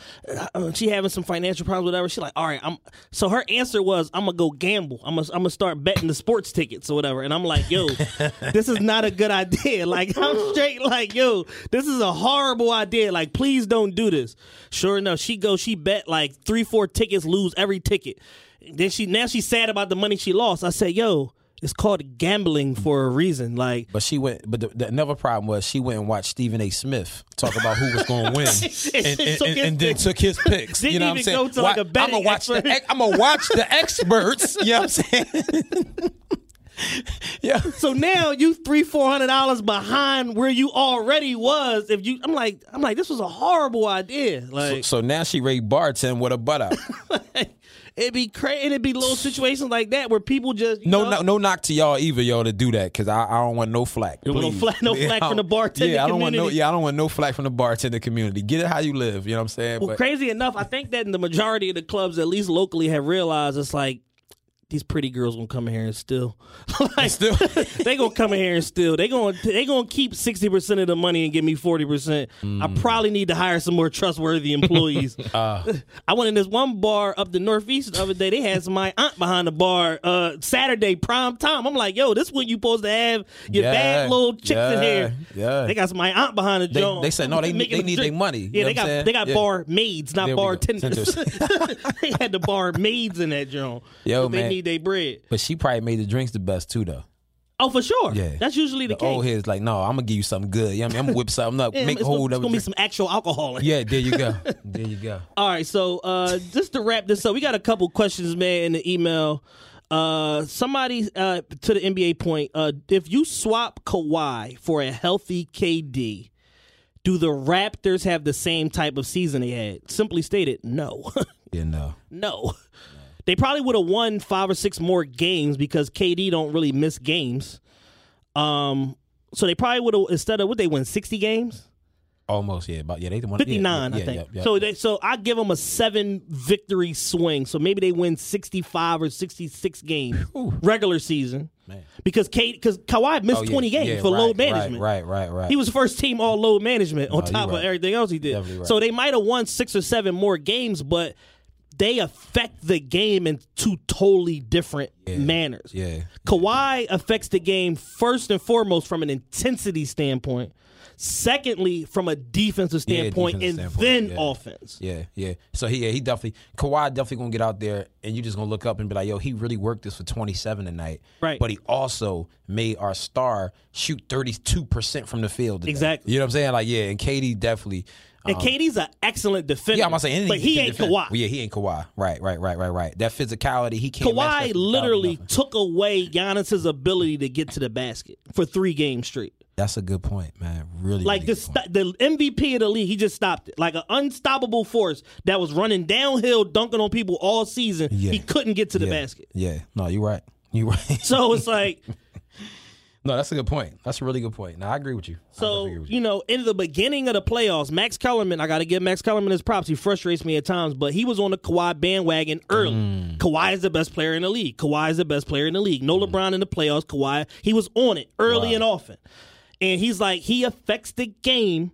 uh, she having some financial problems, whatever. She like, all right, I'm so her answer was, I'm gonna go gamble. I'm gonna I'm gonna start betting the sports tickets or whatever. And I'm like, yo, (laughs) this is not a good idea. (laughs) Like I'm straight like, yo, this is a horrible idea. Like, please don't do this. Sure enough, she goes, she bet like three, four tickets, lose every ticket. Then she now she's sad about the money she lost. I said, yo. It's called gambling for a reason. Like, But she went. But the, the another problem was she went and watched Stephen A. Smith talk about who was going (laughs) to win, and, and, and, and then took his (laughs) picks. Didn't you know what I'm even saying? go to, like, a I'm gonna watch expert. the. I'm gonna watch the experts. (laughs) You know what I'm saying? yeah. So now you three four hundred dollars behind where you already was. If you, I'm like, I'm like, this was a horrible idea. So, Like so now she rate bartend with a butt out. It'd be crazy. It'd be little situations like that where people just No, know, no, no knock to y'all either, y'all to do that because I, I don't want no flack. You don't want no flack- no (laughs) flack from the bartender Yeah, I don't want no. community. Yeah, I don't want no flack from the bartender community. Get it how you live. You know what I'm saying? Well, But- crazy enough, I think that in the majority of the clubs, at least locally, have realized it's like these pretty girls gonna come in here and steal. (laughs) like, Still, (laughs) they gonna come in here and steal. They gonna they gonna keep sixty percent of the money and give me forty percent. I Mm. probably need to hire some more trustworthy employees. (laughs) Uh. I went in this one bar up the northeast the other day. They had my aunt behind the bar uh, Saturday prime time. I'm like, yo, this when you supposed to have your Yeah, bad little chicks in here. yeah. They got my aunt behind the They- joint. they said, no, they need- they need their money. You Yeah, know they what I'm got they got bar maids, not bartenders. they had the bar maids in that joint. Yo, man. Need their bread. but she probably made the drinks the best too, though. Oh, for sure. Yeah. That's usually the, The case. old heads like, no, I'm gonna give you something good. Yeah, I mean, I'm gonna whip something up, (laughs) Yeah, make a it's whole gonna, it's gonna be some actual alcohol in. Yeah, there you go. (laughs) there you go. All right, so uh, just to wrap this up, we got a couple questions, man, in the email. Uh, somebody uh, to the NBA point: uh, if you swap Kawhi for a healthy KD, do the Raptors have the same type of season they had? Simply stated, no, (laughs) Yeah, no. no. They probably would have won five or six more games because KD don't really miss games. Um, so they probably would have instead of what they win sixty games. Almost, yeah. But yeah, they the one. 59, yeah, I think. Yeah, yeah, So they, so I give them a seven victory swing. So maybe they win 65 or 66 games regular season. Because Kate, because Kawhi missed Oh, yeah, 20 games yeah, for right, load management. Right, right, right, right. He was first team all load management on No, top of everything else he did. Right. So they might have won six or seven more games, but they affect the game in two totally different manners. Yeah. Kawhi affects the game first and foremost from an intensity standpoint. Secondly, from a defensive Yeah, standpoint, defensive and standpoint, then yeah. offense. Yeah, yeah. So he, yeah, he definitely Kawhi definitely gonna get out there, and you just gonna look up and be like, yo, he really worked this for twenty seven tonight. Right. But he also made our star shoot thirty two percent from the field. today. Exactly. You know what I'm saying? Like, yeah, and KD definitely. And um, KD's an excellent defender. Yeah, I'm gonna say anything. but he can ain't defend. Kawhi. Well, yeah, he ain't Kawhi. Right, right, right, right, right. That physicality, he can't. Kawhi literally took away Giannis's ability to get to the basket for three games straight. That's a good point, man. Really, Like really the st- the MVP of the league, he just stopped it. Like an unstoppable force that was running downhill, dunking on people all season. Yeah. He couldn't get to the yeah, basket. Yeah, no, you're right. You're (laughs) right. So it's like No, that's a good point. That's a really good point. Now I agree with you. So agree with you know, in the beginning of the playoffs, Max Kellerman, I got to give Max Kellerman his props. He frustrates me at times, but he was on the Kawhi bandwagon early. Mm. Kawhi is the best player in the league. Kawhi is the best player in the league. No LeBron in the playoffs. Kawhi, he was on it early and often, and he's like he affects the game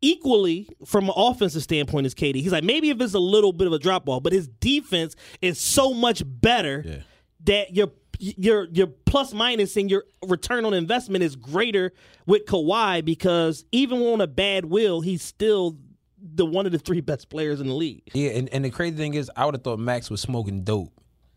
equally from an offensive standpoint as KD. He's like maybe if it's a little bit of a drop ball, but his defense is so much better that your your your plus minus and your return on investment is greater with Kawhi because even on a bad will, he's still the one of the three best players in the league. Yeah, and, and the crazy thing is, I would have thought Max was smoking dope,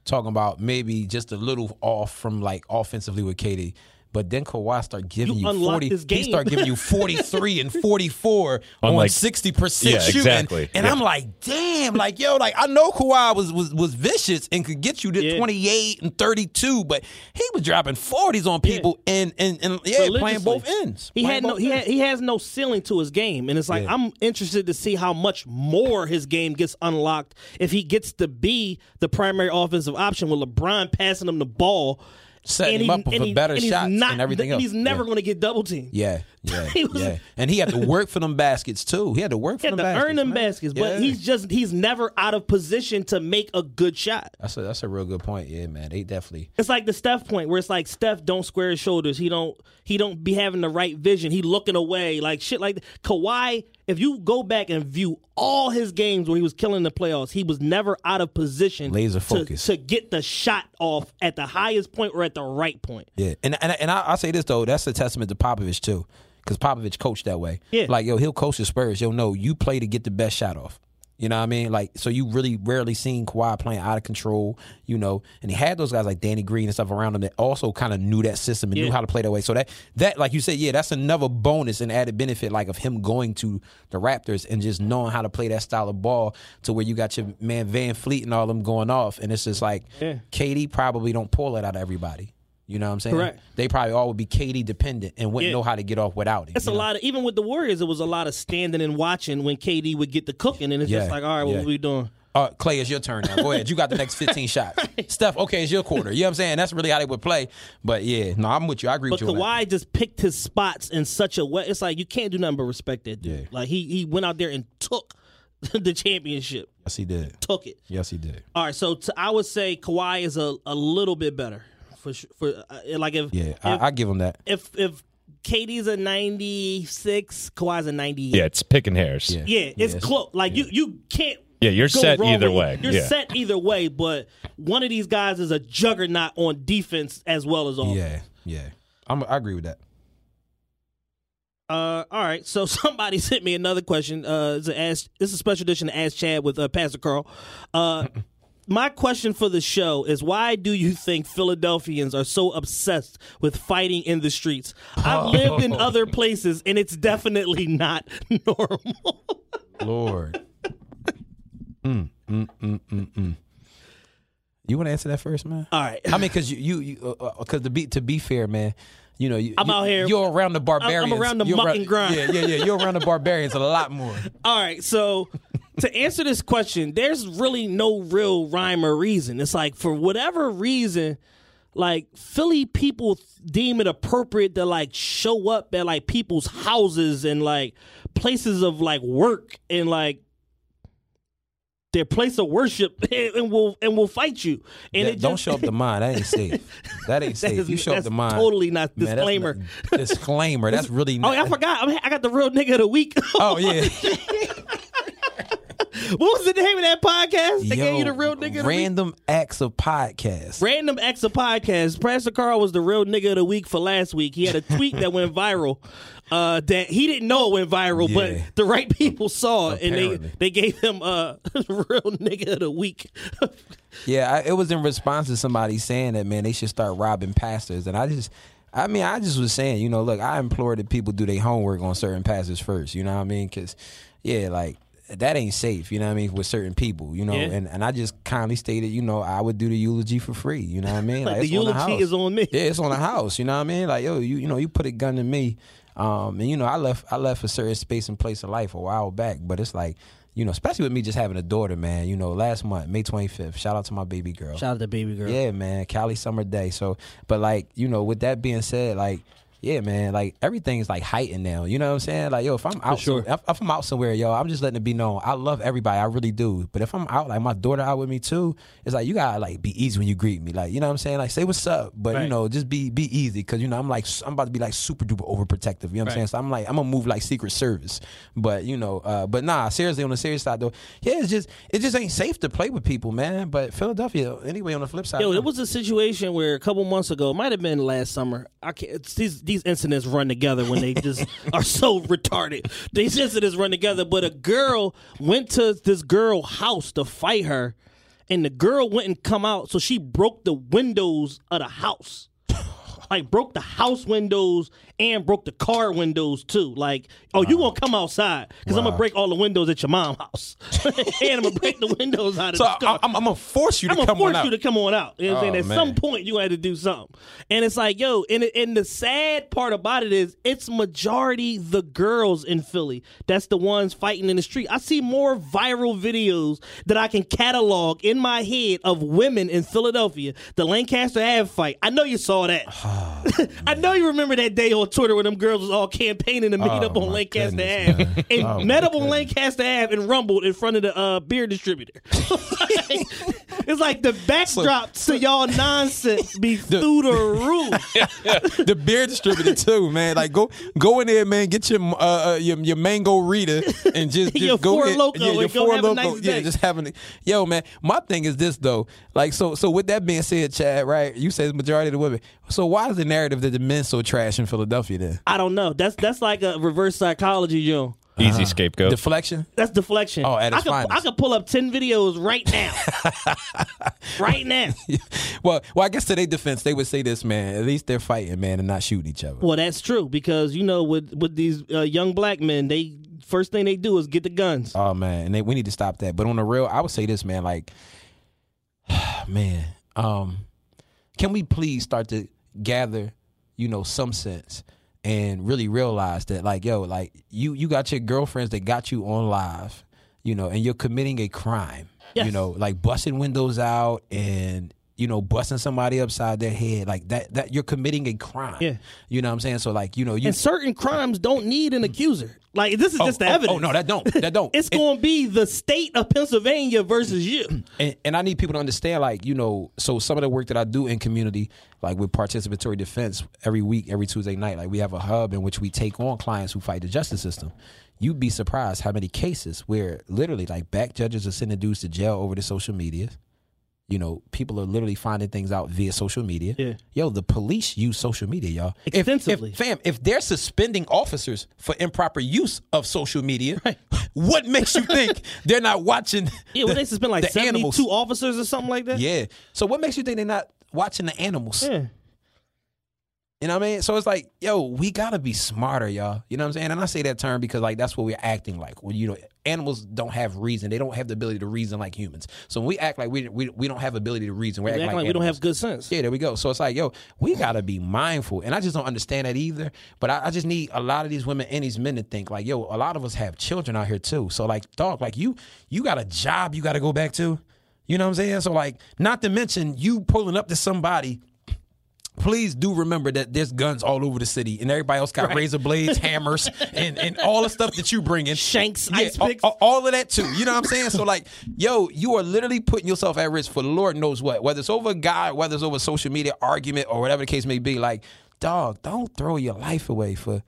talking about maybe just a little off from like offensively with KD. But then Kawhi start giving You you, unlocked forty. his He start giving you forty three and forty four (laughs) On, on like- sixty percent Yeah, shooting, exactly. and Yeah. I'm like, damn, like yo, like I know Kawhi was was was vicious and could get you to Yeah. twenty eight and thirty two, but he was dropping forties on people and and and yeah, playing both ends. He had no he had, he has no ceiling to his game, and it's like Yeah. I'm interested to see how much more his game gets unlocked if he gets to be the primary offensive option with LeBron passing him the ball. Setting and him he- up for he- better shots and not- everything else. He's never Yeah. going to get double teamed. Yeah, yeah, (laughs) was- yeah. And he had to work for them baskets too. He had to work for He had them to baskets. earn them man. baskets, but Yeah. he's just he's never out of position to make a good shot. That's a that's a real good point. Yeah, man. They definitely It's like the Steph point where it's like Steph don't square his shoulders. He don't he don't be having the right vision. He looking away like shit like that. Kawhi. If you go back and view all his games where he was killing the playoffs, he was never out of position Laser to- focus. to, get the shot off at the highest point or at the right point. Yeah, and and and I, I say this though, that's a testament to Popovich too, because Popovich coached that way. Yeah. like yo, he'll coach the Spurs. Yo, no, you play to get the best shot off. You know what I mean? Like, so you really rarely seen Kawhi playing out of control. You know, and he had those guys like Danny Green and stuff around him that also kind of knew that system and Yeah. knew how to play that way. So that that like you said, yeah, that's another bonus and added benefit like of him going to the Raptors and just knowing how to play that style of ball to where you got your man VanVleet and all them going off, and it's just like Yeah. KD probably don't pull it out of everybody. You know what I'm saying? Correct. They probably all would be KD dependent and wouldn't Yeah. know how to get off without it. It's a know? lot of even with the Warriors, it was a lot of standing and watching when KD would get the cooking, and it's just like, all right, what yeah. we doing? Uh, Clay, it's your turn now. Go ahead. You got the next (laughs) 15 shots. Steph, okay, it's your quarter. You know what I'm saying? That's really how they would play. But yeah, no, I'm with you. I agree But with you. that. Kawhi just picked his spots in such a way. It's like you can't do nothing but respect that dude. Yeah. Like he he went out there and took (laughs) the championship, Yes, he did. took it. Yes, he did. All right, so t- I would say Kawhi is a, a little bit better for for uh, like if Yeah, if, I, I give him that. if if KD's a ninety six, Kawhi's a ninety eight. Yeah, it's picking hairs. Yeah. Yeah, it's Yes. close. Like you, you can't. Yeah, you're set either with- way. You're Yeah. set either way, but one of these guys is a juggernaut on defense as well as offense. Yeah, yeah. I'm, I agree with that. Uh, all right. So (laughs) somebody sent me another question. Uh, it's a ask, this is a special edition of Ask Chad with uh, Pastor Carl. Uh, (laughs) my question for the show is why do you think Philadelphians are so obsessed with fighting in the streets? I've lived in other (laughs) places and it's definitely not (laughs) normal. Lord. mm, mm, mm, mm, mm. You want to answer that first, man? All right. I mean, because you, you, because to be to be fair, man, you know, you, I'm you- out here- You're around the barbarians. I'm around the You're muck and grind. Yeah, yeah, yeah. You're around the barbarians a lot more. (laughs) All right, so to answer this question, there's really no real rhyme or reason. It's like for whatever reason, like Philly people deem it appropriate to like show up at like people's houses and like places of like work and like their place of worship (laughs) and will and will fight you. And That- it don't show up the mind. That ain't (laughs) safe. That ain't safe. is- you show up that's the mind. totally not Man, that's disclaimer. not- disclaimer. That's really. (laughs) Oh, I forgot. I'm- I got the real nigga of the week. Oh yeah. What was the name of that podcast? They Yo, gave you the real nigga of? Random acts of podcast. Random acts of podcast. Pastor Carl was the real nigga of the week for last week. He had a tweet that went viral. Uh, that he didn't know it went viral, Yeah. but the right people saw it, and they they gave him uh (laughs) real nigga of the week. (laughs) Yeah, I, it was in response to somebody saying that man they should start robbing pastors, and I just, I mean, I just was saying, you know, look, I implore that people do their homework on certain pastors first. You know what I mean? Because, yeah, like that ain't safe. You know what I mean with certain people. You know, Yeah. and and I just kindly stated, you know, I would do the eulogy for free. You know what I mean? (laughs) Like, the it's on eulogy house. is on me. Yeah, it's on the house. You know what I mean? Like yo, you you know, you put a gun to me. Um, and you know, I left I left a certain space and place in life a while back, but it's like you know, especially with me just having a daughter, man. You know, last month, May 25th, shout out to my baby girl. Shout out to baby girl. Yeah, man, Cali summer day. So, but like, you know, with that being said, like, yeah, man, like everything is like heightened now. You know what I'm saying? Like, yo, if I'm out, sure. some- if, if I'm out somewhere, yo, I'm just letting it be known. I love everybody, I really do. But if I'm out, like my daughter out with me too, it's like you gotta like be easy when you greet me. Like, you know what I'm saying? Like, say what's up, but you know, just be be easy because you know I'm like I'm about to be like super duper overprotective. You know what I'm saying? So I'm like I'm gonna move like Secret Service. But you know, uh, but nah, seriously on the serious side though, yeah, it's just it just ain't safe to play with people, man. But Philadelphia, anyway, on the flip side, Yo, it was a situation where a couple months ago, it might have been last summer. I can't. It's, these these incidents run together when they just (laughs) are so retarded. These incidents run together. But a girl went to this girl house to fight her, and the girl wouldn't come out, so she broke the windows of the house. Like broke the house windows and broke the car windows too. Like, oh, you gonna come outside because I'm gonna break all the windows at your mom's house, (laughs) and I'm gonna break the windows out of So the car. I'm, I'm gonna force you to come out. I'm gonna force on out. you to come on out. You know what I'm Oh, saying? At man. some point, you had to do something. And it's like, yo, and, and the sad part about it is it's majority the girls in Philly. That's the ones fighting in the street. I see more viral videos that I can catalog in my head of women in Philadelphia. The Lancaster Ave fight. I know you saw that. Ah, (laughs) I know you remember that day on Twitter where them girls was all campaigning to meet Oh, up on Lancaster goodness, Ave and Oh, met up on. Lancaster Ave and rumbled in front of the uh, beer distributor. (laughs) it's like the backdrop to y'all nonsense be (laughs) through the roof. (laughs) the beer distributor too, man. Like go go in there, man. Get your uh, uh, your, your mango Rita and just, (laughs) just Your go Four in- Loko Yeah, your Four a nice yeah, day. just having it. Yo, man. My thing is this though. Like so so with that being said, Chad, right? You said the majority of the women. So why is the narrative that the men so trash in Philadelphia then? I don't know. That's that's like a reverse psychology, Joe. Easy scapegoat. Deflection. That's deflection. Oh, at I its could, finest. I could pull up ten videos right now. (laughs) right now. (laughs) well, well, I guess to their defense, they would say this, man. At least they're fighting, man, and not shooting each other. Well, that's true because you know with with these uh, young black men, they first thing they do is get the guns. Oh man, and they, we need to stop that. But on the real, I would say this, man. Like, (sighs) man, um, can we please start to gather, you know, some sense and really realize that, like, yo, like you you got your girlfriends that got you on live, you know, and you're committing a crime, you know, like busting windows out and. You know, busting somebody upside their head like that. That you're committing a crime. Yeah. You know what I'm saying? So like, you know, you and certain crimes don't need an accuser. Like this is Oh, just the oh, oh evidence. Oh no, that don't. That don't. (laughs) It's going to be the state of Pennsylvania versus you. and, and I need people to understand, like, you know, so some of the work that I do in community, like with participatory defense, every week, every Tuesday night, like we have a hub in which we take on clients who fight the justice system. You'd be surprised how many cases where literally, like, back judges are sending dudes to jail over the social media. You know, people are literally finding things out via social media. Yeah. Yo, the police use social media, y'all. Extensively. If, fam, if they're suspending officers for improper use of social media, (laughs) what makes you think (laughs) they're not watching? Yeah, well, they suspend like the seventy animals? two officers or something like that. Yeah. So what makes you think they're not watching the animals? Yeah. You know what I mean? So it's like, yo, we gotta be smarter, y'all. You know what I'm saying? And I say that term because like that's what we're acting like. When you know, animals don't have reason. They don't have the ability to reason like humans. So when we act like we we, we don't have ability to reason, we're We acting act like, like we don't have good sense. Yeah, there we go. So it's like, yo, we gotta be mindful, and I just don't understand that either. But I, I just need a lot of these women and these men to think like, yo, a lot of us have children out here too. So like, dog, like you, you got a job you got to go back to. You know what I'm saying? So like, not to mention you pulling up to somebody. Please do remember that there's guns all over the city, and everybody else got razor blades, (laughs) hammers, and, and all the stuff that you bring in. Shanks, Yeah, ice picks. all, all of that too. You know what I'm saying? So like, yo, you are literally putting yourself at risk for the Lord knows what. Whether it's over a guy, whether it's over social media argument, or whatever the case may be. Like, dog, don't throw your life away for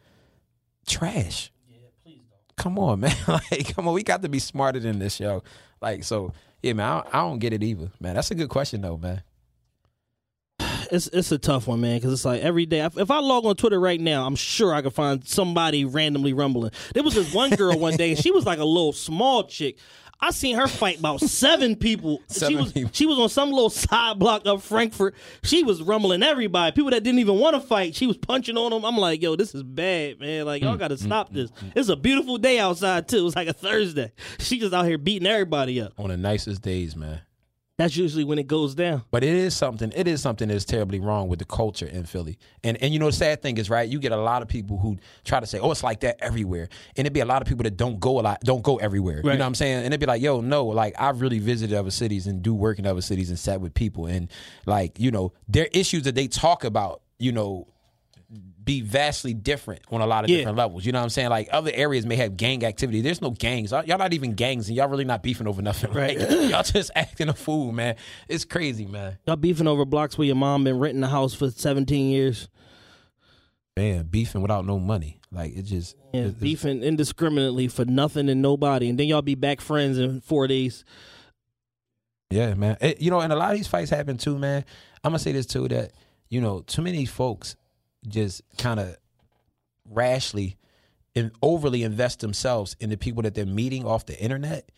trash. Yeah, please don't. Come on, (laughs) man. like, come on, we got to be smarter than this, yo. Like, so yeah, man. I I don't get it either, man. That's a good question though, man. It's it's a tough one, man, because it's like every day. If I log on Twitter right now, I'm sure I could find somebody randomly rumbling. There was this one girl one day, and she was like a little small chick. I seen her fight about seven people. she Seven was people. she was on some little side block of Frankford. She was rumbling everybody. People that didn't even want to fight. She was punching on them. I'm like, yo, this is bad, man. Like Mm, y'all got to mm, stop mm, this. Mm. It's a beautiful day outside too. It's like a Thursday. She just out here beating everybody up. On the nicest days, man. That's usually when it goes down. But it is something. It is something that's terribly wrong with the culture in Philly. And and you know the sad thing is right. You get a lot of people who try to say, "Oh, it's like that everywhere," and it'd be a lot of people that don't go a lot, don't go everywhere. You know what I'm saying? And it'd be like, "Yo, no." Like I've really visited other cities and do work in other cities and sat with people, and like you know, their issues that they talk about, you know, be vastly different on a lot of Yeah. different levels. You know what I'm saying? Like other areas may have gang activity. There's no gangs. Y'all not even gangs, and y'all really not beefing over nothing. (laughs) Right? y'all just (laughs) acting a fool, man. It's crazy, man. Y'all beefing over blocks where your mom been renting a house for 17 years. Man, beefing without no money. Like it just Yeah, it- beefing indiscriminately for nothing and nobody, and then y'all be back friends in four days. Yeah, man. It- you know, and a lot of these fights happen too, man. I'm gonna say this too that you know too many folks just kind of rashly and overly invest themselves in the people that they're meeting off the internet.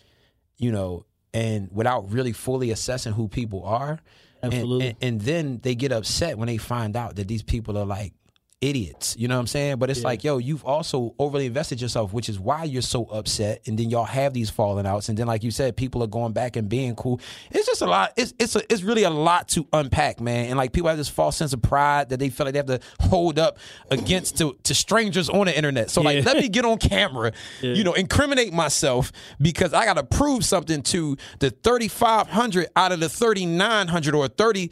You know, and without really fully assessing who people are. And- Absolutely. And, and then they get upset when they find out that these people are like idiots. You know what I'm saying? But it's Yeah. like, yo, you've also overly invested yourself, which is why you're so upset. And then y'all have these falling outs. And then, like you said, people are going back and being cool. It's just a lot. It's it's a, it's really a lot to unpack, man. And like people have this false sense of pride that they feel like they have to hold up against to, to strangers on the internet. So like, Yeah. let me get on camera, (laughs) you know, incriminate myself because I got to prove something to the 3,500 out of the 3,900 or 30,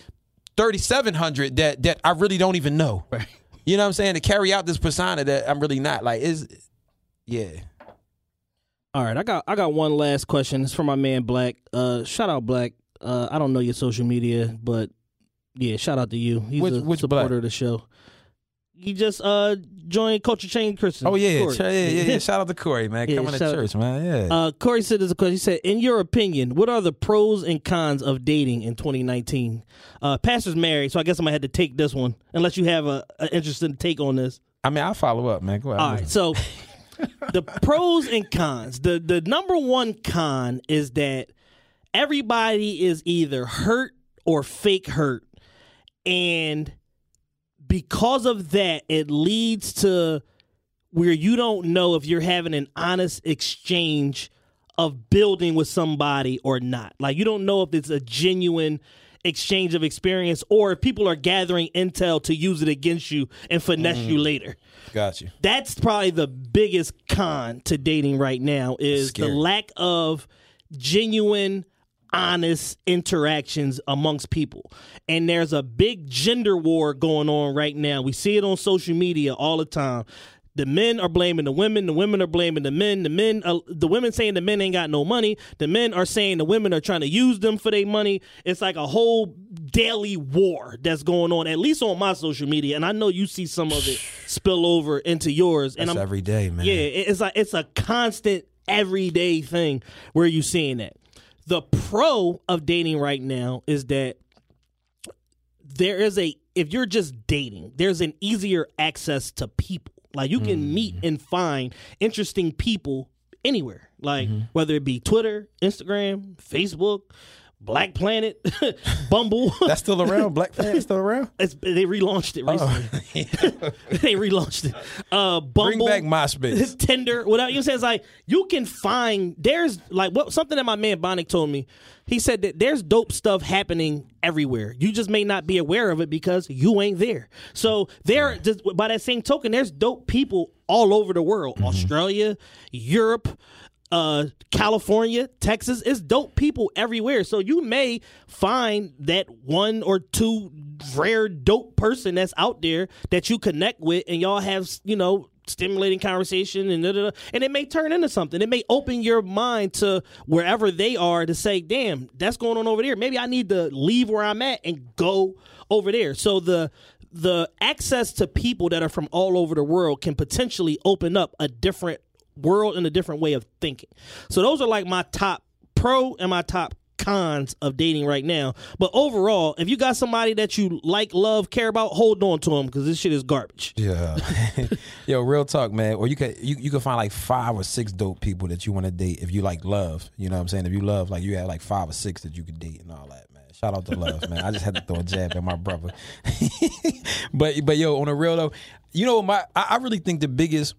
3,700 that that I really don't even know. Right. You know what I'm saying? To carry out this persona that I'm really not. Like, is yeah. All right, I got I got one last question. It's for my man Black. Uh, shout out Black. Uh, I don't know your social media, but yeah, shout out to you. He's Which- a which supporter Black? of the show. He just uh joined Culture Chain Christian. Oh yeah, Corey. yeah, yeah, yeah. Shout out to Corey, man. Yeah, Coming to church, man. Yeah. Uh, Corey said this a question. He said, "In your opinion, what are the pros and cons of dating in 2019?" Uh, Pastor's married, so I guess I'm gonna have to take this one, unless you have a, a interesting take on this. I mean, I'll follow up, man. Go ahead. All right, so the pros and cons. The the number one con is that everybody is either hurt or fake hurt, and because of that, it leads to where you don't know if you're having an honest exchange of building with somebody or not. Like you don't know if it's a genuine exchange of experience or if people are gathering intel to use it against you and finesse mm-hmm. you later. Got you. That's probably the biggest con to dating right now is the lack of genuine honest interactions amongst people. And there's a big gender war going on right now. We see it on social media all the time. The men are blaming the women. The women are blaming the men. The men, uh, the women saying the men ain't got no money. The men are saying the women are trying to use them for their money. It's like a whole daily war that's going on, at least on my social media. And I know you see some of it (sighs) spill over into yours. and I'm every day, man. yeah, it's like it's a constant everyday thing where you seeing that. The pro of dating right now is that there is a if you're just dating, there's an easier access to people. Like you can mm-hmm. meet and find interesting people anywhere. Like mm-hmm. whether it be Twitter, Instagram, Facebook, Black Planet, (laughs) Bumble. (laughs) That's still around. Black fan still around. (laughs) It's, they relaunched it recently. they relaunched it. Uh, Bumble, Bring back MySpace. Tinder, whatever. You know what I'm saying? Like you can find there's like what something that my man Bonick told me. He said that there's dope stuff happening everywhere. You just may not be aware of it because you ain't there. So there, just by that same token, there's dope people all over the world. Australia, Europe, uh, California, Texas. It's dope people everywhere. So you may find that one or two rare dope person that's out there that you connect with, and y'all have you know stimulating conversation and da, da, da, and it may turn into something. It may open your mind to wherever they are to say, "Damn, that's going on over there. Maybe I need to leave where I'm at and go over there." So the the access to people that are from all over the world can potentially open up a different world and a different way of thinking. So those are like my top pro and my top cons of dating right now. But overall, if you got somebody that you like, love, care about, hold on to them because this shit is garbage. Yeah. (laughs) Yo, real talk, man. Or you could you, you could find like five or six dope people that you want to date if you like love. You know what I'm saying? If you love, like you have like five or six that you could date and all that, man. Shout out to love, man. I just had to throw a jab at my brother. (laughs) but but yo, on a real though, you know my I, I really think the biggest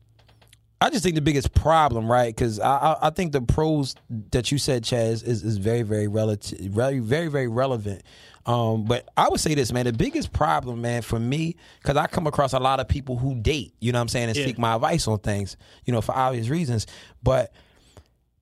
I just think the biggest problem, right? Because I, I I think the pros that you said, Chaz, is is very very relative, very very very relevant. Um, but I would say this, man. The biggest problem, man, for me, because I come across a lot of people who date, you know what I'm saying, and Yeah. seek my advice on things, you know, for obvious reasons. But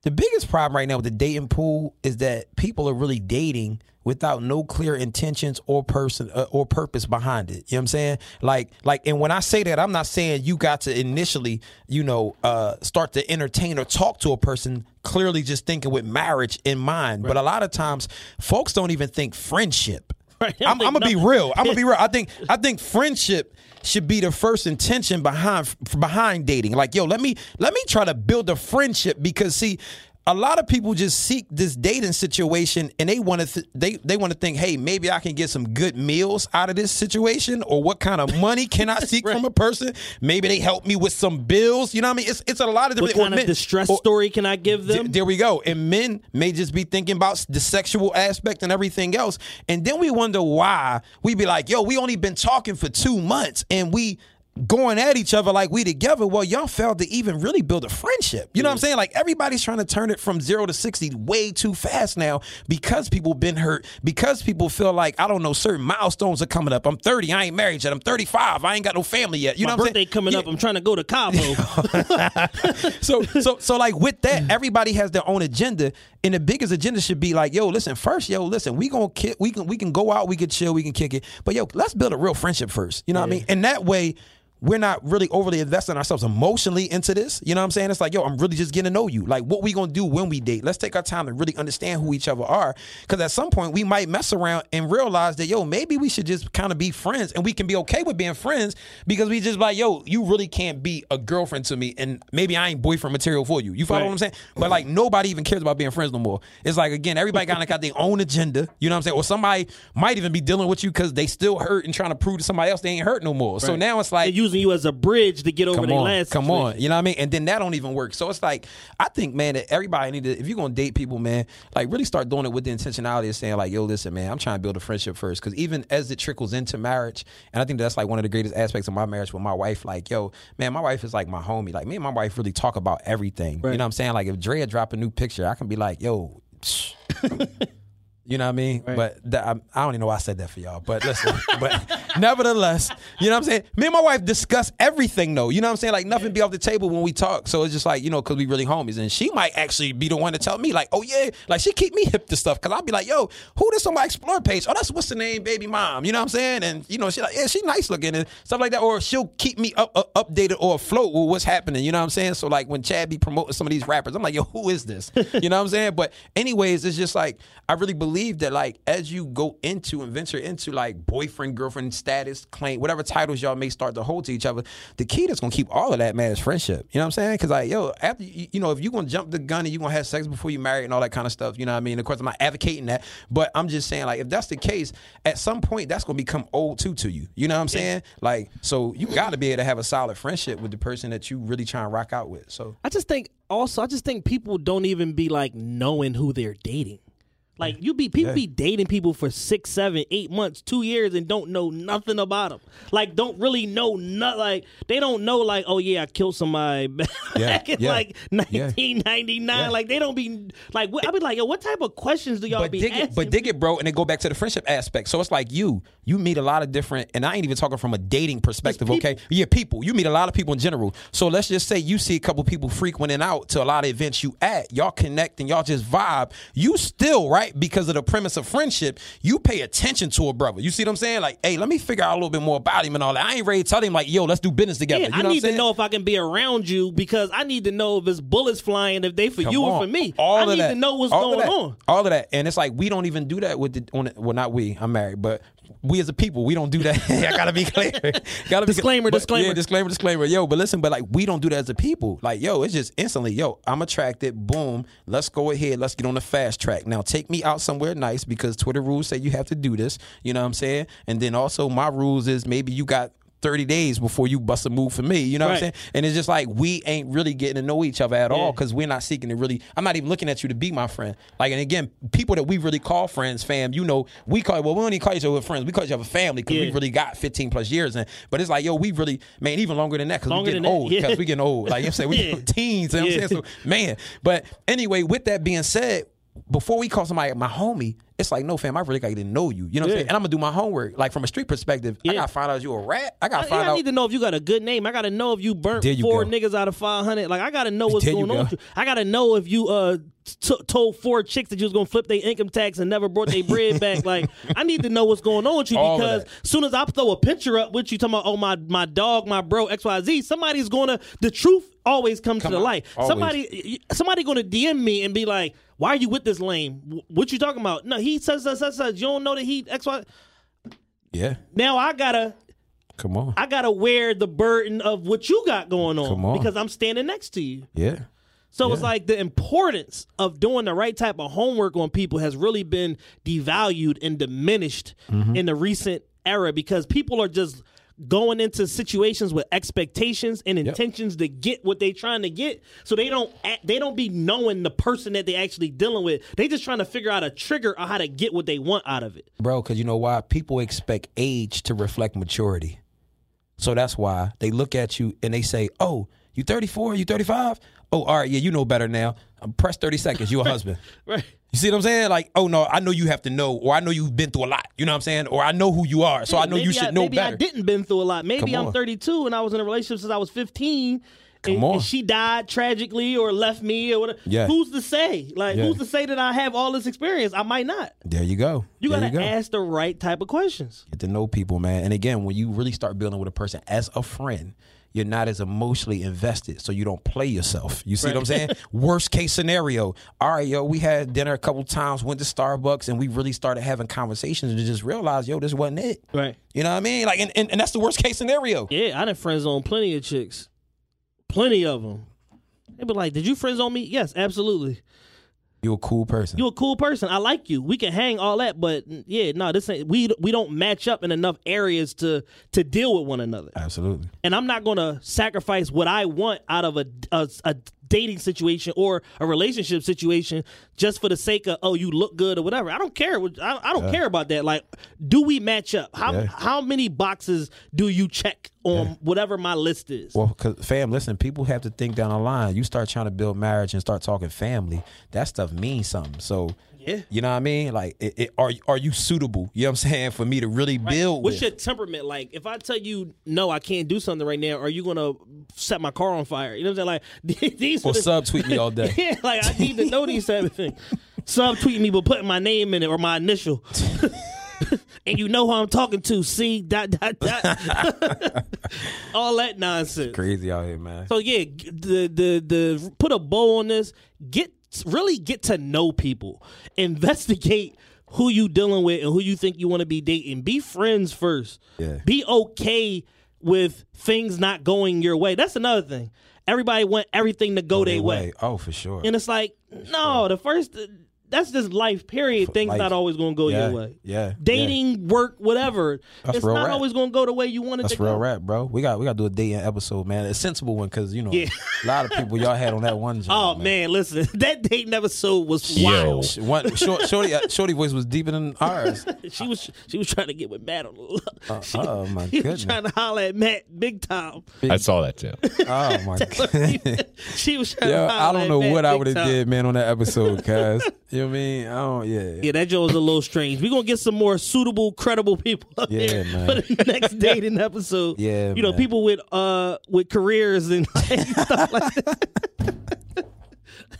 the biggest problem right now with the dating pool is that people are really dating without no clear intentions or person uh, or purpose behind it. You know what I'm saying? Like like and when I say that I'm not saying you got to initially, you know, uh start to entertain or talk to a person clearly just thinking with marriage in mind. But a lot of times folks don't even think friendship. (laughs) Right. I'm, I'm gonna be real. I'm gonna be real. I think (laughs) I think friendship should be the first intention behind behind dating. Like, yo, let me let me try to build a friendship because see, a lot of people just seek this dating situation and they want to th- they they want to think, hey, maybe I can get some good meals out of this situation, or what kind of money can I (laughs) seek from a person? Maybe they help me with some bills. You know what I mean? It's it's a lot of different. or kind of men- distress or- story can I give them? Th- there we go. And men may just be thinking about the sexual aspect and everything else. And then we wonder why we be like, yo, we only been talking for two months and we going at each other like we together. Well, y'all failed to even really build a friendship. You know what I'm saying? Like everybody's trying to turn it from zero to 60 way too fast now because people been hurt, because people feel like, I don't know, certain milestones are coming up. I'm 30, I ain't married yet. I'm 35, I ain't got no family yet. You My know what I'm birthday saying? coming Yeah. up. I'm trying to go to Cabo. (laughs) so so so like with that, mm. everybody has their own agenda, and the biggest agenda should be like, yo, listen, first, yo, listen, we gonna kick, we can we can go out, we can chill, we can kick it, but yo, let's build a real friendship first. You know what I mean? And that way. We're not really overly investing ourselves emotionally into this. You know what I'm saying? It's like, yo, I'm really just getting to know you. Like, what we gonna do when we date? Let's take our time to really understand who each other are. Because at some point, we might mess around and realize that, yo, maybe we should just kind of be friends, and we can be okay with being friends because we just like, yo, you really can't be a girlfriend to me, and maybe I ain't boyfriend material for you. You follow Right. what I'm saying? But like, nobody even cares about being friends no more. It's like again, everybody kind of got their own agenda. You know what I'm saying? Or somebody might even be dealing with you because they still hurt and trying to prove to somebody else they ain't hurt no more. So now it's like using you as a bridge to get over their last. come situation. on. You know what I mean? And then that don't even work. So it's like I think, man, that everybody need to if you're gonna date people, man, like really start doing it with the intentionality of saying like, yo, listen, man, I'm trying to build a friendship first. Because even as it trickles into marriage, and I think that's like one of the greatest aspects of my marriage with my wife. Like, yo, man, my wife is like my homie. Like me and my wife really talk about everything. You know what I'm saying? Like if Drea drop a new picture, I can be like, yo. (sniffs) (laughs) You know what I mean? But that, I, I don't even know why I said that for y'all. But listen, (laughs) but nevertheless, you know what I'm saying? Me and my wife discuss everything though. You know what I'm saying? Like nothing be off the table when we talk. So it's just like, you know, cause we really homies. And she might actually be the one to tell me, like, oh yeah, like she keep me hip to stuff. Cause I'll be like, yo, who this on my explore page? Oh, that's what's the name, baby mom. You know what I'm saying? And you know, she like, yeah, she nice looking and stuff like that. Or she'll keep me up, up updated or afloat with what's happening. You know what I'm saying? So like when Chad be promoting some of these rappers, I'm like, yo, who is this? (laughs) You know what I'm saying? But anyways, it's just like I really believe that like as you go into and venture into like boyfriend, girlfriend status, claim, whatever titles y'all may start to hold to each other, the key that's gonna keep all of that, man, is friendship. You know what I'm saying? Cause like, yo, after you, you know, if you're gonna jump the gun and you're gonna have sex before you marry and all that kind of stuff, you know what I mean? Of course, I'm not advocating that, but I'm just saying, like, if that's the case, at some point that's gonna become old too to you. You know what I'm saying? Like, so you gotta be able to have a solid friendship with the person that you really trying to rock out with. So I just think also I just think people don't even be like knowing who they're dating. Like you be people Yeah. be dating people for six, seven, eight months, two years, and don't know nothing about them. Like don't really know not like they don't know like oh yeah I killed somebody (laughs) Yeah, back in yeah, like nineteen ninety nine. Like they don't be like what, I be like yo what type of questions do y'all but be dig asking? it, but dig it, bro, and then go back to the friendship aspect. So it's like you, you meet a lot of different, and I ain't even talking from a dating perspective. Okay, yeah, people. You meet a lot of people in general. So let's just say you see a couple people frequenting out to a lot of events you at. Y'all connect and y'all just vibe. You still right because of the premise of friendship. You pay attention to a brother. You see what I'm saying? Like, hey, let me figure out a little bit more about him and all that. I ain't ready to tell him like, yo, let's do business together. yeah, you know I need to know if I can be around you because I need to know if it's bullets flying, if they for Come you or for me. All I of need that. to know what's All going on. All of that, and it's like we don't even do that with the. On the well, not we. I'm married, but we as a people, we don't do that. (laughs) I gotta be clear. (laughs) gotta be Disclaimer, but- disclaimer. Yeah, disclaimer, disclaimer. Yo, but listen, but like we don't do that as a people. Like, yo, it's just instantly, yo, I'm attracted. Boom. Let's go ahead. Let's get on the fast track. Now, take me out somewhere nice because Twitter rules say you have to do this. You know what I'm saying? And then also my rules is maybe you got 30 days before you bust a move for me. You know what I'm saying? And it's just like we ain't really getting to know each other at Yeah. all because we're not seeking to really. I'm not even looking at you to be my friend. Like, and again, people that we really call friends, fam. You know, we call well, we don't even call each other friends. We call each other family because we really got 15 plus years. And but it's like, yo, we really, man, even longer than that because we Longer getting old. yeah. Because we getting old. Like you know I'm saying, we (laughs) Yeah. teens. You know what I'm Yeah. saying? So, man. But anyway, with that being said, before we call somebody my homie, it's like, no, fam, I really got to get to know you. You know what I'm saying? And I'm gonna do my homework. Like from a street perspective, I gotta find out you a rat. I gotta I, find I out. I need to know if you got a good name. I got to know if you burnt you four go. niggas out of 500. Like, I got to know what's There going on with you. I got to know if you uh t- told four chicks that you was to flip their income tax and never brought their bread back. (laughs) Like, I need to know what's going on with you All because soon as I throw a picture up with you talking about, oh, my, my dog, my bro, XYZ, somebody's going to, the truth always comes Come to the light. Always. Somebody, somebody to DM me and be like, why are you with this lame? What you talking about? No, he says, says, says, says, you don't know that he, XY. yeah, Now I got to, come on. I gotta wear the burden of what you got going on, Come on. because I'm standing next to you. yeah. So it's like the importance of doing the right type of homework on people has really been devalued and diminished Mm-hmm. in the recent era because people are just going into situations with expectations and intentions to get what they're trying to get so they don't act, they don't be knowing the person that they actually dealing with they just trying to figure out a trigger on how to get what they want out of it bro. Because you know why? People expect age to reflect maturity. So that's why they look at you and they say, "Oh, you 34? You 35? Oh, all right, yeah, you know better now. Um, press 30 seconds. You a (laughs) husband." right You see what I'm saying? Like, oh no, I know you have to know, or I know you've been through a lot. You know what I'm saying? Or I know who you are, so I know you should know maybe better. Maybe I didn't been through a lot. Maybe I'm 32 and I was in a relationship since I was 15. and, Come on. and she died tragically or left me or whatever. Yeah. Who's to say? Like, Yeah. who's to say that I have all this experience? I might not. There you go. You There gotta go. ask the right type of questions. Get to know people, man. And again, when you really start building with a person as a friend, you're not as emotionally invested, so you don't play yourself. You see what I'm saying? (laughs) Worst case scenario. All right, yo, we had dinner a couple times, went to Starbucks, and we really started having conversations and just realized, yo, this wasn't it. Right. You know what I mean? Like, and, and, and that's the worst case scenario. Yeah, I done friend zone plenty of chicks. Plenty of them. They be like, did you friend zone me? Yes, absolutely. You're a cool person. You a cool person. I like you. We can hang all that, but yeah, no, this ain't. We we don't match up in enough areas to to deal with one another. Absolutely. and I'm not going to sacrifice what I want out of a, a a dating situation or a relationship situation just for the sake of oh you look good or whatever. I don't care. I, I don't Yeah. care about that. Like, do we match up? How Yeah. how many boxes do you check on whatever my list is? Well, cause fam, listen, people have to think down the line. You start trying to build marriage and start talking family. That stuff means something. So, Yeah. you know what I mean? Like, it, it, are are you suitable? You know what I'm saying? For me to really build What's with. your temperament like? If I tell you no, I can't do something right now, are you gonna set my car on fire? You know what I'm saying? Like (laughs) these Or the- subtweet me all day. (laughs) yeah, like I need to know these type of things. (laughs) Subtweet me, but putting my name in it or my initial. and you know who I'm talking to. See dot dot dot. All that nonsense. Crazy out here, man. So yeah, the the the put a bow on this. Get really get to know people. Investigate who you dealing with and who you think you want to be dating. Be friends first. Yeah. Be okay with things not going your way. That's another thing. Everybody want everything to go their way. Oh, for sure. And it's like, no, the first that's just life, period. Things life. not always gonna go Yeah, your way. yeah, Dating, work, whatever. That's it's real not rap. always gonna go the way you want it That's to real go. rap, bro. We got we got to do a dating episode, man. A sensible one, because you know Yeah. a lot of people y'all had on that one. (laughs) Oh man. listen, (laughs) that dating episode was wild. Sh- One, short, shorty, uh, shorty voice was deeper than ours. (laughs) she was she was trying to get with Matt on the Uh, she, oh my she was trying to holler at Matt big time. I saw that too. Oh my god. She was trying Yo, to I don't at know Matt what I would have did, man, on that episode, cuz. you know what I mean? I don't. Yeah. Yeah, that joke was a little strange. We're gonna get some more suitable, credible people up Yeah, here man. for the next (laughs) dating episode. Yeah, you know, man. people with uh with careers and (laughs) stuff like that.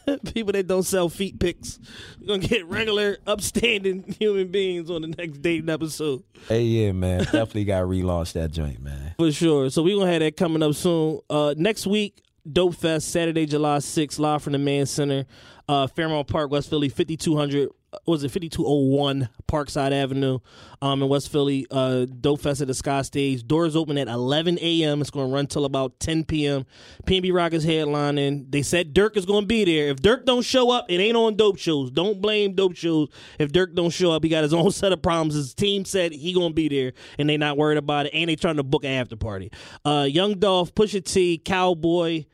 (laughs) people that don't sell feet pics. We're gonna get regular, upstanding human beings on the next dating episode. Hey, yeah, man. Definitely got to relaunch that joint, man. For sure. So we're gonna have that coming up soon. Uh next week, Dope Fest, Saturday, July 6th, live from the Mann Center, uh, Fairmount Park, West Philly, 5200 was it 5201 Parkside Avenue um, in West Philly. Uh, Dope Fest at the Sky Stage. Doors open at 11 a.m. It's going to run till about 10 p.m. PnB Rock is headlining. They said Durk is going to be there. If Durk don't show up, it ain't on Dope Shows. Don't blame Dope Shows. If Durk don't show up, he got his (laughs) own set of problems. His team said he going to be there, and they not worried about it. And they trying to book an after party. Uh, Young Dolph, Pusha T, Cowboy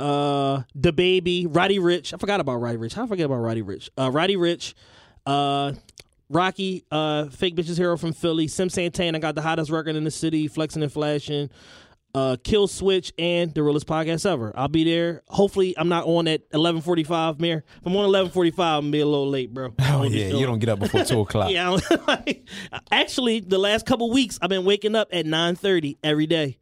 uh the baby Roddy Ricch. I forgot about Roddy Ricch. How I forget about Roddy Ricch? Uh Roddy Ricch uh rocky uh fake bitches hero from philly sim santana got the hottest record in the city flexing and flashing uh kill switch and the realest podcast ever. I'll be there. Hopefully i'm not on at 11.45 mayor. If i'm on 11.45 i'm be a little late bro. (laughs) Oh yeah, you don't get up before two o'clock. (laughs) yeah (laughs) actually the last couple weeks i've been waking up at 9.30 every day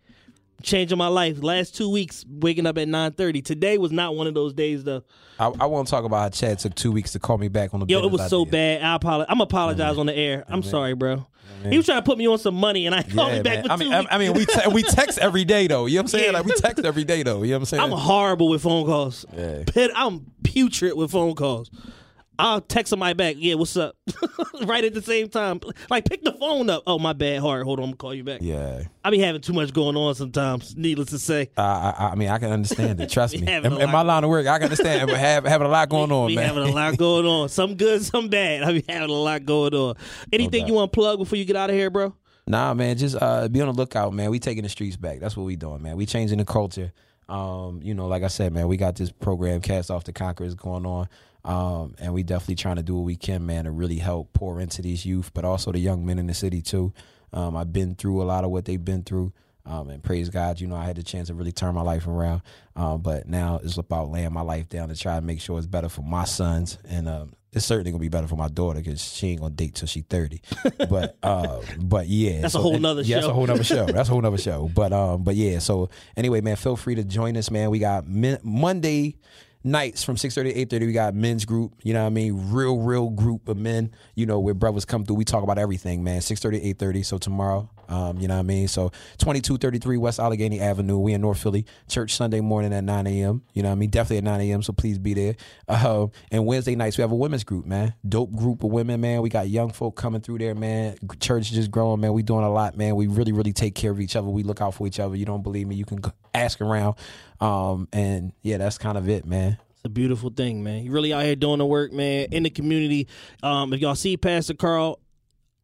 changing my life last two weeks waking up at 9.30 today was not one of those days though I, I won't talk about how Chad took two weeks to call me back on the. Yo, it was so uh, bad. I apologize. I'm apologize mm-hmm. on the air. I'm mm-hmm. sorry, bro. Mm-hmm. He was trying to put me on some money, and I called Yeah, me back I mean, I. I mean, we te- we text every day though. You know what I'm saying? Yeah. Like we text every day though. You know what I'm (laughs) saying? I'm horrible with phone calls. Yeah. I'm putrid with phone calls. I'll text somebody back. Yeah, what's up? (laughs) right at the same time. Like, pick the phone up. Oh, my bad. Heart. Hold on. I'm going to call you back. yeah. I be having too much going on sometimes, needless to say. Uh, I, I mean, I can understand it. (laughs) Trust me. In, in my line of work, I can understand. But have, (laughs) having a lot going on, We man. having a lot going on. Some good, some bad. I be having a lot going on. Anything doubt. you want to plug before you get out of here, bro? Nah, man, just uh, be on the lookout, man. We taking the streets back. That's what we doing, man. We changing the culture. Um, you know, like I said, man, we got this program, Cast Off the Conquerors, going on. Um, and we definitely trying to do what we can, man, to really help pour into these youth, but also the young men in the city too. Um, I've been through a lot of what they've been through. Um, and praise God, you know, I had the chance to really turn my life around. Um, but now it's about laying my life down to try to make sure it's better for my sons. And um, it's certainly gonna be better for my daughter because she ain't gonna date till she thirty. (laughs) But uh, but yeah, That's a whole nother yeah, That's show. a whole nother show. That's a whole nother (laughs) show. But um, but yeah. So anyway, man, feel free to join us, man. We got Monday nights from 6.30 to 8.30 we got men's group you know what i mean? Real real group of men you know where brothers come through. We talk about everything man. 6.30 to 8.30 so tomorrow um, you know what i mean? So 2233 west allegheny avenue. We in north philly. Church sunday morning at 9 a.m you know what i mean? Definitely at 9 a.m so please be there. Uh, and wednesday nights we have a women's group man. Dope group of women man. We got young folk coming through there man. Church just growing man. We doing a lot man. We really really take care of each other. We look out for each other. You don't believe me? You can ask around. Um, and yeah that's kind of it man. It's a beautiful thing, man. You really out here doing the work, man, in the community. Um, if y'all see Pastor Carl,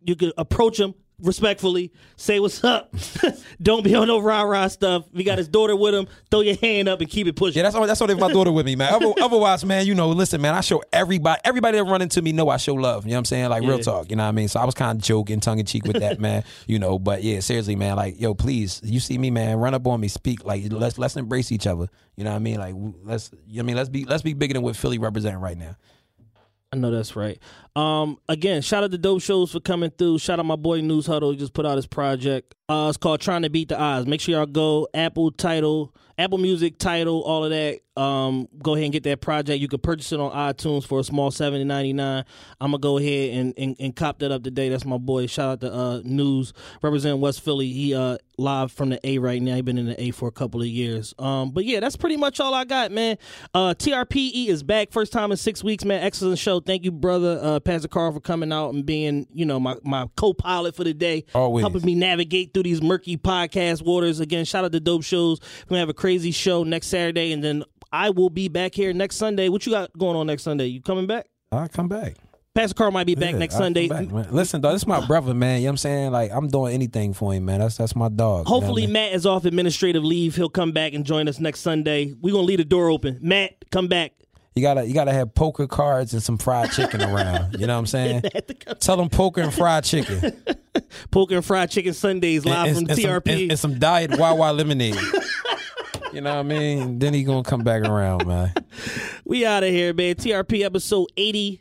you can approach him respectfully, say what's up. (laughs) Don't be on no rah rah stuff. If you got his daughter with him, throw your hand up and keep it pushing. Yeah, that's only that's only if my daughter with me, man. Other- (laughs) Otherwise, man, you know, listen, man, I show everybody everybody that run into me know I show love. You know what I'm saying? Like real talk. You know what I mean? So I was kind of joking, tongue in cheek with that, (laughs) man. You know, but yeah, seriously, man, like, yo, please, you see me, man, run up on me, speak. Like let's let's embrace each other. You know what I mean? Like let's You know I mean let's be let's be bigger than what Philly representing right now. I know that's right. Um, again, shout out to Dope Shows for coming through. Shout out my boy News Huddle. He just put out his project. Uh, it's called Trying to Beat the Odds. Make sure y'all go Apple Tidal, Apple Music Tidal, all of that. Um, go ahead and get that project. You can purchase it on iTunes for a small seventy ninety nine. I'm gonna go ahead and, and and cop that up today. That's my boy. Shout out to uh News representing West Philly. He uh live from the A right now. I've been in the A for a couple of years. Um, but yeah, that's pretty much all I got, man. Uh, TRPE is back first time in six weeks, man. Excellent show. Thank you, brother uh, Pastor Carl, for coming out and being you know my my co-pilot for the day, Always. helping me navigate through these murky podcast waters. Again, shout out to Dope Shows. We're gonna have a crazy show next Saturday, and then I will be back here next Sunday. What you got going on next Sunday? You coming back? I'll come back. Pastor Carl might be back Yeah, next I'll Sunday. back. Listen, though, this is my brother, man. You know what I'm saying? Like I'm doing anything for him, man. That's that's my dog. you know I Hopefully, mean? Matt is off administrative leave. He'll come back and join us next Sunday. We're gonna leave the door open. Matt, come back. You gotta you gotta have poker cards and some fried chicken around. You know what I'm (laughs) saying? Tell them poker and fried chicken. (laughs) Poker and fried chicken Sundays live and, from and TRP. Some, and, and some diet Wawa (laughs) lemonade. you know what I mean? Then he gonna come back around, man. we out of here, man. TRP episode eighty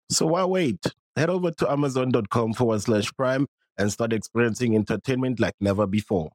So why wait? Head over to amazon.com forward slash prime and start experiencing entertainment like never before.